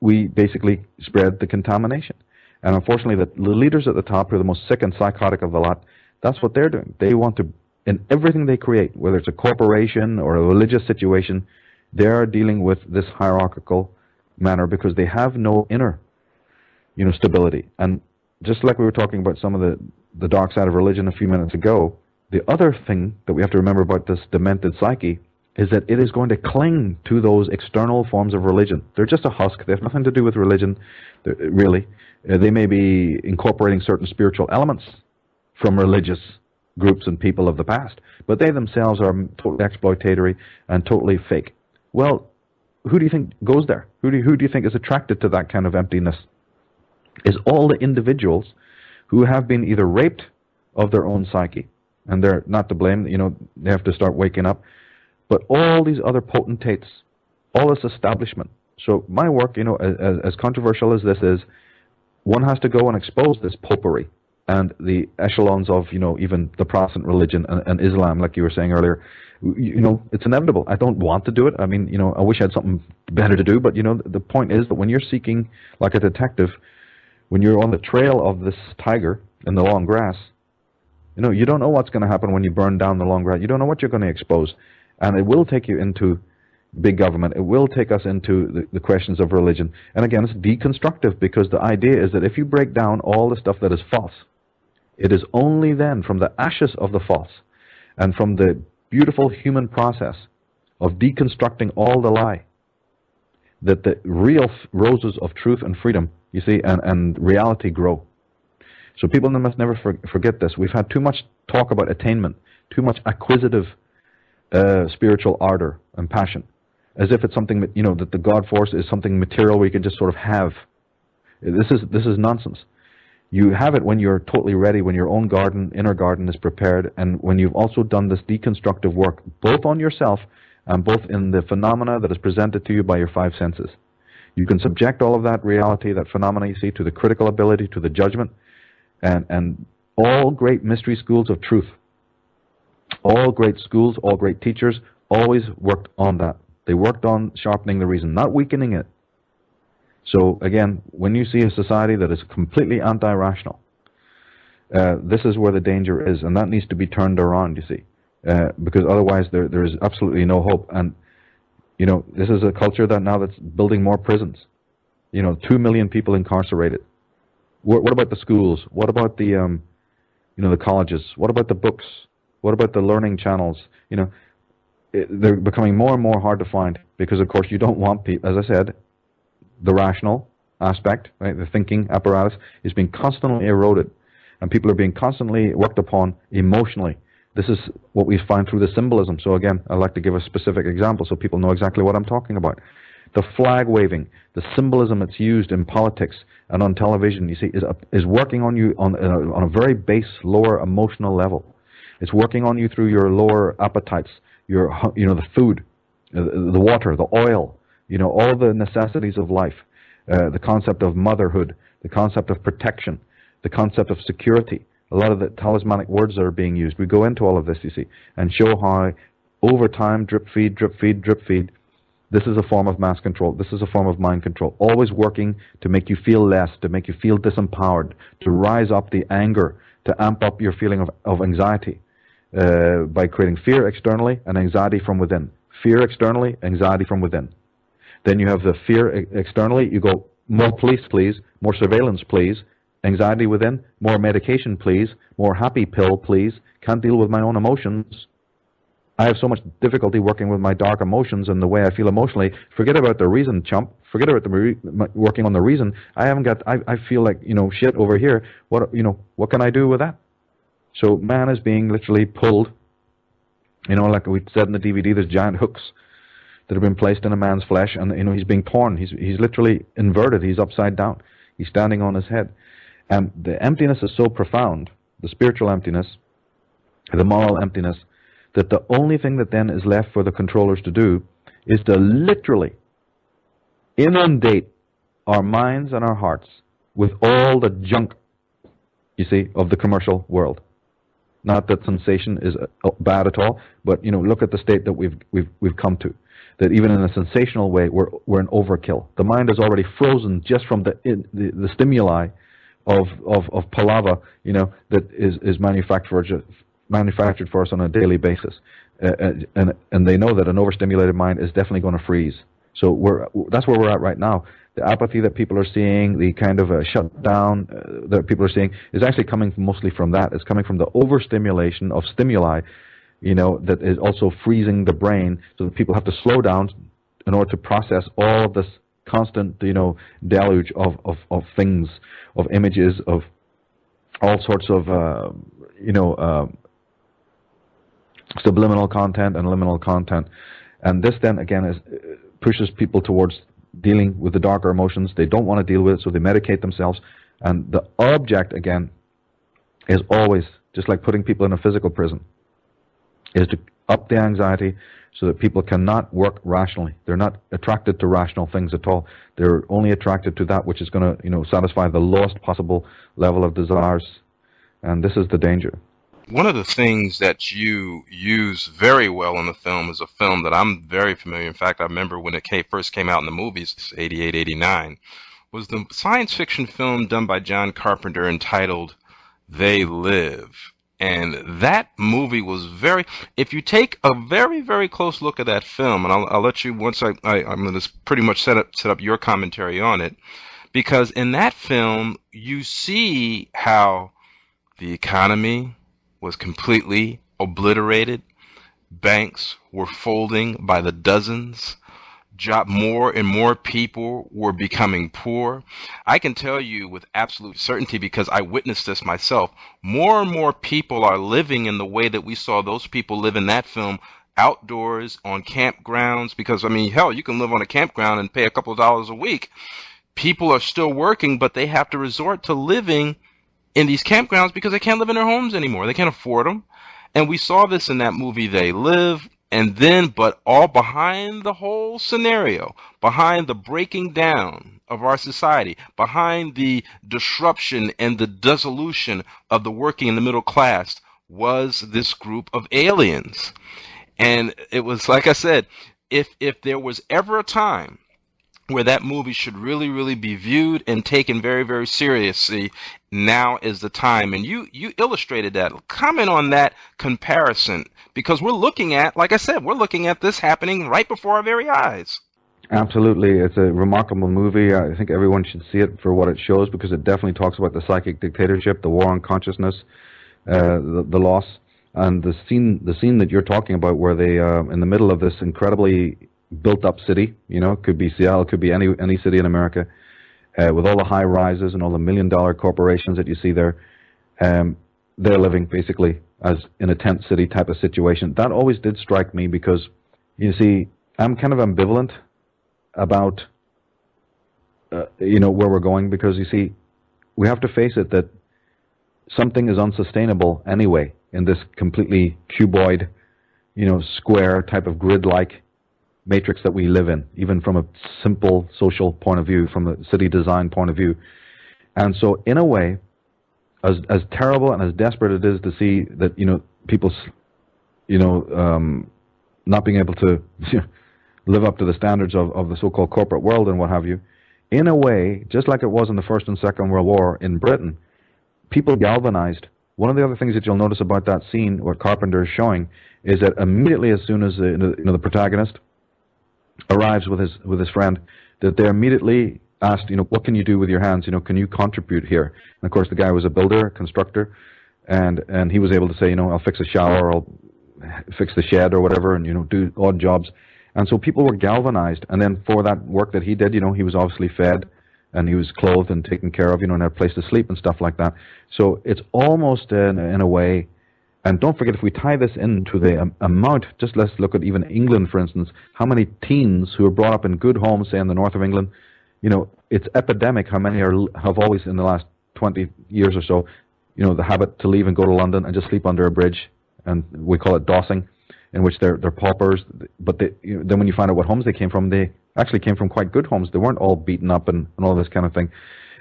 we basically spread the contamination. And unfortunately, the, leaders at the top, who are the most sick and psychotic of the lot, that's what they're doing. They want to, in everything they create, whether it's a corporation or a religious situation, they are dealing with this hierarchical manner because they have no inner, you know, stability. And just like we were talking about some of the, the dark side of religion a few minutes ago, the other thing that we have to remember about this demented psyche is that it is going to cling to those external forms of religion. They're just a husk. They have nothing to do with religion, really. Uh, they may be incorporating certain spiritual elements from religious groups and people of the past, but they themselves are totally exploitatory and totally fake. Well, who do you think goes there? Who do you, who do you think is attracted to that kind of emptiness? Is all the individuals who have been either raped of their own psyche, and they're not to blame. You know, they have to start waking up. But all these other potentates, all this establishment. So my work, you know, as, as controversial as this is, one has to go and expose this popery and the echelons of, you know, even the Protestant religion and, and Islam, like you were saying earlier, you know, it's inevitable. I don't want to do it. I mean, you know, I wish I had something better to do, but you know, the point is that when you're seeking, like a detective, when you're on the trail of this tiger in the long grass, you know, you don't know what's going to happen when you burn down the long grass. You don't know what you're going to expose, and it will take you into big government. It will take us into the, the questions of religion. And again, it's deconstructive because the idea is that if you break down all the stuff that is false, it is only then from the ashes of the false and from the beautiful human process of deconstructing all the lie that the real roses of truth and freedom, you see, and, and reality grow. So people must never for, forget this. We've had too much talk about attainment, too much acquisitive spiritual ardor and passion, as if it's something that, you know, that the God force is something material we can just sort of have. This is, this is nonsense. You have it when you're totally ready, when your own garden, inner garden is prepared, and when you've also done this deconstructive work, both on yourself and both in the phenomena that is presented to you by your five senses. You can subject all of that reality, that phenomena you see, to the critical ability, to the judgment, and, and all great mystery schools of truth, all great schools, all great teachers always worked on that. They worked on sharpening the reason, not weakening it. So again, when you see a society that is completely anti-rational, uh, this is where the danger is, and that needs to be turned around. You see, uh, because otherwise there there is absolutely no hope. And you know, this is a culture that now that's building more prisons. You know, two million people incarcerated. What, what about the schools? What about the um, you know the colleges? What about the books? What about the learning channels? You know, it, they're becoming more and more hard to find because, of course, you don't want people. As I said, the rational aspect, right, the thinking apparatus, is being constantly eroded, and people are being constantly worked upon emotionally. This is what we find through the symbolism. So again, I'd like to give a specific example so people know exactly what I'm talking about. The flag waving, the symbolism that's used in politics and on television, you see, is, is working on you on, uh, on a very base, lower emotional level. It's working on you through your lower appetites, your, you know, the food, uh, the water, the oil, you know, all the necessities of life, uh, the concept of motherhood, the concept of protection, the concept of security. A lot of the talismanic words that are being used. We go into all of this, you see, and show how over time, drip feed, drip feed, drip feed, this is a form of mass control. This is a form of mind control. Always working to make you feel less, to make you feel disempowered, to rise up the anger, to amp up your feeling of, of anxiety uh, by creating fear externally and anxiety from within. Fear externally, anxiety from within. Then you have the fear externally. You go, more police, please. More surveillance, please. Anxiety within. More medication, please. More happy pill, please. Can't deal with my own emotions. I have so much difficulty working with my dark emotions and the way I feel emotionally. Forget about the reason, chump. Forget about the re- working on the reason. I haven't got. I, I feel like you know shit over here. What you know? What can I do with that? So man is being literally pulled. You know, like we said in the DVD, there's giant hooks that have been placed in a man's flesh, and you know he's being torn. He's he's literally inverted. He's upside down. He's standing on his head, and the emptiness is so profound, the spiritual emptiness, the moral emptiness, that the only thing that then is left for the controllers to do is to literally inundate our minds and our hearts with all the junk, you see, of the commercial world. Not that sensation is uh, bad at all, but you know, look at the state that we've we've we've come to. That even in a sensational way, we're we're an overkill. The mind is already frozen just from the in, the, the stimuli of of of palava, you know, that is is manufactured manufactured for us on a daily basis, uh, uh, and and they know that an overstimulated mind is definitely going to freeze. So we're that's where we're at right now. The apathy that people are seeing, the kind of shutdown uh, that people are seeing, is actually coming mostly from that. It's coming from the overstimulation of stimuli, you know, that is also freezing the brain, so that people have to slow down in order to process all this constant, you know, deluge of of, of things, of images, of all sorts of, uh, you know, uh, subliminal content and liminal content. And this then again is pushes people towards dealing with the darker emotions. They don't want to deal with it, so they medicate themselves. And the object again is always just like putting people in a physical prison, is to up the anxiety so that people cannot work rationally. They're not attracted to rational things at all. They're only attracted to that which is going to, you know, satisfy the lowest possible level of desires. And this is the danger one of the things that you use very well in the film is a film that I'm very familiar. In fact, I remember when it came, first came out in the movies, 88, 89, was the science fiction film done by John Carpenter entitled They Live. And that movie was very, if you take a very, very close look at that film, and I'll, I'll let you, once I, I, I'm going to pretty much set up, set up your commentary on it, because in that film, you see how the economy, was completely obliterated. Banks were folding by the dozens. Job, more and more people were becoming poor. I can tell you with absolute certainty because I witnessed this myself. More and more people are living in the way that we saw those people live in that film outdoors on campgrounds because I mean hell you can live on a campground and pay a couple of dollars a week. People are still working but they have to resort to living in these campgrounds because they can't live in their homes anymore. They can't afford them. And we saw this in that movie, They Live. And then, but all behind the whole scenario, behind the breaking down of our society, behind the disruption and the dissolution of the working and the middle class, was this group of aliens. And it was like I said, if if there was ever a time where that movie should really, really be viewed and taken very, very seriously. Now is the time, and you you illustrated that. Comment on that comparison because we're looking at, like I said, we're looking at this happening right before our very eyes. Absolutely, it's a remarkable movie. I think everyone should see it for what it shows because it definitely talks about the psychic dictatorship, the war on consciousness, uh, the, the loss, and the scene. The scene that you're talking about, where they, uh, in the middle of this incredibly built up city. You know, could be Seattle, could be any any city in America, uh, with all the high rises and all the million dollar corporations that you see there. Um, they're living basically as in a tent city type of situation. That always did strike me because, you see, I'm kind of ambivalent about, uh, you know, where we're going because you see, we have to face it that something is unsustainable anyway in this completely cuboid, you know, square type of grid-like matrix that we live in, even from a simple social point of view, from a city design point of view. And so, in a way, as as terrible and as desperate it is to see that you know people, you know, um, not being able to (laughs) live up to the standards of, of the so-called corporate world and what have you, in a way, just like it was in the First and Second World War in Britain, people galvanized. One of the other things that you'll notice about that scene, what Carpenter is showing, is that immediately as soon as the, you know, the protagonist arrives with his with his friend, that they're immediately asked, you know, what can you do with your hands? You know, can you contribute here? And of course, the guy was a builder, constructor, and and he was able to say, you know, I'll fix a shower, I'll fix the shed or whatever, and you know, do odd jobs. And so people were galvanized. And then for that work that he did, you know, he was obviously fed and he was clothed and taken care of, you know, and had a place to sleep and stuff like that. So it's almost in, in a way, and don't forget if we tie this into the um, amount, just let's look at even England, for instance, how many teens who are brought up in good homes, say in the north of England, you know, it's epidemic how many are have always in the last 20 years or so, you know, the habit to leave and go to London and just sleep under a bridge, and we call it dossing in which they're they're paupers. But they, you know, then when you find out what homes they came from, they actually came from quite good homes. They weren't all beaten up and, and all this kind of thing.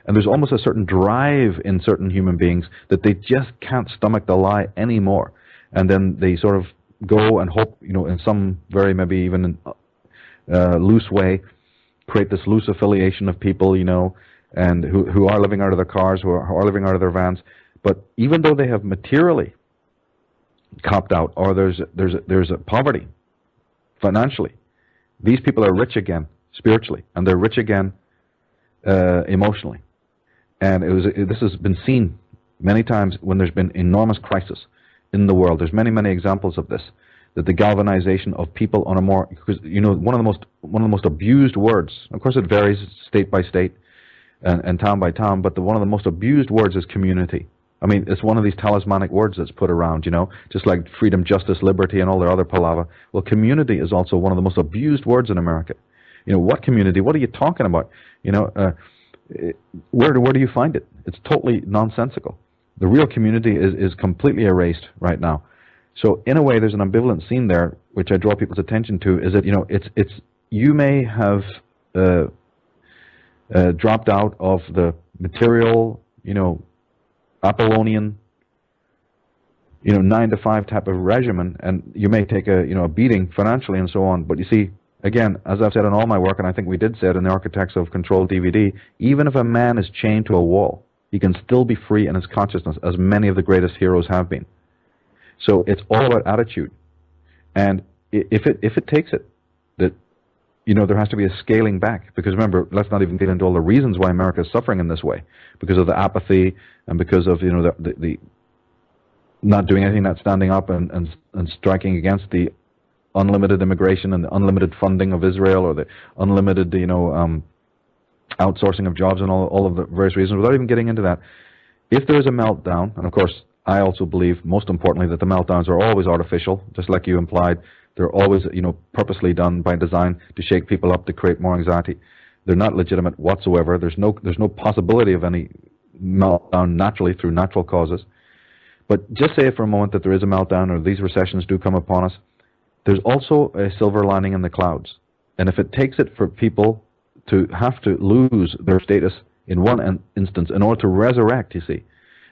And there's almost a certain drive in certain human beings that they just can't stomach the lie anymore. And then they sort of go and hope, you know, in some very maybe even uh, loose way, create this loose affiliation of people, you know, and who who are living out of their cars, who are, who are living out of their vans. But even though they have materially copped out, or there's there's there's a poverty financially. These people are rich again spiritually, and they're rich again uh, emotionally. And it was it, this has been seen many times when there's been enormous crisis in the world. There's many many examples of this. That the galvanization of people on a more because you know one of the most one of the most abused words. Of course, it varies state by state and, and town by town, but the, one of the most abused words is community I mean, it's one of these talismanic words that's put around, you know, just like freedom, justice, liberty, and all their other palaver. Well, community is also one of the most abused words in America. You know, what community? What are you talking about? You know, uh, where where do you find it? It's totally nonsensical. The real community is is completely erased right now. So in a way, there's an ambivalent scene there, which I draw people's attention to. Is that you know, it's it's you may have uh, uh, dropped out of the material, you know, Apollonian, you know, nine to five type of regimen, and you may take a you know a beating financially and so on. But you see, again, as I've said in all my work, and I think we did say it in the Architects of Control DVD, even if a man is chained to a wall, he can still be free in his consciousness, as many of the greatest heroes have been. So it's all about attitude, and if it if it takes it, that you know, there has to be a scaling back. Because remember, let's not even get into all the reasons why America is suffering in this way. Because of the apathy and because of, you know, the, the, the not doing anything, not standing up and, and, and striking against the unlimited immigration and the unlimited funding of Israel or the unlimited, you know, um, outsourcing of jobs and all, all of the various reasons, without even getting into that. If there is a meltdown, and of course, I also believe, most importantly, that the meltdowns are always artificial, just like you implied. They're always, you know, purposely done by design to shake people up to create more anxiety. They're not legitimate whatsoever. There's no there's no possibility of any meltdown naturally through natural causes. But just say for a moment that there is a meltdown or these recessions do come upon us. There's also a silver lining in the clouds. And if it takes it for people to have to lose their status in one instance in order to resurrect, you see,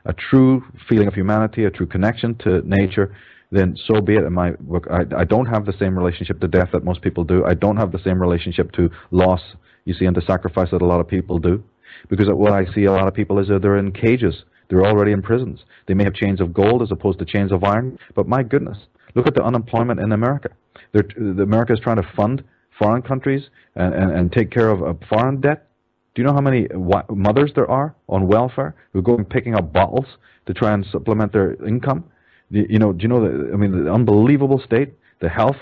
a true feeling of humanity, a true connection to nature, then so be it. In my book, I, I don't have the same relationship to death that most people do. I don't have the same relationship to loss, you see, and to sacrifice that a lot of people do. Because what I see a lot of people is that they're in cages. They're already in prisons. They may have chains of gold as opposed to chains of iron. But my goodness, look at the unemployment in America. They're, the America is trying to fund foreign countries and, and, and take care of a foreign debt. Do you know how many mothers there are on welfare who go and picking up bottles to try and supplement their income? You know, do you know the? I mean, the unbelievable state, the health.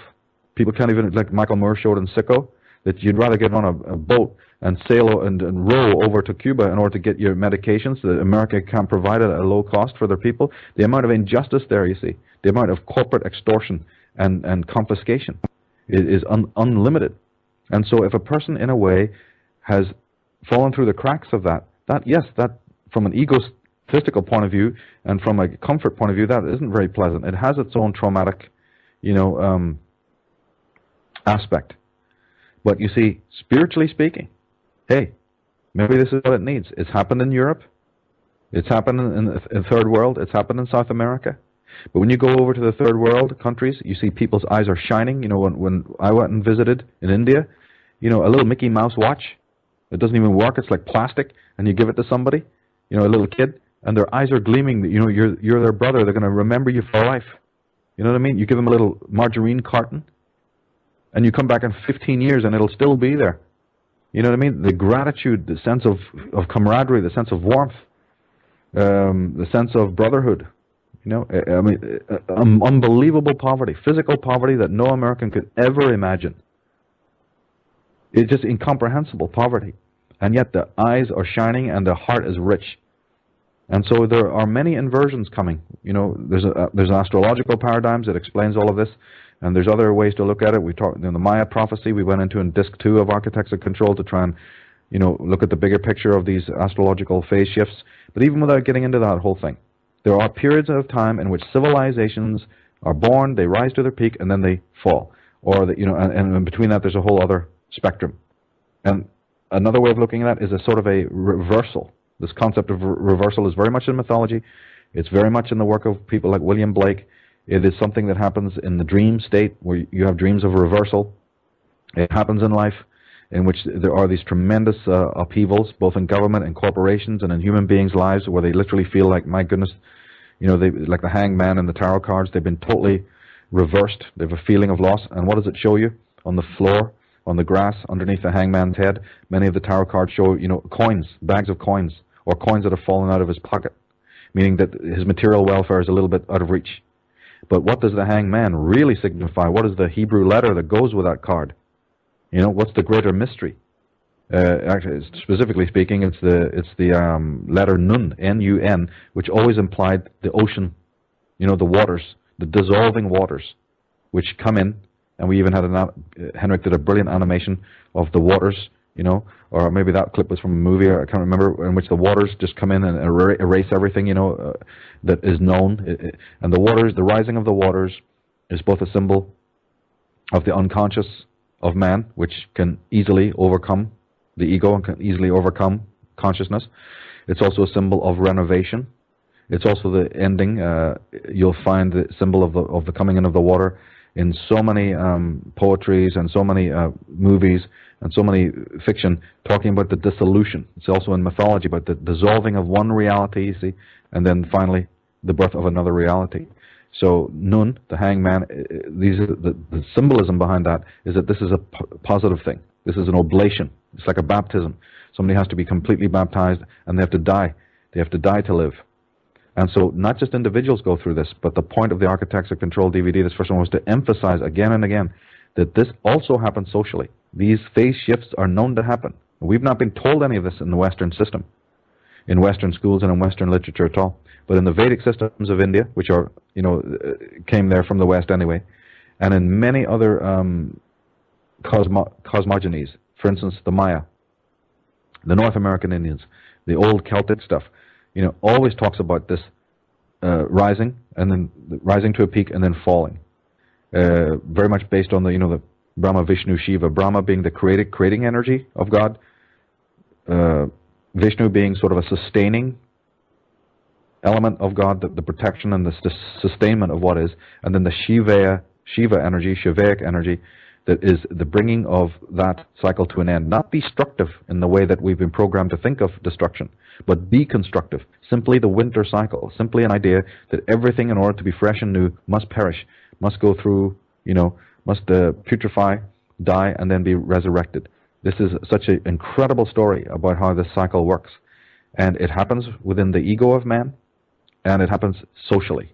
People can't even like Michael Moore showed in Sicko that you'd rather get on a, a boat and sail and, and row over to Cuba in order to get your medications that America can provide at a low cost for their people. The amount of injustice there, you see, the amount of corporate extortion and, and confiscation is, is un, unlimited. And so if a person in a way has fallen through the cracks of that, that yes, that from an ego statistical point of view and from a comfort point of view, that isn't very pleasant. It has its own traumatic, you know, um, aspect. But you see, spiritually speaking, hey, maybe this is what it needs. It's happened in Europe. It's happened in the third world. It's happened in South America. But when you go over to the third world countries, you see people's eyes are shining. You know, when, when I went and visited in India, you know, a little Mickey Mouse watch, it doesn't even work. It's like plastic, and you give it to somebody, you know, a little kid, and their eyes are gleaming. You know, you're you're their brother. They're going to remember you for life. You know what I mean? You give them a little margarine carton, and you come back in 15 years, and it'll still be there. You know what I mean? The gratitude, the sense of of camaraderie, the sense of warmth, um, the sense of brotherhood. You know, I mean, um, unbelievable poverty, physical poverty that no American could ever imagine. It's just incomprehensible poverty. And yet the eyes are shining and the heart is rich. And so there are many inversions coming. You know, there's a, there's astrological paradigms that explains all of this, and there's other ways to look at it. We talked in the Maya prophecy. We went into in disc two of Architects of Control to try and, you know, look at the bigger picture of these astrological phase shifts. But even without getting into that whole thing, there are periods of time in which civilizations are born, they rise to their peak, and then they fall. Or, the, you know, and, and in between that, there's a whole other spectrum. And another way of looking at that is a sort of a reversal. This concept of re reversal is very much in mythology. It's very much in the work of people like William Blake. It is something that happens in the dream state where you have dreams of reversal. It happens in life in which there are these tremendous uh, upheavals, both in government and corporations and in human beings' lives, where they literally feel like, my goodness, you know, they, like the hangman and the tarot cards, they've been totally reversed. They have a feeling of loss. And what does it show you? On the floor, on the grass, underneath the hangman's head, many of the tarot cards show, you know, coins, bags of coins, or coins that have fallen out of his pocket, meaning that his material welfare is a little bit out of reach. But what does the hangman really signify? What is the Hebrew letter that goes with that card? You know, what's the greater mystery? Uh, actually, specifically speaking, it's the it's the um, letter Nun, N-U-N, which always implied the ocean, you know, the waters, the dissolving waters, which come in, and we even had an uh, Henrik did a brilliant animation of the waters, you know, or maybe that clip was from a movie, I can't remember, in which the waters just come in and erase everything, you know, uh, that is known, and the waters, the rising of the waters, is both a symbol of the unconscious of man, which can easily overcome the ego and can easily overcome consciousness. It's also a symbol of renovation. It's also the ending. Uh, you'll find the symbol of the of the coming in of the water in so many um, poetries and so many uh, movies and so many fiction talking about the dissolution. It's also in mythology about the dissolving of one reality, see, and then finally the birth of another reality. So Nun, the hangman, uh, these are the, the symbolism behind that is that this is a positive thing. This is an oblation. It's like a baptism. Somebody has to be completely baptized and they have to die. They have to die to live. And so not just individuals go through this, but the point of the Architects of Control DVD, this first one, was to emphasize again and again that this also happens socially. These phase shifts are known to happen. We've not been told any of this in the Western system, in Western schools and in Western literature at all. But in the Vedic systems of India, which are, you know, came there from the West anyway, and in many other um, cosmo cosmogonies, for instance, the Maya, the North American Indians, the old Celtic stuff, you know, always talks about this uh, rising and then rising to a peak and then falling. Uh, very much based on the, you know, the Brahma, Vishnu, Shiva. Brahma being the created, creating energy of God. Uh, Vishnu being sort of a sustaining element of God, the, the protection and the sustainment of what is, and then the Shiva, Shiva energy, Shivaic energy, that is the bringing of that cycle to an end. Not destructive in the way that we've been programmed to think of destruction, but be constructive. Simply the winter cycle. Simply an idea that everything in order to be fresh and new must perish, must go through, you know, must uh, putrefy, die, and then be resurrected. This is such an incredible story about how this cycle works. And it happens within the ego of man, and it happens socially.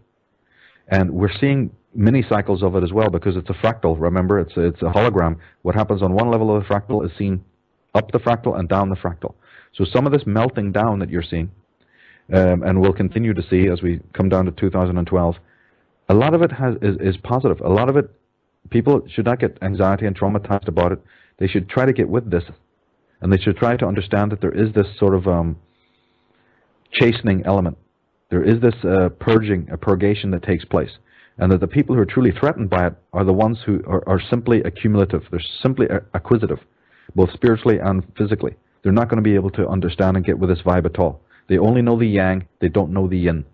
And we're seeing mini cycles of it as well because it's a fractal. Remember, it's a, it's a hologram. What happens on one level of the fractal is seen up the fractal and down the fractal. So some of this melting down that you're seeing, um, and we'll continue to see as we come down to 2012, a lot of it has is, is positive. A lot of it, people should not get anxiety and traumatized about it. They should try to get with this, and they should try to understand that there is this sort of um, chastening element. There is this uh, purging, a purgation that takes place and that the people who are truly threatened by it are the ones who are, are simply accumulative. They're simply acquisitive, both spiritually and physically. They're not going to be able to understand and get with this vibe at all. They only know the yang, they don't know the yin.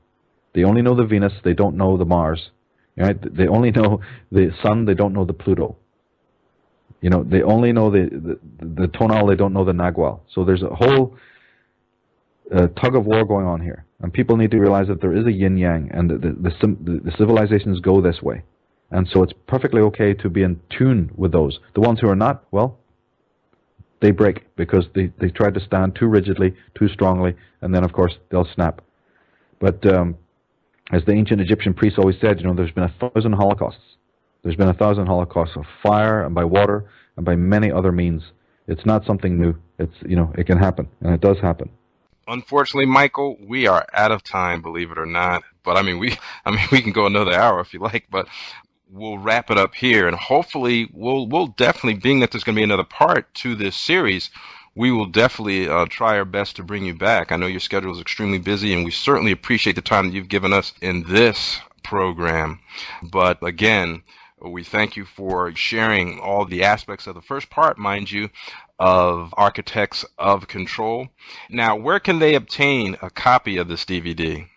They only know the Venus, they don't know the Mars. Right? They only know the Sun, they don't know the Pluto. You know, they only know the, the, the tonal, they don't know the Nagual. So there's a whole uh, tug of war going on here. And people need to realize that there is a yin yang, and the, the, the, the, civilizations go this way. And so it's perfectly okay to be in tune with those. The ones who are not, well, they break because they, they try to stand too rigidly, too strongly, and then, of course, they'll snap. But um, as the ancient Egyptian priests always said, you know, there's been a thousand holocausts. There's been a thousand holocausts of fire and by water and by many other means. It's not something new. It's you know, it can happen, and it does happen. Unfortunately, Michael, we are out of time, believe it or not. But I mean, we, (laughs) I mean, we can go another hour if you like, but we'll wrap it up here, and hopefully, we'll, we'll definitely, being that there's going to be another part to this series, we will definitely uh, try our best to bring you back. I know your schedule is extremely busy, and we certainly appreciate the time that you've given us in this program. But again, we thank you for sharing all the aspects of the first part, mind you, of Architects of Control. Now, where can they obtain a copy of this DVD?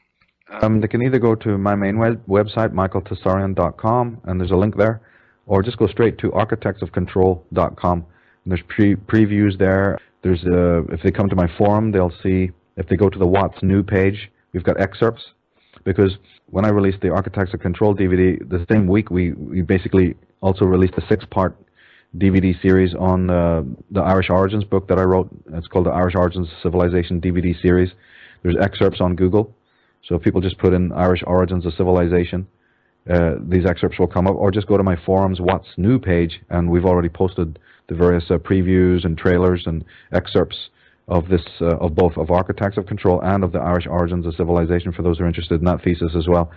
Um, they can either go to my main web- website, michaeltsarion.com, and there's a link there, or just go straight to architectsofcontrol.com. And there's pre- previews there. There's uh, if they come to my forum, they'll see. If they go to the What's New page, we've got excerpts. Because when I released the Architects of Control DVD, the same week we, we basically also released a six-part DVD series on uh, the Irish Origins book that I wrote. It's called the Irish Origins Civilization DVD series. There's excerpts on Google. So if people just put in Irish Origins of Civilization, uh, these excerpts will come up, or just go to my forums What's New page, and we've already posted the various uh, previews and trailers and excerpts of this uh, of both of Architects of Control and of the Irish Origins of Civilization for those who are interested in that thesis as well.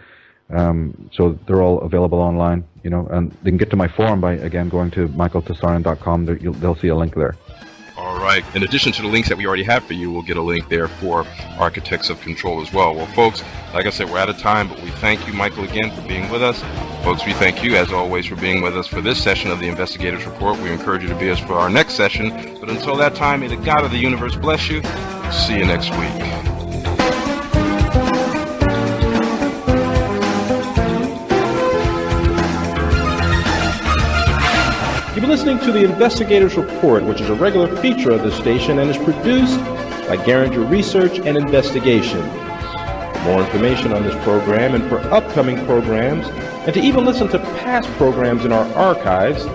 Um, so they're all available online, you know, and they can get to my forum by again going to michaeltsarion.com. They'll see a link there. All right. In addition to the links that we already have for you, we'll get a link there for Architects of Control as well. Well, folks, like I said, we're out of time, but we thank you, Michael, again for being with us. Folks, we thank you, as always, for being with us for this session of the Investigators Report. We encourage you to be us for our next session. But until that time, may the God of the universe bless you. See you next week. Listening to the Investigators Report, which is a regular feature of this station and is produced by Garinger Research and Investigation. For more information on this program and for upcoming programs, and to even listen to past programs in our archives,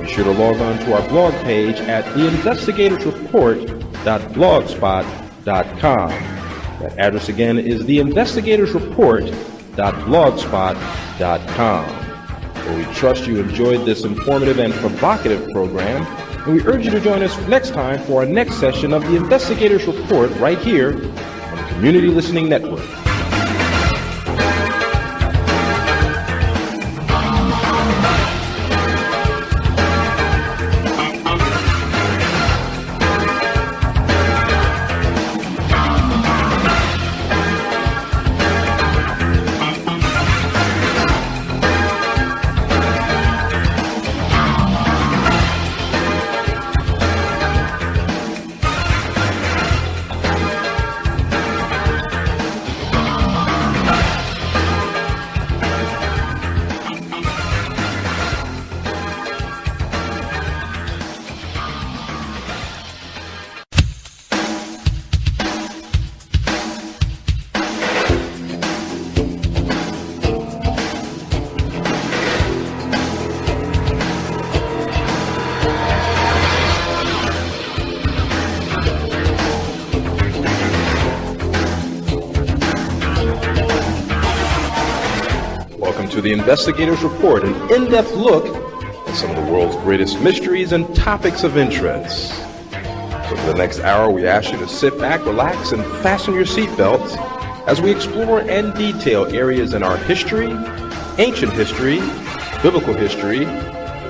be sure to log on to our blog page at theinvestigatorsreport.blogspot.com. That address again is theinvestigatorsreport.blogspot.com. We trust you enjoyed this informative and provocative program, and we urge you to join us next time for our next session of the Investigators Report right here on the Community Listening Network. Investigators Report, an in depth look at some of the world's greatest mysteries and topics of interest. So, for the next hour, we ask you to sit back, relax, and fasten your seatbelts as we explore and detail areas in our history, ancient history, biblical history,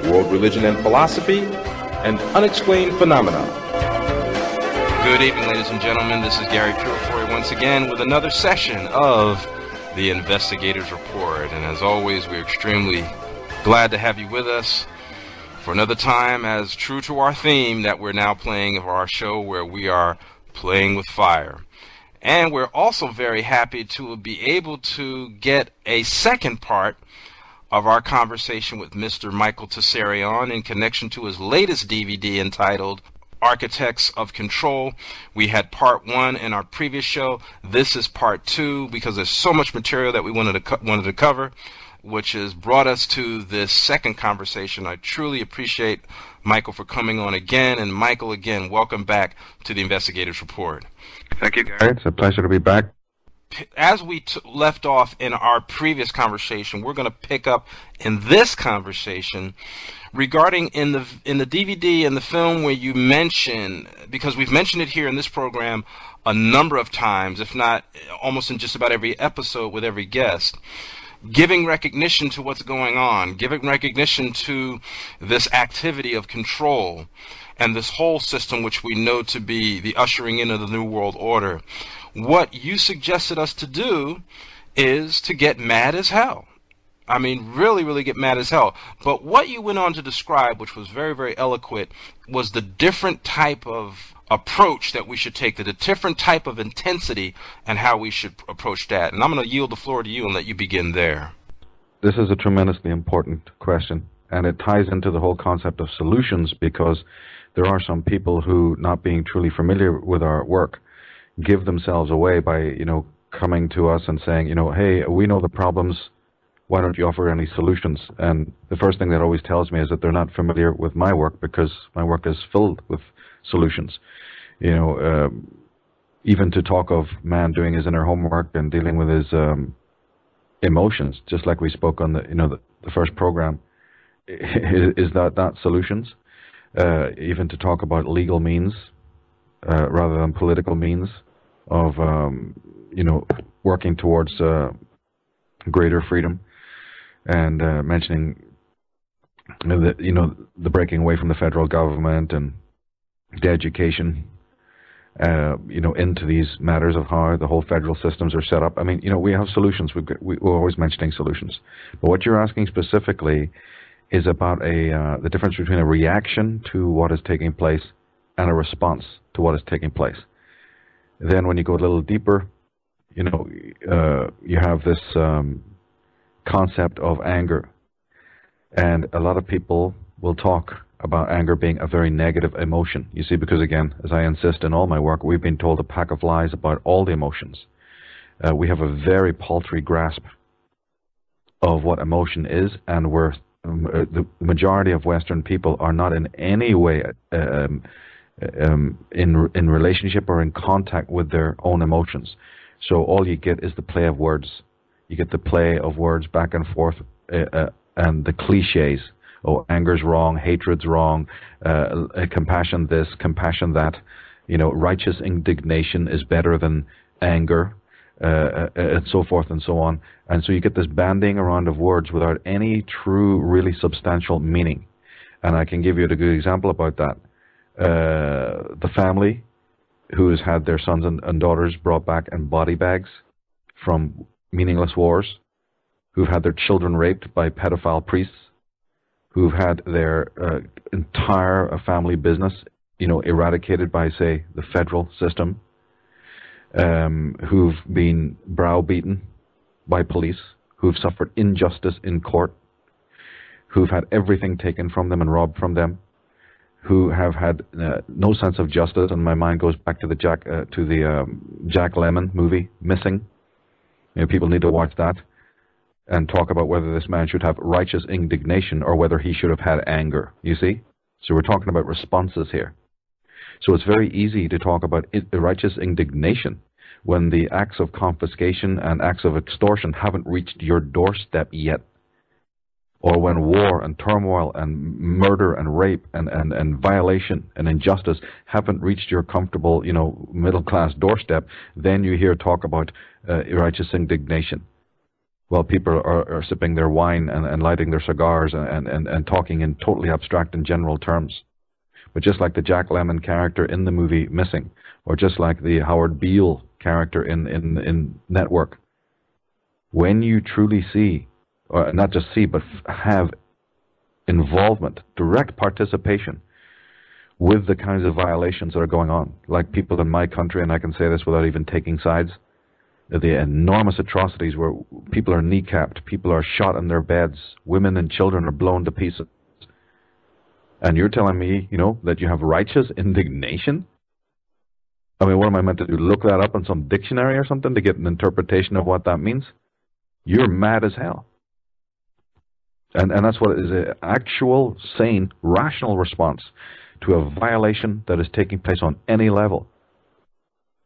world religion and philosophy, and unexplained phenomena. Good evening, ladies and gentlemen. This is Gary Purefoy once again with another session of the Investigators Report. And as always, we're extremely glad to have you with us for another time, as true to our theme that we're now playing of our show, where we are playing with fire. And we're also very happy to be able to get a second part of our conversation with Mr. Michael Tsarion in connection to his latest DVD entitled Architects of Control. We had part one in our previous show. This is part two because there's so much material that we wanted to co- wanted to cover, which has brought us to this second conversation. I truly appreciate Michael for coming on again, and Michael again, welcome back to the Investigators Report. Thank you, Gary. It's a pleasure to be back. as we t- left off in our previous conversation, we're going to pick up in this conversation regarding in the in the DVD and the film where you mention because we've mentioned it here in this program a number of times, if not almost in just about every episode with every guest. Giving recognition to what's going on, giving recognition to this activity of control and this whole system, which we know to be the ushering in of the New World Order. What you suggested us to do is to get mad as hell. I mean, really, really get mad as hell. But what you went on to describe, which was very, very eloquent, was the different type of approach that we should take, the different type of intensity, and how we should approach that. And I'm going to yield the floor to you and let you begin there. This is a tremendously important question, and it ties into the whole concept of solutions because there are some people who, not being truly familiar with our work, give themselves away by, you know, coming to us and saying, you know, hey, we know the problems. Why don't you offer any solutions? And the first thing that always tells me is that they're not familiar with my work because my work is filled with solutions. You know, um, even to talk of man doing his inner homework and dealing with his um, emotions, just like we spoke on the, you know, the, the first program, is, (laughs) is that not solutions? Uh, even to talk about legal means uh, rather than political means of um, you know working towards uh, greater freedom and uh, mentioning you know, the, you know the breaking away from the federal government and the education uh, you know into these matters of how the whole federal systems are set up. I mean you know we have solutions. We've got, we, we're always mentioning solutions, but what you're asking specifically is about a uh, the difference between a reaction to what is taking place and a response to what is taking place. Then when you go a little deeper, you know, uh, you have this um, concept of anger. And a lot of people will talk about anger being a very negative emotion. You see, because again, as I insist in all my work, we've been told a pack of lies about all the emotions. Uh, we have a very paltry grasp of what emotion is, and we're um, uh, the majority of Western people are not in any way um, um, in in relationship or in contact with their own emotions. So all you get is the play of words. You get the play of words back and forth, uh, uh, and the cliches. Oh, anger's wrong, hatred's wrong, uh, compassion this, compassion that. You know, righteous indignation is better than anger, and so forth and so on. And so you get this banding around of words without any true, really substantial meaning. And I can give you a good example about that. The family who has had their sons and, and, daughters brought back in body bags from meaningless wars, who've had their children raped by pedophile priests, who've had their uh, entire family business, you know, eradicated by, say, the federal system, um, who've been browbeaten by police, who've suffered injustice in court, who've had everything taken from them and robbed from them, who have had uh, no sense of justice, and my mind goes back to the Jack uh, to the um, Jack Lemmon movie, Missing. People need to watch that and talk about whether this man should have righteous indignation or whether he should have had anger. You see, so we're talking about responses here. So it's very easy to talk about righteous indignation when the acts of confiscation and acts of extortion haven't reached your doorstep yet or when war and turmoil and murder and rape and, and, and violation and injustice haven't reached your comfortable, you know, middle class doorstep, then you hear talk about uh, righteous indignation. While people are, are sipping their wine and, and lighting their cigars and, and, and talking in totally abstract and general terms. But just like the Jack Lemmon character in the movie Missing, or just like the Howard Beale character in, in, in Network, when you truly see or not just see, but have involvement, direct participation with the kinds of violations that are going on. Like people in my country, and I can say this without even taking sides, the enormous atrocities where people are kneecapped, people are shot in their beds, women and children are blown to pieces. And you're telling me, you know, that you have righteous indignation? I mean, what am I meant to do? Look that up in some dictionary or something to get an interpretation of what that means? You're mad as hell. And, and that's what is an actual, sane, rational response to a violation that is taking place on any level.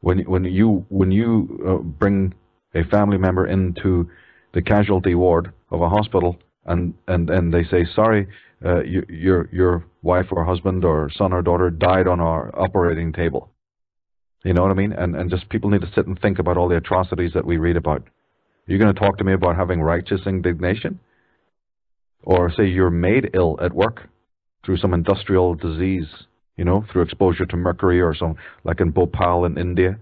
When, when you, when you uh, bring a family member into the casualty ward of a hospital and and and they say sorry uh, you, your your wife or husband or son or daughter died on our operating table. You know what i mean? And and just people need to sit and think about all the atrocities that we read about. You're going to talk to me about having righteous indignation or say you're made ill at work through some industrial disease you know through exposure to mercury or some like in bhopal in india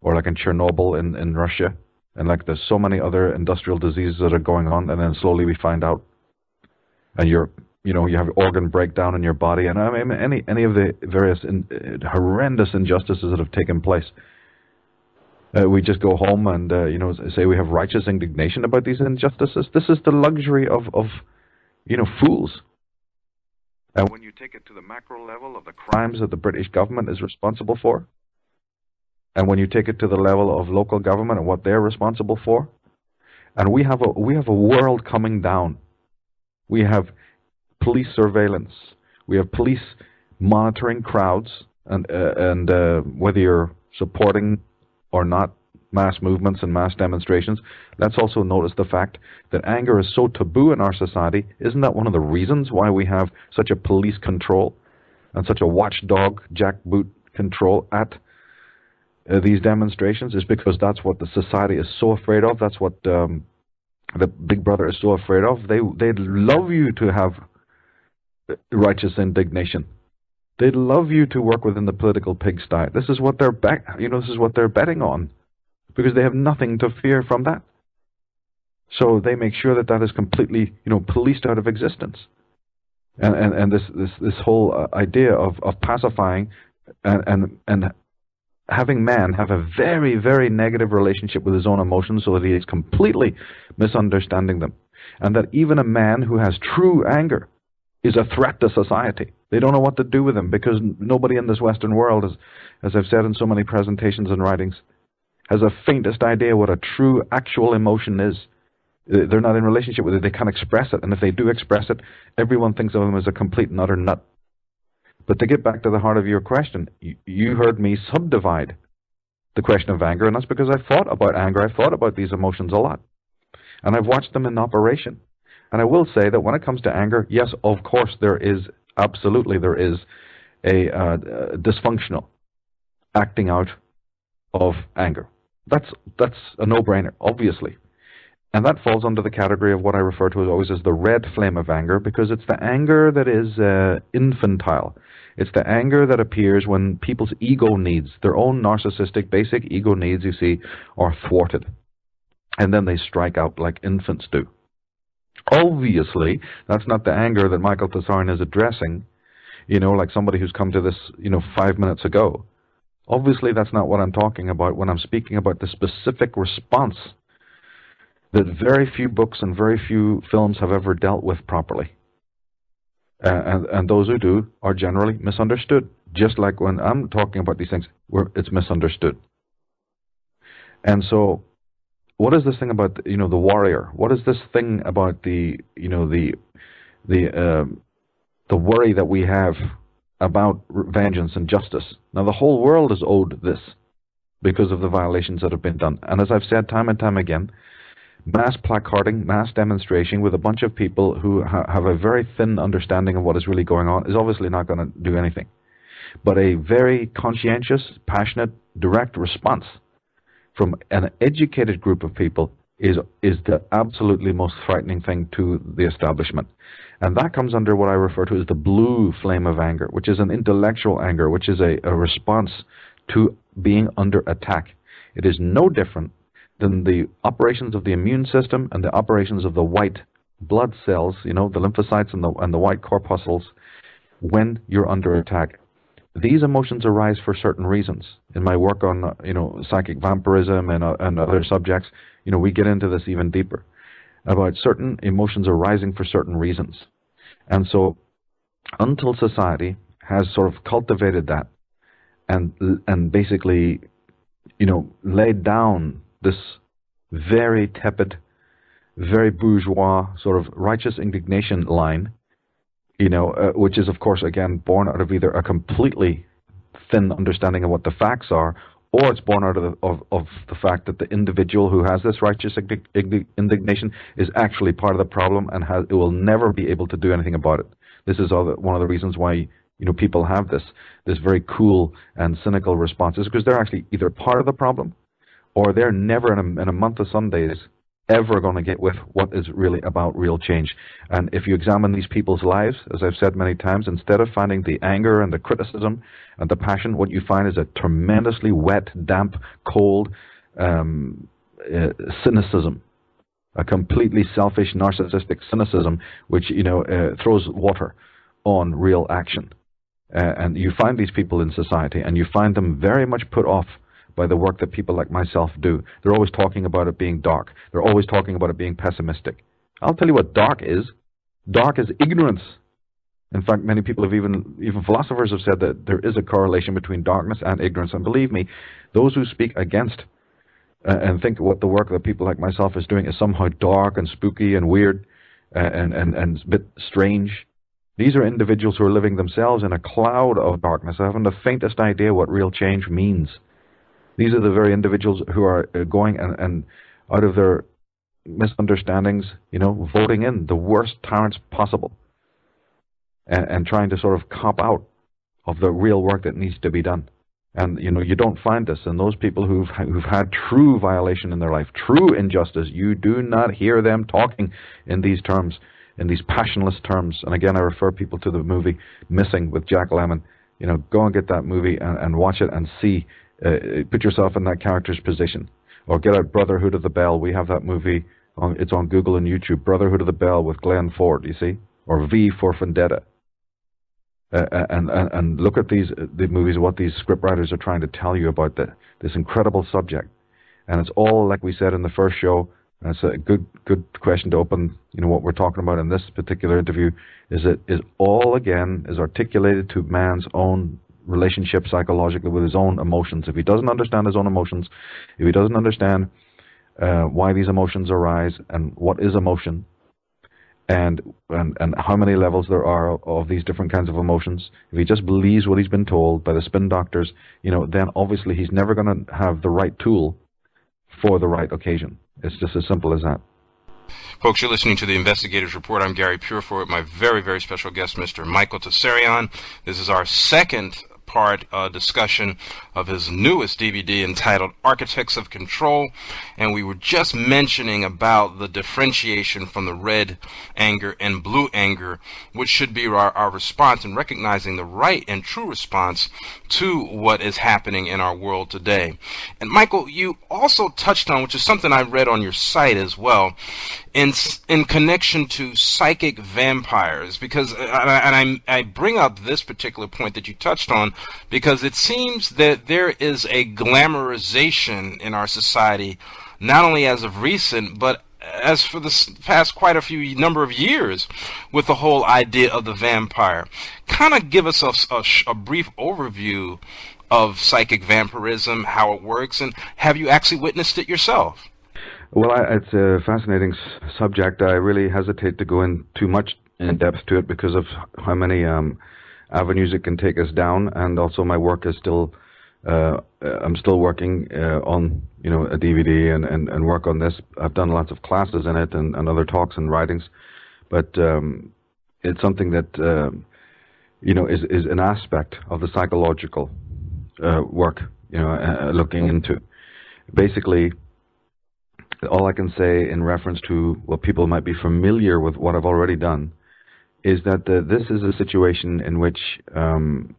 or like in chernobyl in in russia and like there's so many other industrial diseases that are going on, and then slowly we find out, and you're, you know, you have organ breakdown in your body, and I mean any any of the various in, uh, horrendous injustices that have taken place. Uh, we just go home and uh, you know say we have righteous indignation about these injustices. This is the luxury of of you know fools. And when you take it to the macro level of the crimes that the British government is responsible for, and when you take it to the level of local government and what they're responsible for, and we have a we have a world coming down. We have police surveillance. We have police monitoring crowds, and uh, and uh, whether you're supporting or not mass movements and mass demonstrations. Let's also notice the fact that anger is so taboo in our society. Isn't that one of the reasons why we have such a police control and such a watchdog jackboot control at uh, these demonstrations is because that's what the society is so afraid of. That's what um, the Big Brother is so afraid of. They they'd love you to have righteous indignation. They'd love you to work within the political pigsty. This is what they're bet. You know, this is what they're betting on, because they have nothing to fear from that. So they make sure that that is completely, you know, policed out of existence. And and, and this this this whole uh, idea of of pacifying and and and having man have a very, very negative relationship with his own emotions so that he is completely misunderstanding them. And that even a man who has true anger is a threat to society. They don't know what to do with him because nobody in this Western world, as, as I've said in so many presentations and writings, has a faintest idea what a true, actual emotion is. They're not in relationship with it. They can't express it. And if they do express it, everyone thinks of them as a complete and utter nut. But to get back to the heart of your question, you heard me subdivide the question of anger, and that's because I've thought about anger. I've thought about these emotions a lot. And I've watched them in operation. And I will say that when it comes to anger, yes, of course, there is, absolutely, there is a uh, dysfunctional acting out of anger. That's, that's a no-brainer, obviously. And that falls under the category of what I refer to as always as the red flame of anger, because it's the anger that is uh, infantile. It's the anger that appears when people's ego needs, their own narcissistic basic ego needs, you see, are thwarted. And then they strike out like infants do. Obviously, that's not the anger that Michael Tsarion is addressing, you know, like somebody who's come to this, you know, five minutes ago. Obviously, that's not what I'm talking about when I'm speaking about the specific response that very few books and very few films have ever dealt with properly. Uh, and, and those who do are generally misunderstood. Just like when I'm talking about these things, where it's misunderstood. And so, what is this thing about you know the warrior? What is this thing about the you know the the uh, the worry that we have about vengeance and justice? Now the whole world is owed this because of the violations that have been done. And as I've said time and time again, mass placarding, mass demonstration with a bunch of people who ha have a very thin understanding of what is really going on is obviously not going to do anything. But a very conscientious, passionate, direct response from an educated group of people is is the absolutely most frightening thing to the establishment. And that comes under what I refer to as the blue flame of anger, which is an intellectual anger, which is a, a response to being under attack. It is no different than the operations of the immune system and the operations of the white blood cells, you know, the lymphocytes and the, and the white corpuscles, when you're under attack. These emotions arise for certain reasons. In my work on, you know, psychic vampirism and, uh, and other subjects, you know, we get into this even deeper about certain emotions arising for certain reasons. And so, until society has sort of cultivated that and and basically, you know, laid down this very tepid, very bourgeois sort of righteous indignation line, you know, uh, which is of course again born out of either a completely thin understanding of what the facts are, or it's born out of the, of, of the fact that the individual who has this righteous indignation is actually part of the problem and has, it will never be able to do anything about it. This is the, one of the reasons why you know people have this this very cool and cynical responses because they're actually either part of the problem or they're never in a, in a month of Sundays ever going to get with what is really about real change. And if you examine these people's lives, as I've said many times, instead of finding the anger and the criticism and the passion, what you find is a tremendously wet, damp, cold um, uh, cynicism, a completely selfish, narcissistic cynicism, which you know uh, throws water on real action. Uh, and you find these people in society, and you find them very much put off by the work that people like myself do. They're always talking about it being dark. They're always talking about it being pessimistic. I'll tell you what dark is. Dark is ignorance. In fact, many people have even, even philosophers have said that there is a correlation between darkness and ignorance. And believe me, those who speak against uh, and think what the work that people like myself is doing is somehow dark and spooky and weird uh, and, and, and a bit strange, these are individuals who are living themselves in a cloud of darkness, haven't the faintest idea what real change means. These are the very individuals who are uh, going and, and out of their misunderstandings, you know, voting in the worst tyrants possible and, and trying to sort of cop out of the real work that needs to be done. And you know, you don't find this in those people who've who've had true violation in their life, true injustice. You do not hear them talking in these terms, in these passionless terms. And again, I refer people to the movie Missing with Jack Lemmon. You know, go and get that movie and, and watch it and see uh, put yourself in that character's position. Or get out Brotherhood of the Bell. We have that movie. On, it's on Google and YouTube. Brotherhood of the Bell with Glenn Ford. You see, or V for Vendetta. Uh, uh and, and and look at these uh, the movies. What these scriptwriters are trying to tell you about the, this incredible subject, and it's all like we said in the first show. That's a good good question to open. You know what we're talking about in this particular interview is it is all again is articulated to man's own relationship psychologically with his own emotions. If he doesn't understand his own emotions, if he doesn't understand uh, why these emotions arise and what is emotion, and, and and how many levels there are of these different kinds of emotions, if he just believes what he's been told by the spin doctors, you know, then obviously he's never going to have the right tool for the right occasion. It's just as simple as that. Folks, you're listening to the Investigators Report. I'm Gary Purefoy with my very, very special guest, Mr. Michael Tsarion. This is our second part uh, discussion of his newest DVD entitled Architects of Control. And we were just mentioning about the differentiation from the red anger and blue anger, which should be our, our response in recognizing the right and true response to what is happening in our world today. And Michael, you also touched on, which is something I read on your site as well, in in connection to psychic vampires because uh, and I, I bring up this particular point that you touched on because it seems that there is a glamorization in our society not only as of recent but as for the past quite a few number of years with the whole idea of the vampire. Kind of give us a, a, a brief overview of psychic vampirism how it works and have you actually witnessed it yourself well, I, it's a fascinating subject. I really hesitate to go in too much in depth to it because of how many um, avenues it can take us down, and also my work is still. Uh, I'm still working uh, on you know a DVD and, and, and work on this. I've done lots of classes in it and, and other talks and writings, but um, it's something that uh, you know is is an aspect of the psychological uh, work. You know, uh, looking into basically all I can say in reference to what people might be familiar with what I've already done is that the, this is a situation in which um,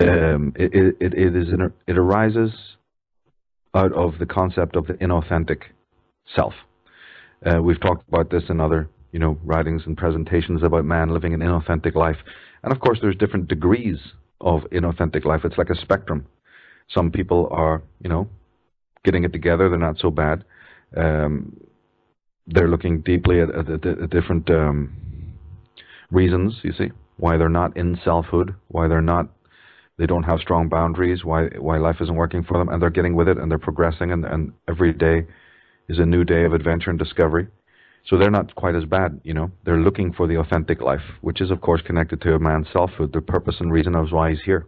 um, it, it, it, is an, it arises out of the concept of the inauthentic self. Uh, we've talked about this in other you know writings and presentations about man living an inauthentic life, and of course there's different degrees of inauthentic life. It's like a spectrum. Some people are you know getting it together. They're not so bad. Um, they're looking deeply at, at, at different um, reasons. You see why they're not in selfhood, why they're not, they don't have strong boundaries, why why life isn't working for them, and they're getting with it and they're progressing, and, and every day is a new day of adventure and discovery. So they're not quite as bad, you know. They're looking for the authentic life, which is of course connected to a man's selfhood, the purpose and reason of why he's here.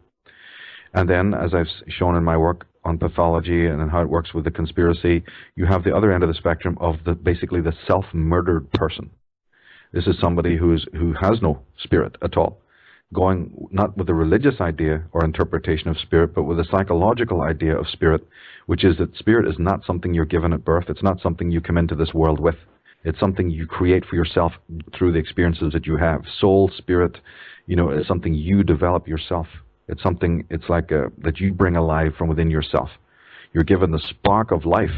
And then, as I've shown in my work on pathology and how it works with the conspiracy, you have the other end of the spectrum of the basically the self-murdered person. This is somebody who is who has no spirit at all, going not with a religious idea or interpretation of spirit, but with a psychological idea of spirit, which is that spirit is not something you're given at birth. It's not something you come into this world with. It's something you create for yourself through the experiences that you have. Soul, spirit, you know, is something you develop yourself. It's something, it's like a, that you bring alive from within yourself. You're given the spark of life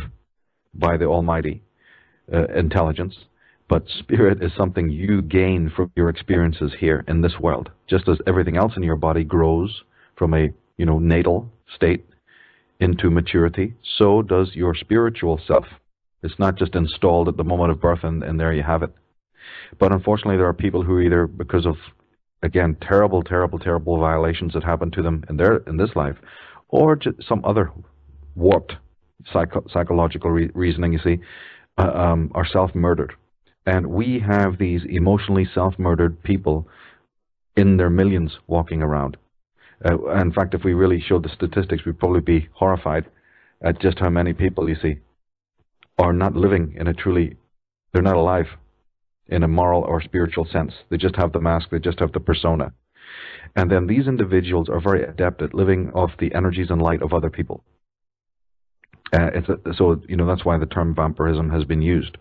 by the Almighty uh, intelligence, but spirit is something you gain from your experiences here in this world. Just as everything else in your body grows from a, you know, natal state into maturity, so does your spiritual self. It's not just installed at the moment of birth and, and there you have it. But unfortunately, there are people who either, because of again, terrible, terrible, terrible violations that happen to them in their in this life, or some other warped psycho- psychological re- reasoning. You see, uh, um, are self-murdered, and we have these emotionally self-murdered people in their millions walking around. Uh, in fact, if we really showed the statistics, we'd probably be horrified at just how many people you see are not living in a truly, they're not alive in a moral or spiritual sense. They just have the mask, they just have the persona. And then these individuals are very adept at living off the energies and light of other people. Uh, a, so, you know, that's why the term vampirism has been used.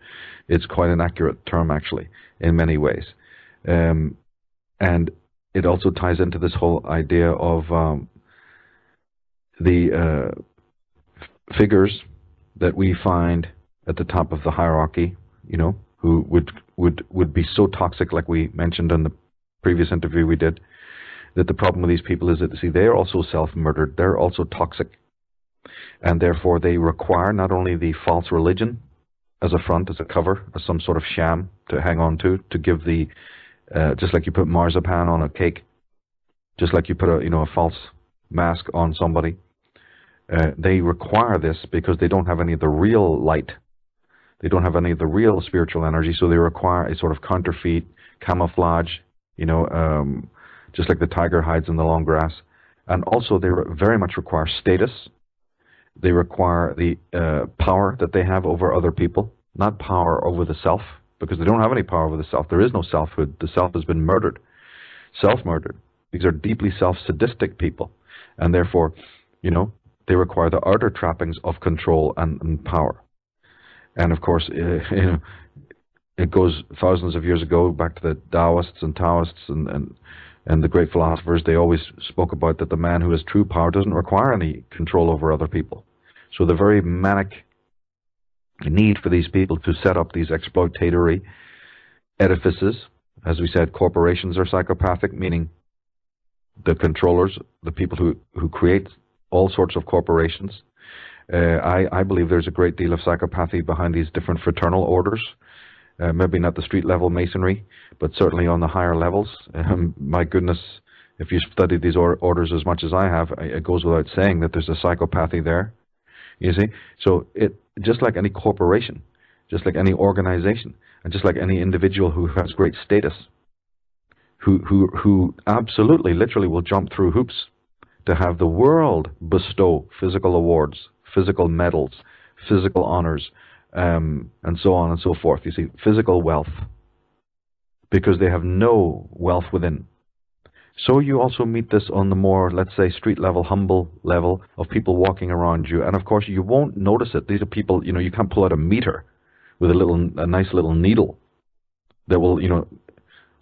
It's quite an accurate term, actually, in many ways. Um, and it also ties into this whole idea of um, the uh, figures that we find at the top of the hierarchy, you know, who would would would be so toxic, like we mentioned in the previous interview we did, that the problem with these people is that see they are also self-murdered. They're also toxic, and therefore they require not only the false religion as a front, as a cover, as some sort of sham to hang on to, to give the uh, just like you put marzipan on a cake, just like you put a you know a false mask on somebody. Uh, they require this because they don't have any of the real light they don't have any of the real spiritual energy, so they require a sort of counterfeit camouflage, you know, um, just like the tiger hides in the long grass. And also, they very much require status. They require the uh, power that they have over other people, not power over the self, because they don't have any power over the self. There is no selfhood. The self has been murdered, self-murdered. These are deeply self-sadistic people, and therefore, you know, they require the outer trappings of control and, and power. And of course, you (laughs) know, it goes thousands of years ago back to the Taoists and Taoists and, and and the great philosophers. They always spoke about that the man who has true power doesn't require any control over other people. So the very manic need for these people to set up these exploitatory edifices, as we said, corporations are psychopathic, meaning the controllers, the people who, who create all sorts of corporations, uh, I, I believe there's a great deal of psychopathy behind these different fraternal orders. Uh, maybe not the street level masonry, but certainly on the higher levels. Um, my goodness, if you study these or orders as much as I have, it goes without saying that there's a psychopathy there. You see, so it just like any corporation, just like any organization, and just like any individual who has great status, who who who absolutely, literally, will jump through hoops to have the world bestow physical awards physical medals, physical honors, um, and so on and so forth. You see, physical wealth, because they have no wealth within. So you also meet this on the more, let's say, street level, humble level of people walking around you, and of course you won't notice it. These are people, you know, you can't pull out a meter with a little, a nice little needle that will, you know,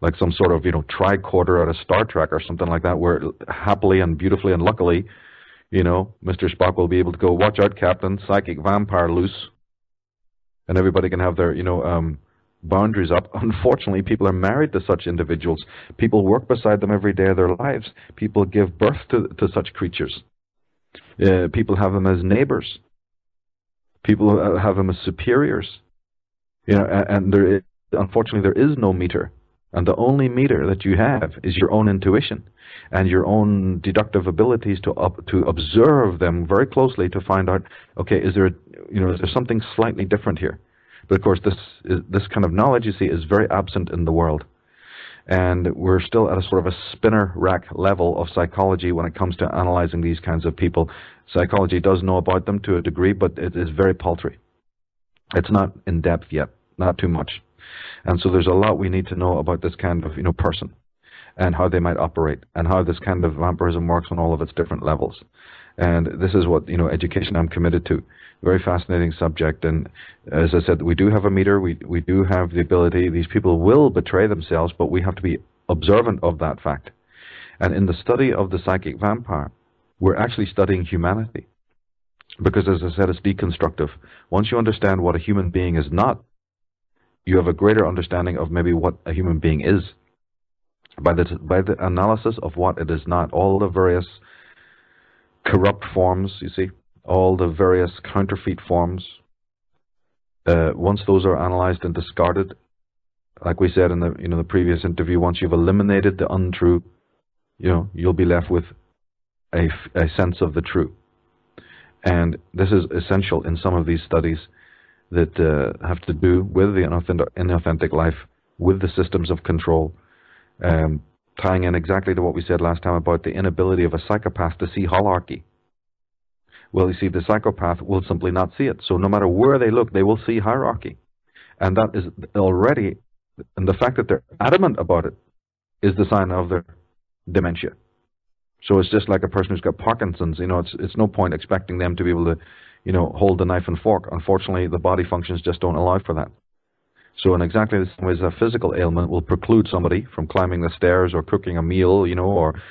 like some sort of, you know, tricorder out of Star Trek or something like that, where happily and beautifully and luckily you know, Mr. Spock will be able to go, watch out, Captain, psychic vampire loose. And everybody can have their, you know, um, boundaries up. (laughs) Unfortunately, people are married to such individuals. People work beside them every day of their lives. People give birth to, to such creatures. Uh, people have them as neighbors. People have them as superiors. You know, and, and there is, unfortunately, there is no meter. And the only meter that you have is your own intuition and your own deductive abilities to up, to observe them very closely to find out, okay, is there, you know, is there something slightly different here? But of course, this is, this kind of knowledge you see is very absent in the world, And we're still at a sort of a spinner rack level of psychology when it comes to analyzing these kinds of people. Psychology does know about them to a degree, but it is very paltry. It's not in depth yet, not too much. And so there's a lot we need to know about this kind of, you know, person and how they might operate and how this kind of vampirism works on all of its different levels. And this is what, you know, education I'm committed to. Very fascinating subject. And as I said, we do have a meter. We, we do have the ability. These people will betray themselves, but we have to be observant of that fact. And in the study of the psychic vampire, we're actually studying humanity. Because as I said, it's deconstructive. Once you understand what a human being is not, you have a greater understanding of maybe what a human being is. By the, by the analysis of what it is not, all the various corrupt forms, you see, all the various counterfeit forms, uh, once those are analyzed and discarded, like we said in the you know the previous interview, once you've eliminated the untrue, you know you'll be left with a, a sense of the true. And this is essential in some of these studies that uh, have to do with the inauthentic life, with the systems of control, um, tying in exactly to what we said last time about the inability of a psychopath to see hierarchy. Well, you see, the psychopath will simply not see it. So no matter where they look, they will see hierarchy. And that is already, and the fact that they're adamant about it is the sign of their dementia. So it's just like a person who's got Parkinson's. You know, it's it's no point expecting them to be able to, you know, hold the knife and fork. Unfortunately, the body functions just don't allow for that. So in exactly the same way as a physical ailment will preclude somebody from climbing the stairs or cooking a meal, you know, or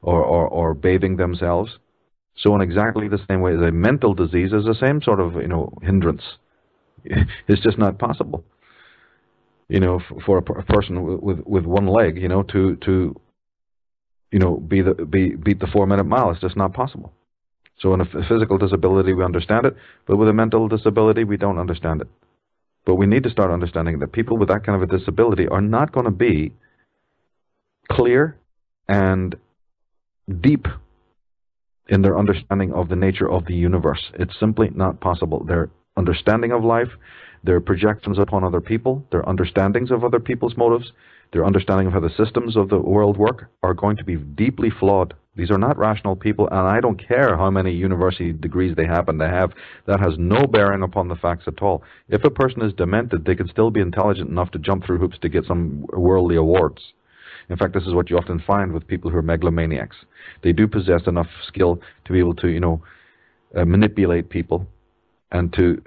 or or, or bathing themselves. So in exactly the same way as a mental disease is the same sort of you know hindrance. (laughs) It's just not possible. You know, for a, a person with with one leg, you know, to to you know, be the be beat the four minute mile. It's just not possible. So in a physical disability, we understand it, but with a mental disability, we don't understand it. But we need to start understanding that people with that kind of a disability are not going to be clear and deep in their understanding of the nature of the universe. It's simply not possible. Their understanding of life, their projections upon other people, their understandings of other people's motives, their understanding of how the systems of the world work are going to be deeply flawed. These are not rational people, and I don't care how many university degrees they happen to have. That has no bearing upon the facts at all. If a person is demented, they can still be intelligent enough to jump through hoops to get some worldly awards. In fact, this is what you often find with people who are megalomaniacs. They do possess enough skill to be able to, you know, uh, manipulate people and to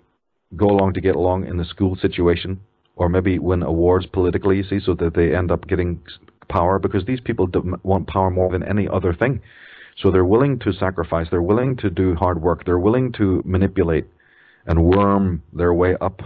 go along to get along in the school situation or maybe win awards politically, you see, so that they end up getting power because these people want power more than any other thing. So they're willing to sacrifice, they're willing to do hard work, they're willing to manipulate and worm their way up,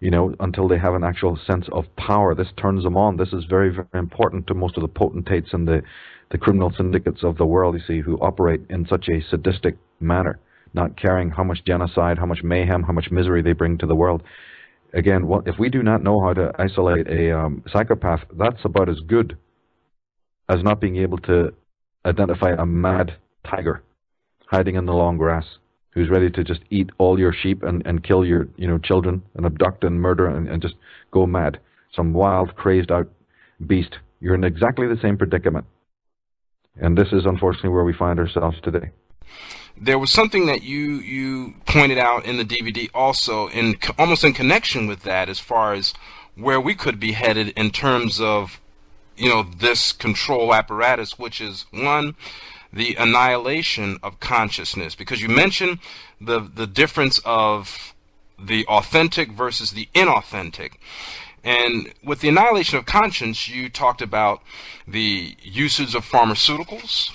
you know, until they have an actual sense of power. This turns them on. This is very, very important to most of the potentates and the, the criminal syndicates of the world, you see, who operate in such a sadistic manner, not caring how much genocide, how much mayhem, how much misery they bring to the world again, what, if we do not know how to isolate a um, psychopath, that's about as good as not being able to identify a mad tiger hiding in the long grass who's ready to just eat all your sheep and, and kill your you know children and abduct and murder and, and just go mad. Some wild, crazed out beast. You're in exactly the same predicament. And this is unfortunately where we find ourselves today there was something that you you pointed out in the DVD also in almost in connection with that as far as where we could be headed in terms of you know this control apparatus which is one the annihilation of consciousness. Because you mentioned the the difference of the authentic versus the inauthentic. And with the annihilation of conscience you talked about the usage of pharmaceuticals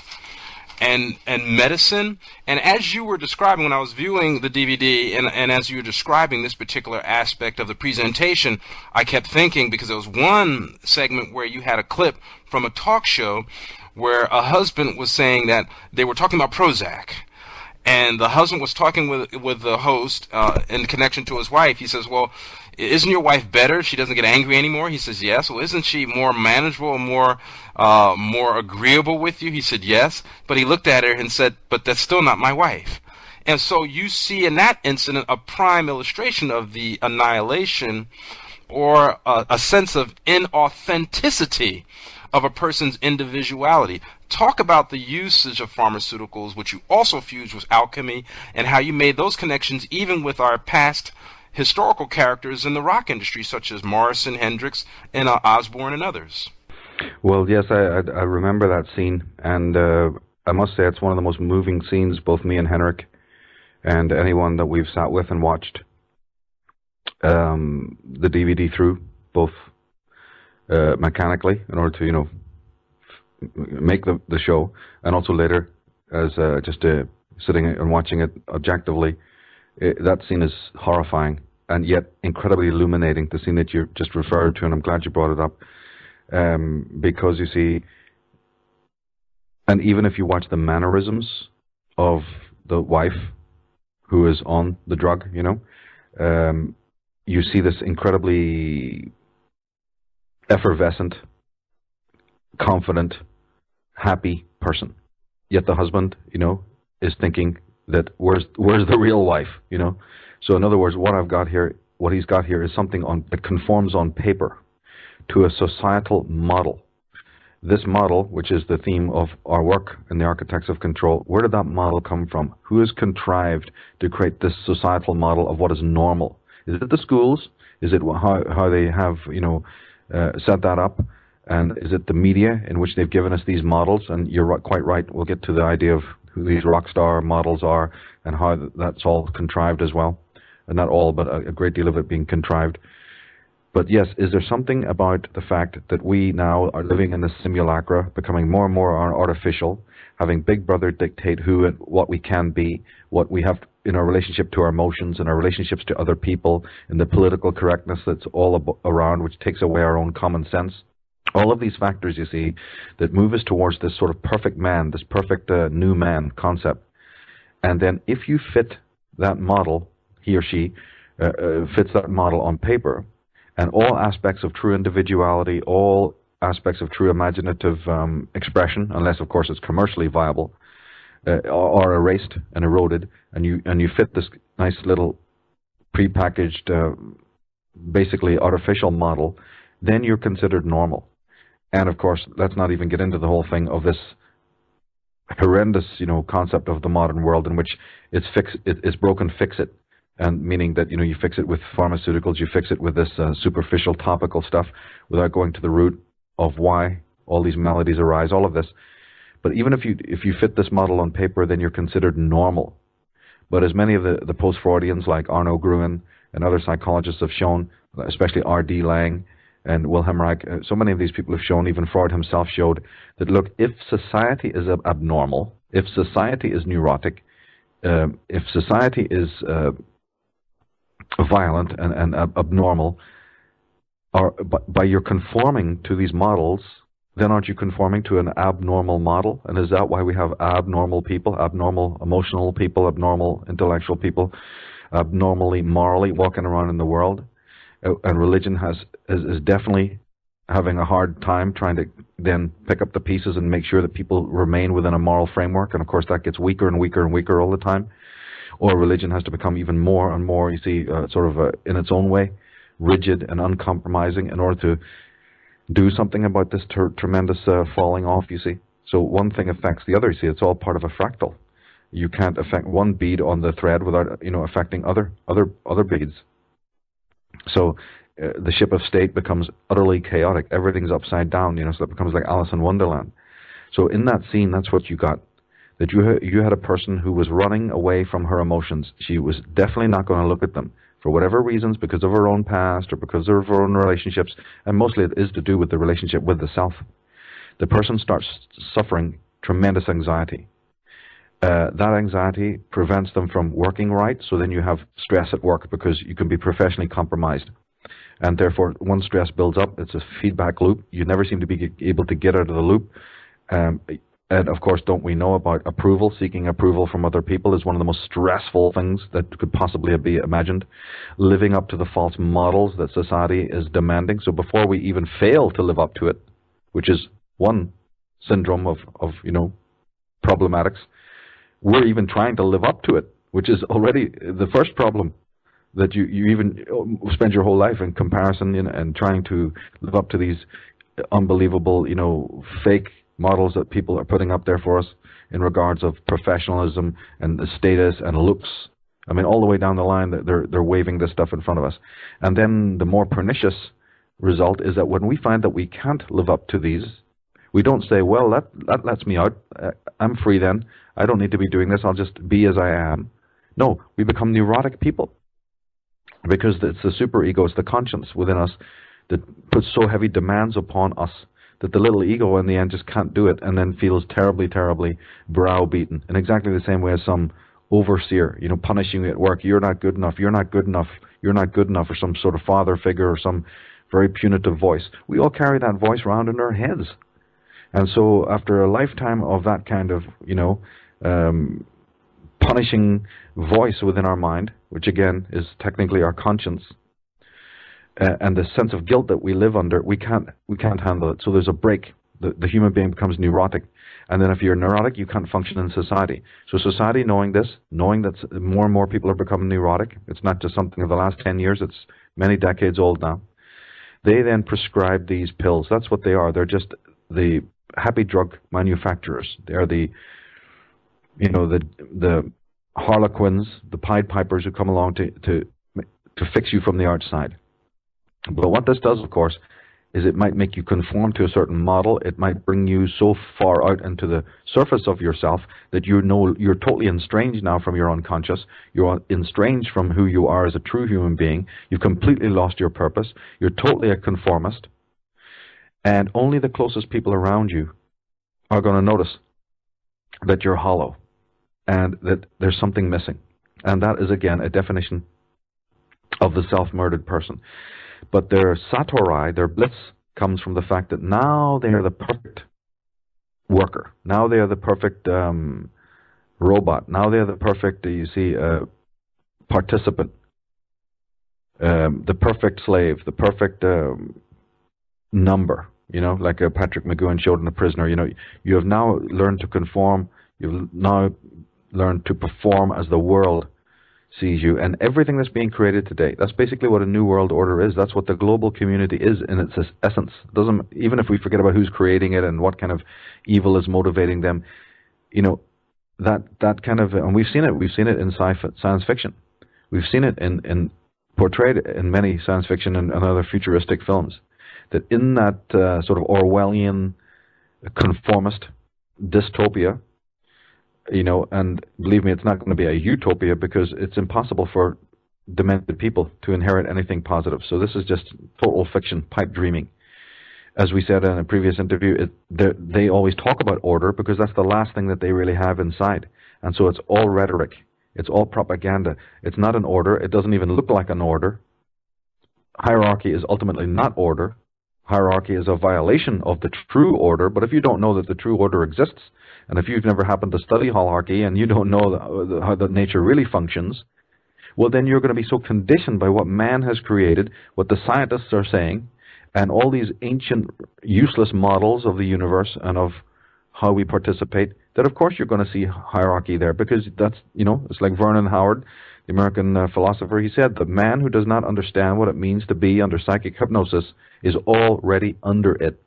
and and medicine. And as you were describing when I was viewing the DVD and, and as you were describing this particular aspect of the presentation, I kept thinking because there was one segment where you had a clip from a talk show where a husband was saying that they were talking about Prozac. And the husband was talking with with the host uh, in connection to his wife. He says, "Well, isn't your wife better? She doesn't get angry anymore." He says, "Yes." Well, isn't she more manageable, more uh, more agreeable with you? He said, Yes. But he looked at her and said, But that's still not my wife. And so you see in that incident a prime illustration of the annihilation or a, a sense of inauthenticity of a person's individuality. Talk about the usage of pharmaceuticals, which you also fused with alchemy, and how you made those connections even with our past historical characters in the rock industry, such as Morrison, Hendrix, and uh, Osbourne, and others. Well, yes, I, I, I remember that scene, and uh, I must say it's one of the most moving scenes both me and Henrik and anyone that we've sat with and watched um, the DVD through, both uh, mechanically in order to you know make the the show, and also later as uh, just uh, sitting and watching it objectively. It, that scene is horrifying and yet incredibly illuminating. The scene that you just referred to, and I'm glad you brought it up, um, because you see, and even if you watch the mannerisms of the wife who is on the drug, you know, um, you see this incredibly effervescent, confident, happy person. Yet the husband, you know, is thinking that where's where's the real wife, you know? So in other words, what I've got here, what he's got here is something on that conforms on paper to a societal model. This model, which is the theme of our work in the Architects of Control, where did that model come from? Who has contrived to create this societal model of what is normal? Is it the schools? Is it how how they have you know uh, set that up? And is it the media in which they've given us these models? And you're quite right. We'll get to the idea of who these rock star models are and how that's all contrived as well. And not all, but a, a great deal of it being contrived. But yes, is there something about the fact that we now are living in this simulacra, becoming more and more artificial, having Big Brother dictate who and what we can be, what we have in our relationship to our emotions, and our relationships to other people, and the political correctness that's all ab- around, which takes away our own common sense? All of these factors, you see, that move us towards this sort of perfect man, this perfect uh, new man concept. And then if you fit that model, he or she uh, uh, fits that model on paper, and all aspects of true individuality, all aspects of true imaginative um, expression, unless of course it's commercially viable, uh, are erased and eroded, and you and you fit this nice little prepackaged, uh, basically artificial model, then you're considered normal. And of course, let's not even get into the whole thing of this horrendous, you know, concept of the modern world in which it's fix it, it's broken, fix it, and meaning that you know you fix it with pharmaceuticals, you fix it with this uh, superficial topical stuff without going to the root of why all these maladies arise, all of this. But even if you if you fit this model on paper, then you're considered normal. But as many of the, the post-Freudians like Arno Gruen and other psychologists have shown, especially R.D. Laing and Wilhelm Reich, uh, so many of these people have shown, even Freud himself showed, that look, if society is abnormal, if society is neurotic, um, if society is uh, violent and, and ab- abnormal, or by, by your conforming to these models, then aren't you conforming to an abnormal model? And is that why we have abnormal people, abnormal emotional people, abnormal intellectual people, abnormally morally walking around in the world? And religion has is, is definitely having a hard time trying to then pick up the pieces and make sure that people remain within a moral framework. And of course, that gets weaker and weaker and weaker all the time. Or religion has to become even more and more, you see, uh, sort of uh, in its own way, rigid and uncompromising in order to do something about this ter- tremendous uh, falling off, you see. So one thing affects the other, you see, it's all part of a fractal. You can't affect one bead on the thread without, you know, affecting other, other, other beads. So uh, the ship of state becomes utterly chaotic. Everything's upside down, you know, so it becomes like Alice in Wonderland. So in that scene, that's what you got. That you you had a person who was running away from her emotions. She was definitely not going to look at them for whatever reasons, because of her own past or because of her own relationships, and mostly it is to do with the relationship with the self. The person starts suffering tremendous anxiety. Uh, that anxiety prevents them from working right, so then you have stress at work because you can be professionally compromised. And therefore, once stress builds up, it's a feedback loop. You never seem to be able to get out of the loop. Um, and of course, don't we know about approval? Seeking approval from other people is one of the most stressful things that could possibly be imagined. Living up to the false models that society is demanding. So before we even fail to live up to it, which is one syndrome of, of you know, problematics, we're even trying to live up to it, which is already the first problem. that you, you even uh, spend your whole life in comparison and, and trying to live up to these unbelievable, you know, fake models that people are putting up there for us in regards of professionalism and the status and looks. I mean, all the way down the line, they're they're waving this stuff in front of us, and then the more pernicious result is that when we find that we can't live up to these, we don't say, "Well, that that lets me out. Uh, I'm free then. I don't need to be doing this. I'll just be as I am." No, we become neurotic people because it's the superego, it's the conscience within us that puts so heavy demands upon us that the little ego in the end just can't do it and then feels terribly, terribly browbeaten in exactly the same way as some overseer, you know, punishing you at work. You're not good enough. You're not good enough. You're not good enough, or some sort of father figure or some very punitive voice. We all carry that voice around in our heads. And so after a lifetime of that kind of, you know, um, punishing voice within our mind, which again is technically our conscience, uh, and the sense of guilt that we live under, we can't we can't handle it. So there's a break. The, the human being becomes neurotic, and then if you're neurotic, you can't function in society. So society, knowing this, knowing that more and more people are becoming neurotic, it's not just something of the last ten years; it's many decades old now. They then prescribe these pills. That's what they are. They're just the happy drug manufacturers. They are the you know the the harlequins, the Pied Pipers who come along to to to fix you from the outside. But what this does, of course, is it might make you conform to a certain model. It might bring you so far out into the surface of yourself that you know you're totally estranged now from your unconscious. You're estranged from who you are as a true human being. You've completely lost your purpose. You're totally a conformist. And only the closest people around you are going to notice that you're hollow and that there's something missing. And that is, again, a definition of the self murdered person. But their satori, their bliss, comes from the fact that now they are the perfect worker. Now they are the perfect um, robot. Now they are the perfect, you see, uh, participant. Um, the perfect slave, the perfect um, number, you know, like uh, Patrick McGoohan showed in The Prisoner. You know, you have now learned to conform. You've now learned to perform as the world sees you, and everything that's being created today. That's basically what a new world order is. That's what the global community is in its essence. It doesn't even if we forget about who's creating it and what kind of evil is motivating them, you know, that that kind of and we've seen it. We've seen it in sci- science fiction. We've seen it in in portrayed in many science fiction and, and other futuristic films. That in that uh, sort of Orwellian conformist dystopia, you know, and believe me, it's not going to be a utopia because it's impossible for demented people to inherit anything positive. So this is just total fiction, pipe dreaming. As we said in a previous interview, it, they always talk about order because that's the last thing that they really have inside. And so it's all rhetoric. It's all propaganda. It's not an order. It doesn't even look like an order. Hierarchy is ultimately not order. Hierarchy is a violation of the true order. But if you don't know that the true order exists, and if you've never happened to study hierarchy and you don't know how the nature really functions, well, then you're going to be so conditioned by what man has created, what the scientists are saying, and all these ancient, useless models of the universe and of how we participate, that of course you're going to see hierarchy there because that's, you know, it's like Vernon Howard, the American uh, philosopher, he said, the man who does not understand what it means to be under psychic hypnosis is already under it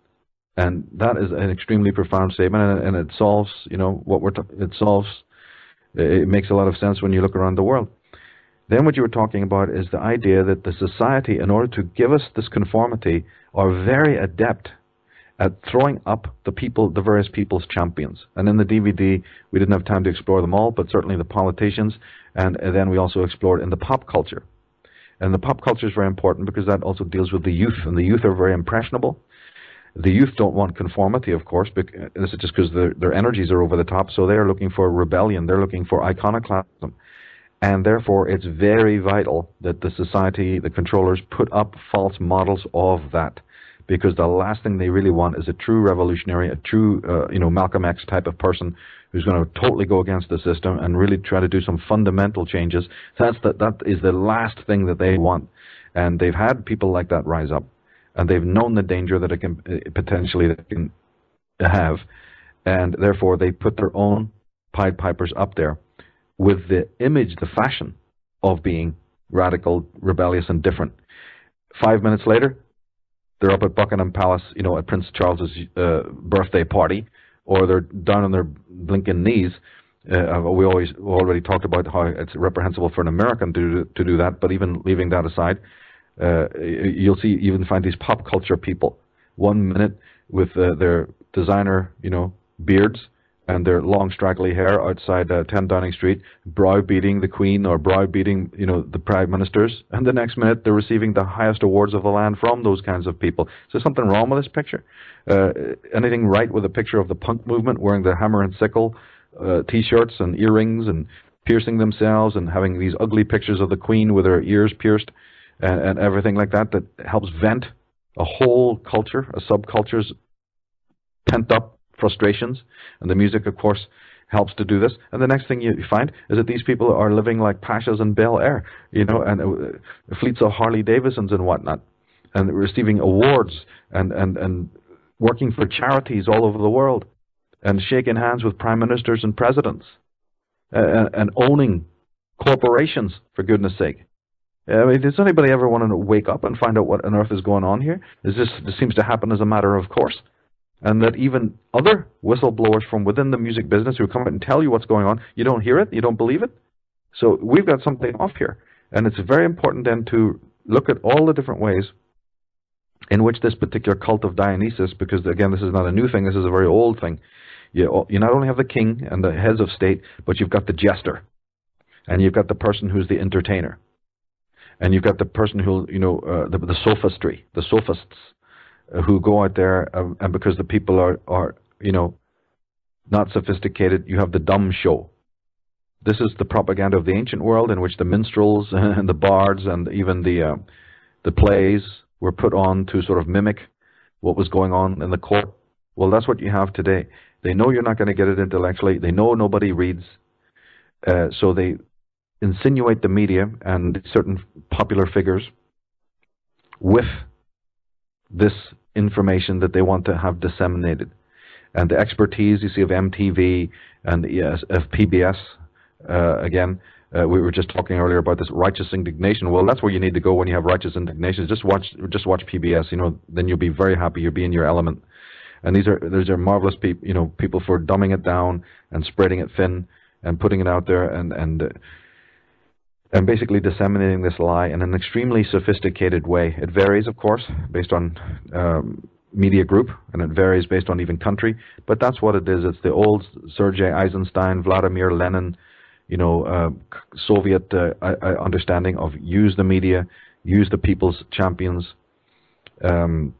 and that is an extremely profound statement, and, and it solves, you know, what we're t- it solves. It makes a lot of sense when you look around the world. Then what you were talking about is the idea that the society, in order to give us this conformity, are very adept at throwing up the people, the various people's champions. And in the DVD, we didn't have time to explore them all, but certainly the politicians, and, and then we also explored in the pop culture. And the pop culture is very important because that also deals with the youth, and the youth are very impressionable. The youth don't want conformity, of course. This is just because their, their energies are over the top. So they are looking for rebellion. They're looking for iconoclasm. And therefore, it's very vital that the society, the controllers, put up false models of that. Because the last thing they really want is a true revolutionary, a true, uh, you know, Malcolm X type of person who's going to totally go against the system and really try to do some fundamental changes. That's the, that is the last thing that they want. And they've had people like that rise up and they've known the danger that it can uh, potentially that can have, and therefore they put their own Pied Pipers up there with the image, the fashion of being radical, rebellious, and different. Five minutes later, they're up at Buckingham Palace, you know, at Prince Charles's uh, birthday party, or they're down on their blinking knees. Uh, we always already talked about how it's reprehensible for an American to to do that, but even leaving that aside, uh, you'll see even find these pop culture people. One minute with uh, their designer, you know, beards, and their long straggly hair outside uh, 10 Downing Street, browbeating the Queen or browbeating, you know, the Prime Ministers, and the next minute they're receiving the highest awards of the land from those kinds of people. Is there something wrong with this picture? Uh, anything right with a picture of the punk movement wearing the hammer and sickle uh, T-shirts and earrings and piercing themselves and having these ugly pictures of the Queen with her ears pierced and, and everything like that that helps vent a whole culture, a subculture's pent up frustrations, and the music, of course, helps to do this. And the next thing you find is that these people are living like pashas in Bel Air, you know, and uh, fleets of Harley Davidsons and whatnot, and receiving awards and, and, and working for charities all over the world, and shaking hands with prime ministers and presidents, and owning corporations, for goodness sake. I mean, does anybody ever want to wake up and find out what on earth is going on here? Is this, this seems to happen as a matter of course and that even other whistleblowers from within the music business who come out and tell you what's going on, you don't hear it, you don't believe it. So we've got something off here. And it's very important then to look at all the different ways in which this particular cult of Dionysus, because again, this is not a new thing, this is a very old thing. You, you not only have the king and the heads of state, but you've got the jester. And you've got the person who's the entertainer. And you've got the person who, you know, uh, the, the sophistry, the sophists who go out there, uh, and because the people are, are, you know, not sophisticated, you have the dumb show. This is the propaganda of the ancient world in which the minstrels (laughs) and the bards and even the uh, the plays were put on to sort of mimic what was going on in the court. Well, that's what you have today. They know you're not going to get it intellectually. They know nobody reads, uh, so they insinuate the media and certain popular figures with this information that they want to have disseminated. And the expertise you see of MTV and yes, of PBS, uh, again, uh, we were just talking earlier about this righteous indignation. Well, that's where you need to go when you have righteous indignation. Just watch, just watch PBS. You know, then you'll be very happy. You'll be in your element. And these are these are marvelous people. You know, people for dumbing it down and spreading it thin and putting it out there and and uh, and basically disseminating this lie in an extremely sophisticated way. It varies, of course, based on um, media group, and it varies based on even country. But that's what it is. It's the old Sergei Eisenstein, Vladimir Lenin, you know, uh, Soviet uh, understanding of use the media, use the people's champions um,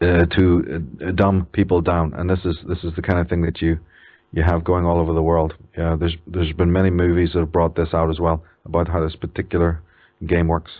uh, to uh, dumb people down. And this is this is the kind of thing that you you have going all over the world. There's there's been many movies that have brought this out as well about how this particular game works.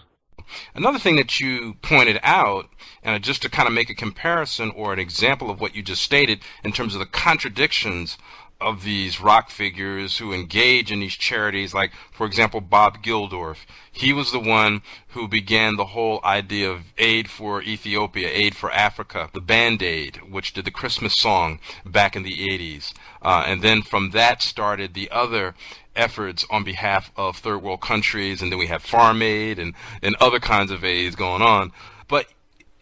Another thing that you pointed out, and just to kind of make a comparison or an example of what you just stated in terms of the contradictions of these rock figures who engage in these charities, like, for example, Bob Geldof. He was the one who began the whole idea of aid for Ethiopia, aid for Africa, the Band Aid, which did the Christmas song back in the 80s. Uh, and then from that started the other efforts on behalf of third world countries, and then we have Farm Aid and, and other kinds of aids going on. But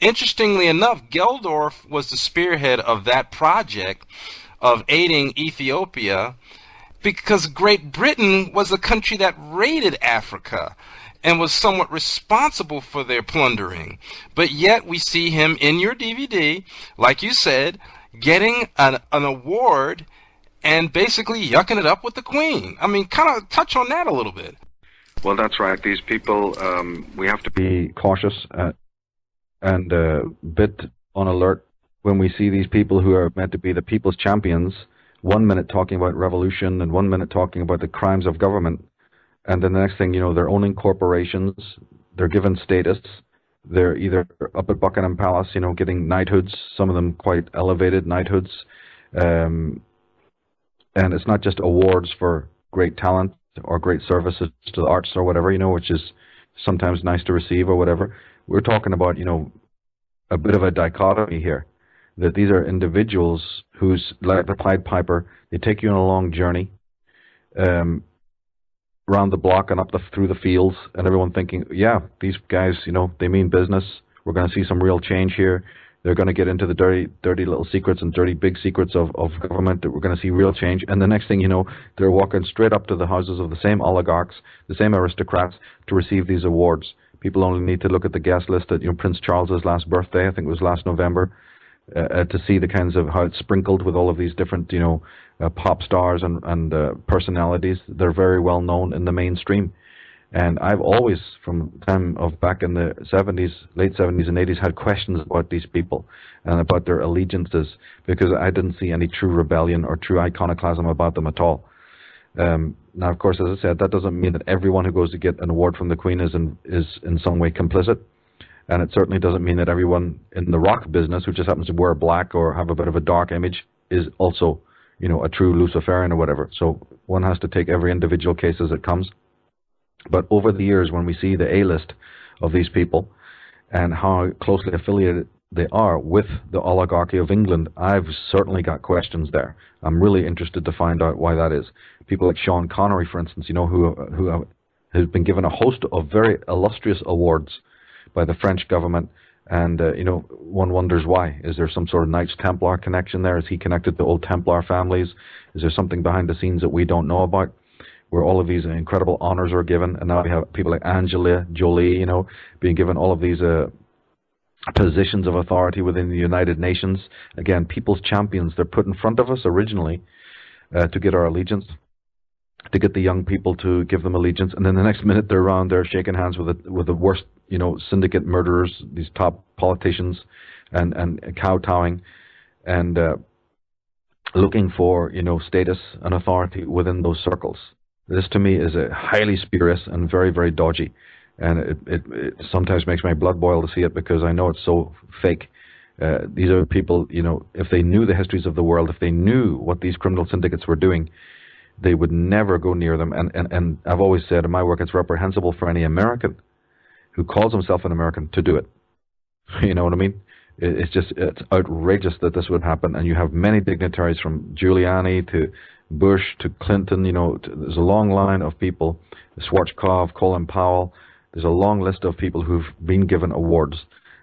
interestingly enough, Geldof was the spearhead of that project of aiding Ethiopia because Great Britain was the country that raided Africa and was somewhat responsible for their plundering. But yet we see him in your DVD, like you said, getting an, an award and basically yucking it up with the Queen. I mean, kind of touch on that a little bit. Well, that's right. These people, um, we have to be cautious uh, and a uh, bit on alert when we see these people who are meant to be the people's champions, one minute talking about revolution and one minute talking about the crimes of government, and then the next thing you know, they're owning corporations, they're given status, they're either up at Buckingham Palace, you know, getting knighthoods, some of them quite elevated knighthoods, um, and it's not just awards for great talent or great services to the arts or whatever, you know, which is sometimes nice to receive or whatever. We're talking about, you know, a bit of a dichotomy here that these are individuals who's like the Pied Piper. They take you on a long journey, um, around the block and up the, through the fields, and everyone thinking, yeah, these guys, you know, they mean business. We're going to see some real change here. They're going to get into the dirty, dirty little secrets and dirty big secrets of, of government. That we're going to see real change. And the next thing you know, they're walking straight up to the houses of the same oligarchs, the same aristocrats, to receive these awards. People only need to look at the guest list at you know Prince Charles's last birthday. I think it was last November. Uh, uh, to see the kinds of how it's sprinkled with all of these different, you know, uh, pop stars and and uh, personalities. They're very well known in the mainstream. And I've always, from time of back in the 70s, late 70s and 80s, had questions about these people and about their allegiances because I didn't see any true rebellion or true iconoclasm about them at all. Um, now, of course, as I said, that doesn't mean that everyone who goes to get an award from the Queen is in, is in some way complicit. And it certainly doesn't mean that everyone in the rock business who just happens to wear black or have a bit of a dark image is also, you know, a true Luciferian or whatever. So one has to take every individual case as it comes. But over the years, when we see the A list of these people and how closely affiliated they are with the oligarchy of England, I've certainly got questions there. I'm really interested to find out why that is. People like Sean Connery, for instance, you know, who who has been given a host of very illustrious awards by the French government. And, uh, you know, one wonders why. Is there some sort of Knights Templar connection there? Is he connected to old Templar families? Is there something behind the scenes that we don't know about? Where all of these incredible honors are given, and now we have people like Angela Jolie, you know, being given all of these uh, positions of authority within the United Nations. Again, people's champions. They're put in front of us originally uh, to get our allegiance to get the young people to give them allegiance, and then the next minute they're around they're shaking hands with the with the worst, you know, syndicate murderers, these top politicians, and and kowtowing, and uh, looking for you know status and authority within those circles. This to me is a highly spurious and very very dodgy, and it, it, it sometimes makes my blood boil to see it because I know it's so fake. Uh, these are people, you know, if they knew the histories of the world, if they knew what these criminal syndicates were doing, they would never go near them. And, and, and I've always said in my work, it's reprehensible for any American who calls himself an American to do it. (laughs) You know what I mean? It's just it's outrageous that this would happen. And you have many dignitaries from Giuliani to Bush to Clinton. You know, to, there's a long line of people. Schwarzkopf, Colin Powell. There's a long list of people who've been given awards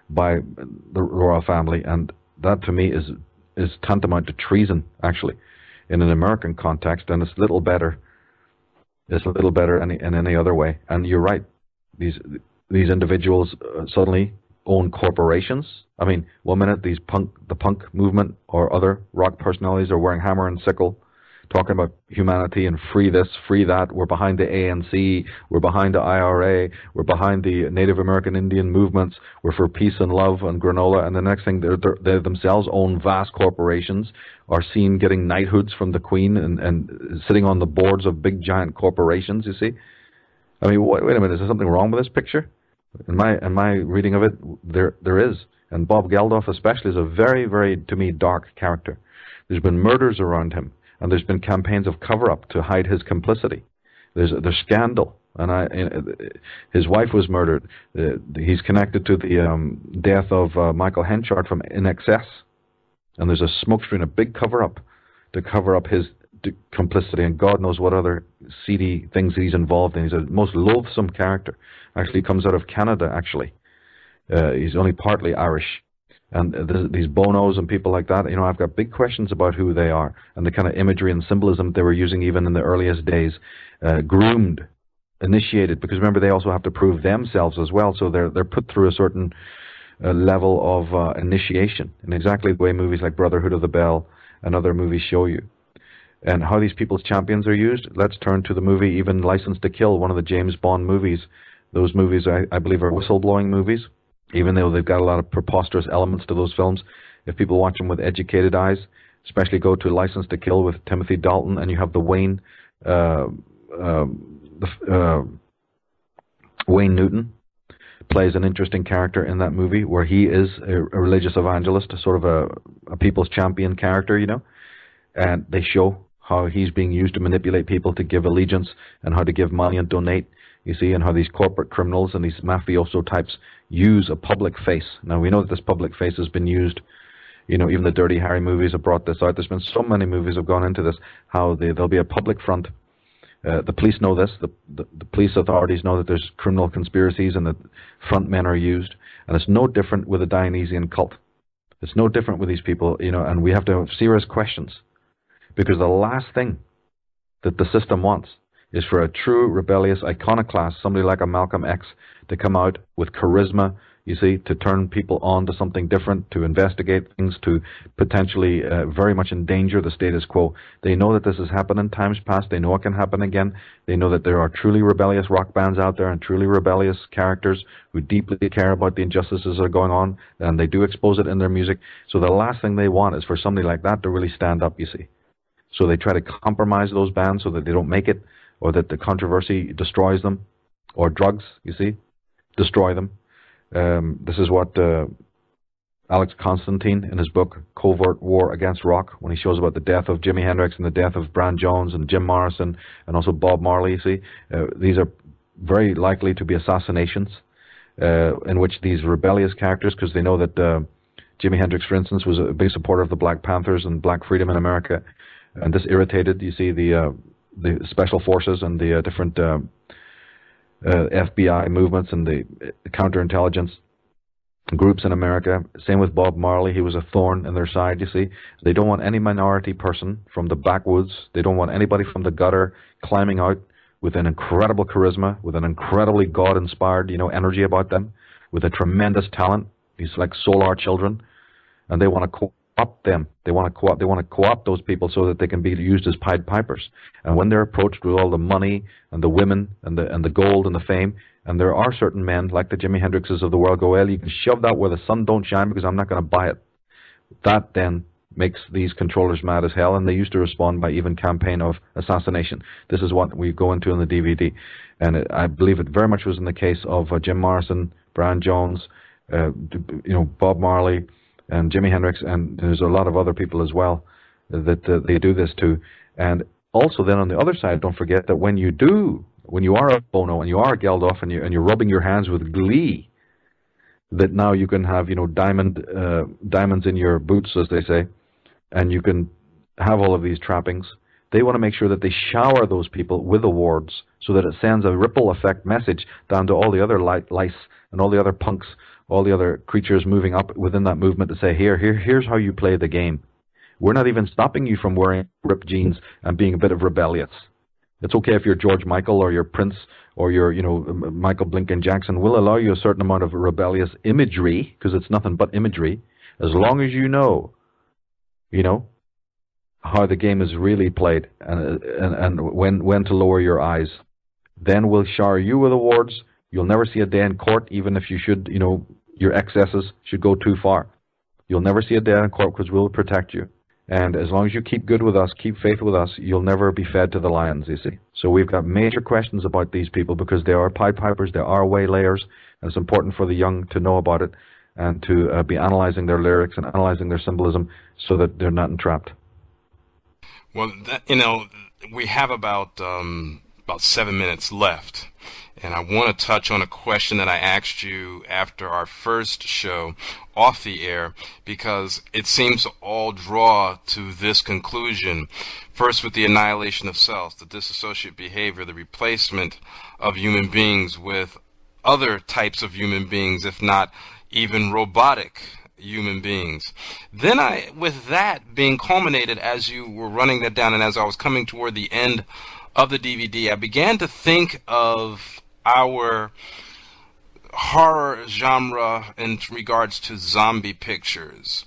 by the royal family, and that to me is is tantamount to treason, actually in an American context, and it's little better. It's a little better in, in any other way. And you're right. These these individuals uh, suddenly own corporations. I mean, one minute these punk, the punk movement or other rock personalities are wearing hammer and sickle talking about humanity and free this, free that. We're behind the ANC. We're behind the IRA. We're behind the Native American Indian movements. We're for peace and love and granola. And the next thing, they're, they're, they themselves own vast corporations, are seen getting knighthoods from the Queen and, and sitting on the boards of big giant corporations. You see, I mean, wait, wait a minute. Is there something wrong with this picture? In my in my reading of it, there there is. And Bob Geldof especially is a very very to me dark character. There's been murders around him and there's been campaigns of cover-up to hide his complicity. There's there's scandal, and I, his wife was murdered. Uh, he's connected to the um, death of uh, Michael Hutchence from INXS, and there's a smokescreen, a big cover-up to cover up his complicity, and God knows what other seedy things he's involved in. He's a most loathsome character. Actually, comes out of Canada. Actually, uh, he's only partly Irish and these bonos and people like that, you know, I've got big questions about who they are and the kind of imagery and symbolism they were using even in the earliest days, uh, groomed, initiated, because remember they also have to prove themselves as well, so they're they're put through a certain uh, level of uh, initiation, in exactly the way movies like Brotherhood of the Bell and other movies show you. And how these people's champions are used, let's turn to the movie even License to Kill, one of the James Bond movies. Those movies, I, I believe, are whistleblowing movies even though they've got a lot of preposterous elements to those films. If people watch them with educated eyes, especially go to License to Kill with Timothy Dalton, and you have the Wayne, uh, uh, uh, Wayne Newton plays an interesting character in that movie where he is a, a religious evangelist, sort of a, a people's champion character, you know, and they show how he's being used to manipulate people to give allegiance and how to give money and donate you see, and how these corporate criminals and these mafioso types use a public face. Now, we know that this public face has been used, you know, even the Dirty Harry movies have brought this out. There's been so many movies have gone into this, how they, there'll be a public front Uh, the police know this. The, the, the police authorities know that there's criminal conspiracies and that front men are used. And it's no different with the Dionysian cult. It's no different with these people, you know, and we have to have serious questions. Because the last thing that the system wants is for a true rebellious iconoclast, somebody like a Malcolm X, to come out with charisma, you see, to turn people on to something different, to investigate things, to potentially uh, very much endanger the status quo. They know that this has happened in times past. They know it can happen again. They know that there are truly rebellious rock bands out there and truly rebellious characters who deeply care about the injustices that are going on, and they do expose it in their music. So the last thing they want is for somebody like that to really stand up, you see. So they try to compromise those bands so that they don't make it, or that the controversy destroys them, or drugs, you see, destroy them. Um, this is what uh, Alex Constantine, in his book Covert War Against Rock, when he shows about the death of Jimi Hendrix and the death of Brian Jones and Jim Morrison and also Bob Marley, you see, uh, these are very likely to be assassinations uh, in which these rebellious characters, because they know that uh, Jimi Hendrix, for instance, was a big supporter of the Black Panthers and Black freedom in America, and this irritated, you see, the uh, the special forces and the uh, different uh, uh, FBI movements and the counterintelligence groups in America. Same with Bob Marley. He was a thorn in their side, you see. They don't want any minority person from the backwoods. They don't want anybody from the gutter climbing out with an incredible charisma, with an incredibly God-inspired, you know, energy about them, with a tremendous talent. These like solar children. And they want to co-opt them. They want to co-opt, they want to co-opt those people so that they can be used as Pied Pipers. And when they're approached with all the money and the women and the and the gold and the fame, and there are certain men like the Jimi Hendrixes of the world go, well, you can shove that where the sun don't shine because I'm not going to buy it. That then makes these controllers mad as hell, and they used to respond by even campaign of assassination. This is what we go into in the DVD, and it, I believe it very much was in the case of uh, Jim Morrison, Brian Jones, uh, you know, Bob Marley, and Jimi Hendrix, and there's a lot of other people as well that uh, they do this to. And also, then on the other side, don't forget that when you do, when you are a Bono and you are Geldof and, you, and you're rubbing your hands with glee, that now you can have you know diamond uh, diamonds in your boots, as they say, and you can have all of these trappings. They want to make sure that they shower those people with awards so that it sends a ripple effect message down to all the other lice and all the other punks all the other creatures moving up within that movement to say, here, here, here's how you play the game. We're not even stopping you from wearing ripped jeans and being a bit of rebellious. It's okay if you're George Michael or you're Prince or you're, you know, Michael Blinken Jackson. We'll allow you a certain amount of rebellious imagery because it's nothing but imagery, as long as you know, you know, how the game is really played and and, and when when to lower your eyes. Then we'll shower you with awards. You'll never see a day in court, even if you should, you know, your excesses should go too far. You'll never see a day in court because we'll protect you. And as long as you keep good with us, keep faith with us, you'll never be fed to the lions, you see. So we've got major questions about these people because they are Pied Pipers, they are waylayers, and it's important for the young to know about it and to uh, be analyzing their lyrics and analyzing their symbolism so that they're not entrapped. Well, that, you know, we have about um, about seven minutes left. And I want to touch on a question that I asked you after our first show off the air because it seems to all draw to this conclusion. First, with the annihilation of self, the disassociate behavior, the replacement of human beings with other types of human beings, if not even robotic human beings. Then I, with that being culminated as you were running that down and as I was coming toward the end of the DVD, I began to think of our horror genre in regards to zombie pictures,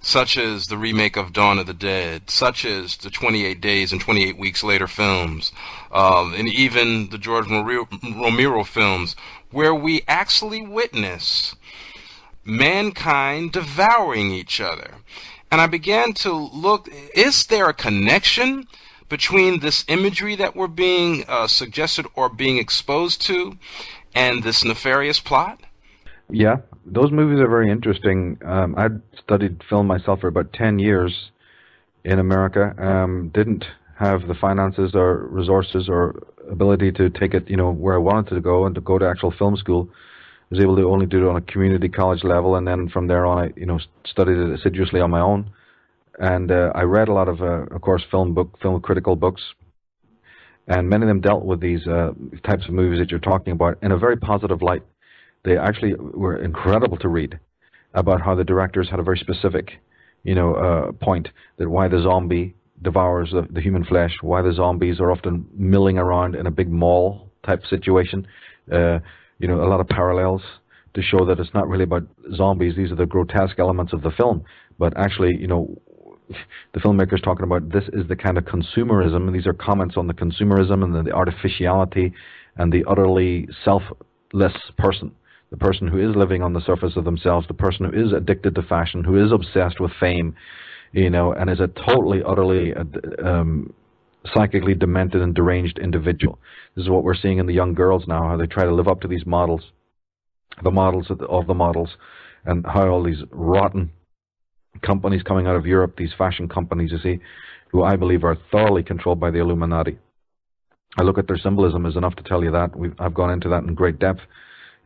such as the remake of Dawn of the Dead, such as the 28 Days and 28 Weeks Later films, um, and even the George Romero films, where we actually witness mankind devouring each other. And I began to look, is there a connection between this imagery that we're being uh, suggested or being exposed to and this nefarious plot? Yeah, those movies are very interesting. Um, I studied film myself for about 10 years in America. Um, didn't have the finances or resources or ability to take it, you know, where I wanted to go and to go to actual film school. I was able to only do it on a community college level, and then from there on, I, you know, studied it assiduously on my own and uh, I read a lot of, uh, of course, film book, film critical books, and many of them dealt with these uh, types of movies that you're talking about in a very positive light. They actually were incredible to read about how the directors had a very specific, you know, uh, point that why the zombie devours the, the human flesh, why the zombies are often milling around in a big mall type situation. Uh, you know, a lot of parallels to show that it's not really about zombies. These are the grotesque elements of the film, but actually, you know, the filmmakers talking about this is the kind of consumerism. These are comments on the consumerism and the artificiality and the utterly selfless person. The person who is living on the surface of themselves, the person who is addicted to fashion, who is obsessed with fame, you know, and is a totally, utterly um, psychically demented and deranged individual. This is what we're seeing in the young girls now, how they try to live up to these models, the models of the, of the models, and how all these rotten companies coming out of Europe, these fashion companies, you see, who I believe are thoroughly controlled by the Illuminati. I look at their symbolism as enough to tell you that. We've, I've gone into that in great depth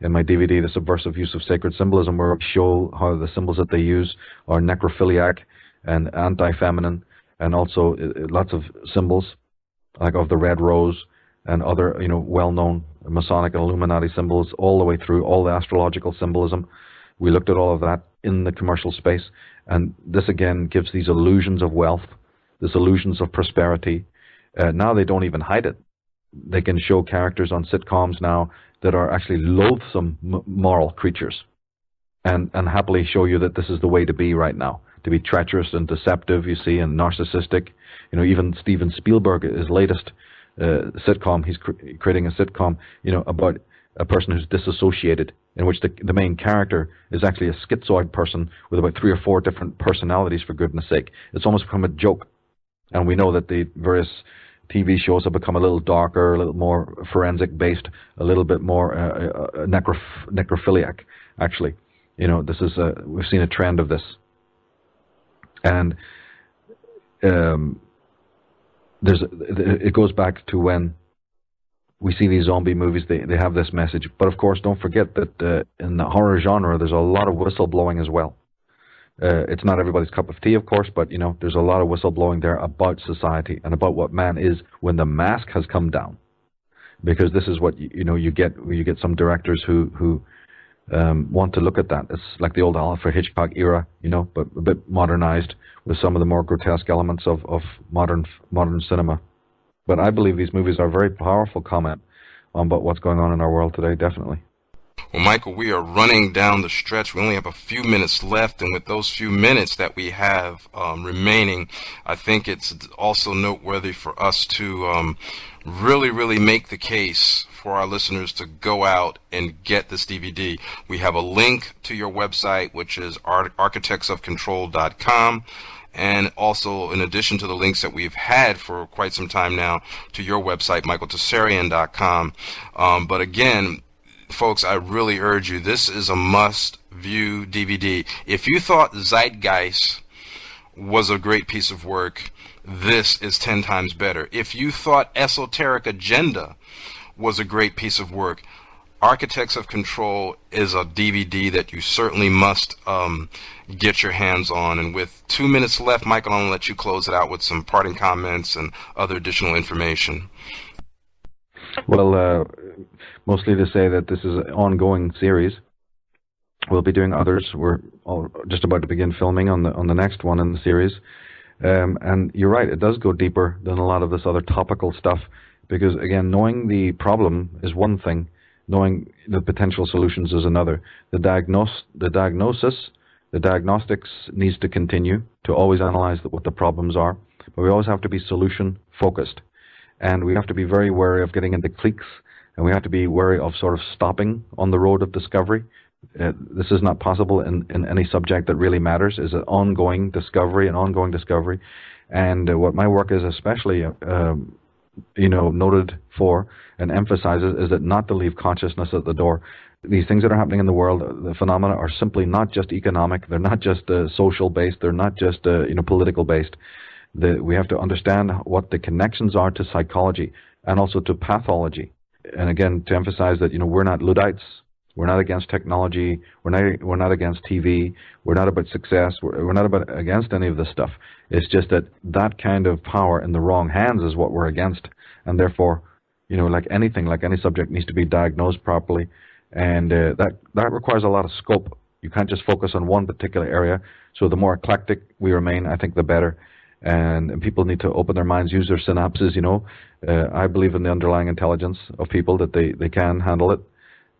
in my DVD, The Subversive Use of Sacred Symbolism, where I show how the symbols that they use are necrophiliac and anti-feminine, and also uh, lots of symbols, like of the red rose and other, you know, well-known Masonic and Illuminati symbols, all the way through all the astrological symbolism. We looked at all of that in the commercial space, and this again gives these illusions of wealth, these illusions of prosperity. Uh, now they don't even hide it. They can show characters on sitcoms now that are actually loathsome moral creatures, and and happily show you that this is the way to be right now. To be treacherous and deceptive, you see, and narcissistic. You know, even Steven Spielberg, his latest uh, sitcom, he's cr- creating a sitcom, you know, about a person who's disassociated in which the, the main character is actually a schizoid person with about three or four different personalities, for goodness sake. It's almost become a joke. And we know that the various TV shows have become a little darker, a little more forensic based, a little bit more uh, uh, necroph- necrophiliac, actually. You know, this is a, we've seen a trend of this. And um, there's it goes back to when we see these zombie movies, they, they have this message. But of course, don't forget that uh, in the horror genre, there's a lot of whistleblowing as well. Uh, it's not everybody's cup of tea, of course, but you know, there's a lot of whistleblowing there about society and about what man is when the mask has come down. Because this is what you, know you get you get some directors who who um, want to look at that. It's like the old Alfred Hitchcock era, you know, but a bit modernized with some of the more grotesque elements of, of modern modern cinema. But I believe these movies are a very powerful comment on about what's going on in our world today, definitely. Well, Michael, we are running down the stretch. We only have a few minutes left, and with those few minutes that we have um, remaining, I think it's also noteworthy for us to um, really, really make the case for our listeners to go out and get this DVD. We have a link to your website, which is architectsofcontrol.com and also in addition to the links that we've had for quite some time now to your website michaeltsarion.com um, but again folks i really urge you this is a must view dvd if you thought zeitgeist was a great piece of work this is 10 times better. If you thought esoteric agenda was a great piece of work Architects of Control is a DVD that you certainly must um, get your hands on. And with two minutes left, Michael, I'm going to let you close it out with some parting comments and other additional information. Well, uh, mostly to say that this is an ongoing series. We'll be doing others. We're just about to begin filming on the on the next one in the series. Um, and you're right, it does go deeper than a lot of this other topical stuff because again, knowing the problem is one thing knowing the potential solutions is another. The, diagnose, the diagnosis, the diagnostics needs to continue to always analyze what the problems are, but we always have to be solution focused. And we have to be very wary of getting into cliques, and we have to be wary of sort of stopping on the road of discovery. Uh, this is not possible in, in any subject that really matters, is an ongoing discovery, an ongoing discovery. And uh, what my work is especially, uh, um, you know, noted for and emphasizes is that not to leave consciousness at the door. These things that are happening in the world, the phenomena are simply not just economic. They're not just uh, social based. They're not just uh, you know political based. The, we have to understand what the connections are to psychology and also to pathology. And again, to emphasize that you know we're not Luddites. We're not against technology. We're not we're not against TV. We're not about success. We're, we're not about against any of this stuff. It's just that that kind of power in the wrong hands is what we're against, and therefore, you know, like anything, like any subject needs to be diagnosed properly, and uh, that that requires a lot of scope. You can't just focus on one particular area. So the more eclectic we remain, I think the better. And, and people need to open their minds, use their synapses. You know, uh, I believe in the underlying intelligence of people that they they can handle it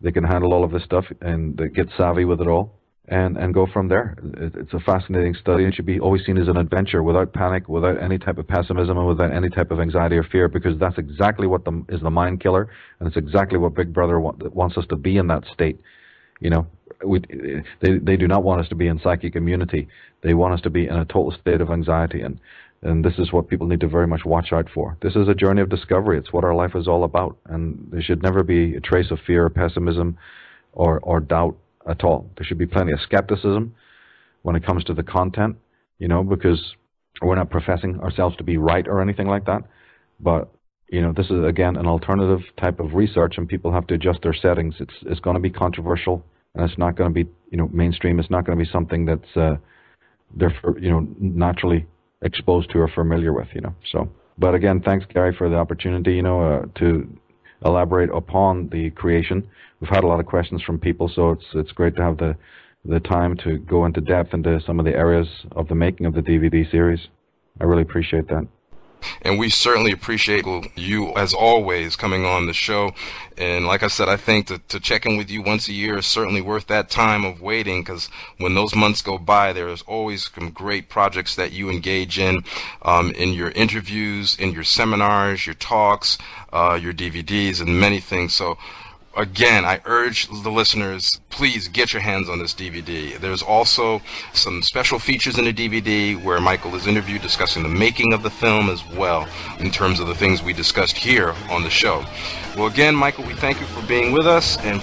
they can handle all of this stuff and get savvy with it all and, and go from there. It's a fascinating study. It should be always seen as an adventure without panic, without any type of pessimism, and without any type of anxiety or fear, because that's exactly what the, is the mind killer, and it's exactly what Big Brother wants us to be in that state. You know, we, they, they do not want us to be in psychic immunity. They want us to be in a total state of anxiety. And and this is what people need to very much watch out for. This is a journey of discovery. It's what our life is all about. And there should never be a trace of fear or pessimism or, or doubt at all. There should be plenty of skepticism when it comes to the content, you know, because we're not professing ourselves to be right or anything like that. But, you know, this is, again, an alternative type of research, and people have to adjust their settings. It's, it's going to be controversial, and it's not going to be, you know, mainstream. It's not going to be something that's, uh, therefore, you know, naturally exposed to or familiar with, you know. So, but again, thanks Gary for the opportunity, you know, uh, to elaborate upon the creation. We've had a lot of questions from people, so it's it's great to have the the time to go into depth into some of the areas of the making of the DVD series. I really appreciate that. And we certainly appreciate you, as always, coming on the show. And like I said, I think to, to check in with you once a year is certainly worth that time of waiting because when those months go by, there's always some great projects that you engage in, um, in your interviews, in your seminars, your talks, uh, your DVDs, and many things. So again, I urge the listeners, please get your hands on this DVD. There's also some special features in the DVD where Michael is interviewed discussing the making of the film as well, in terms of the things we discussed here on the show. Well, again, Michael, we thank you for being with us and.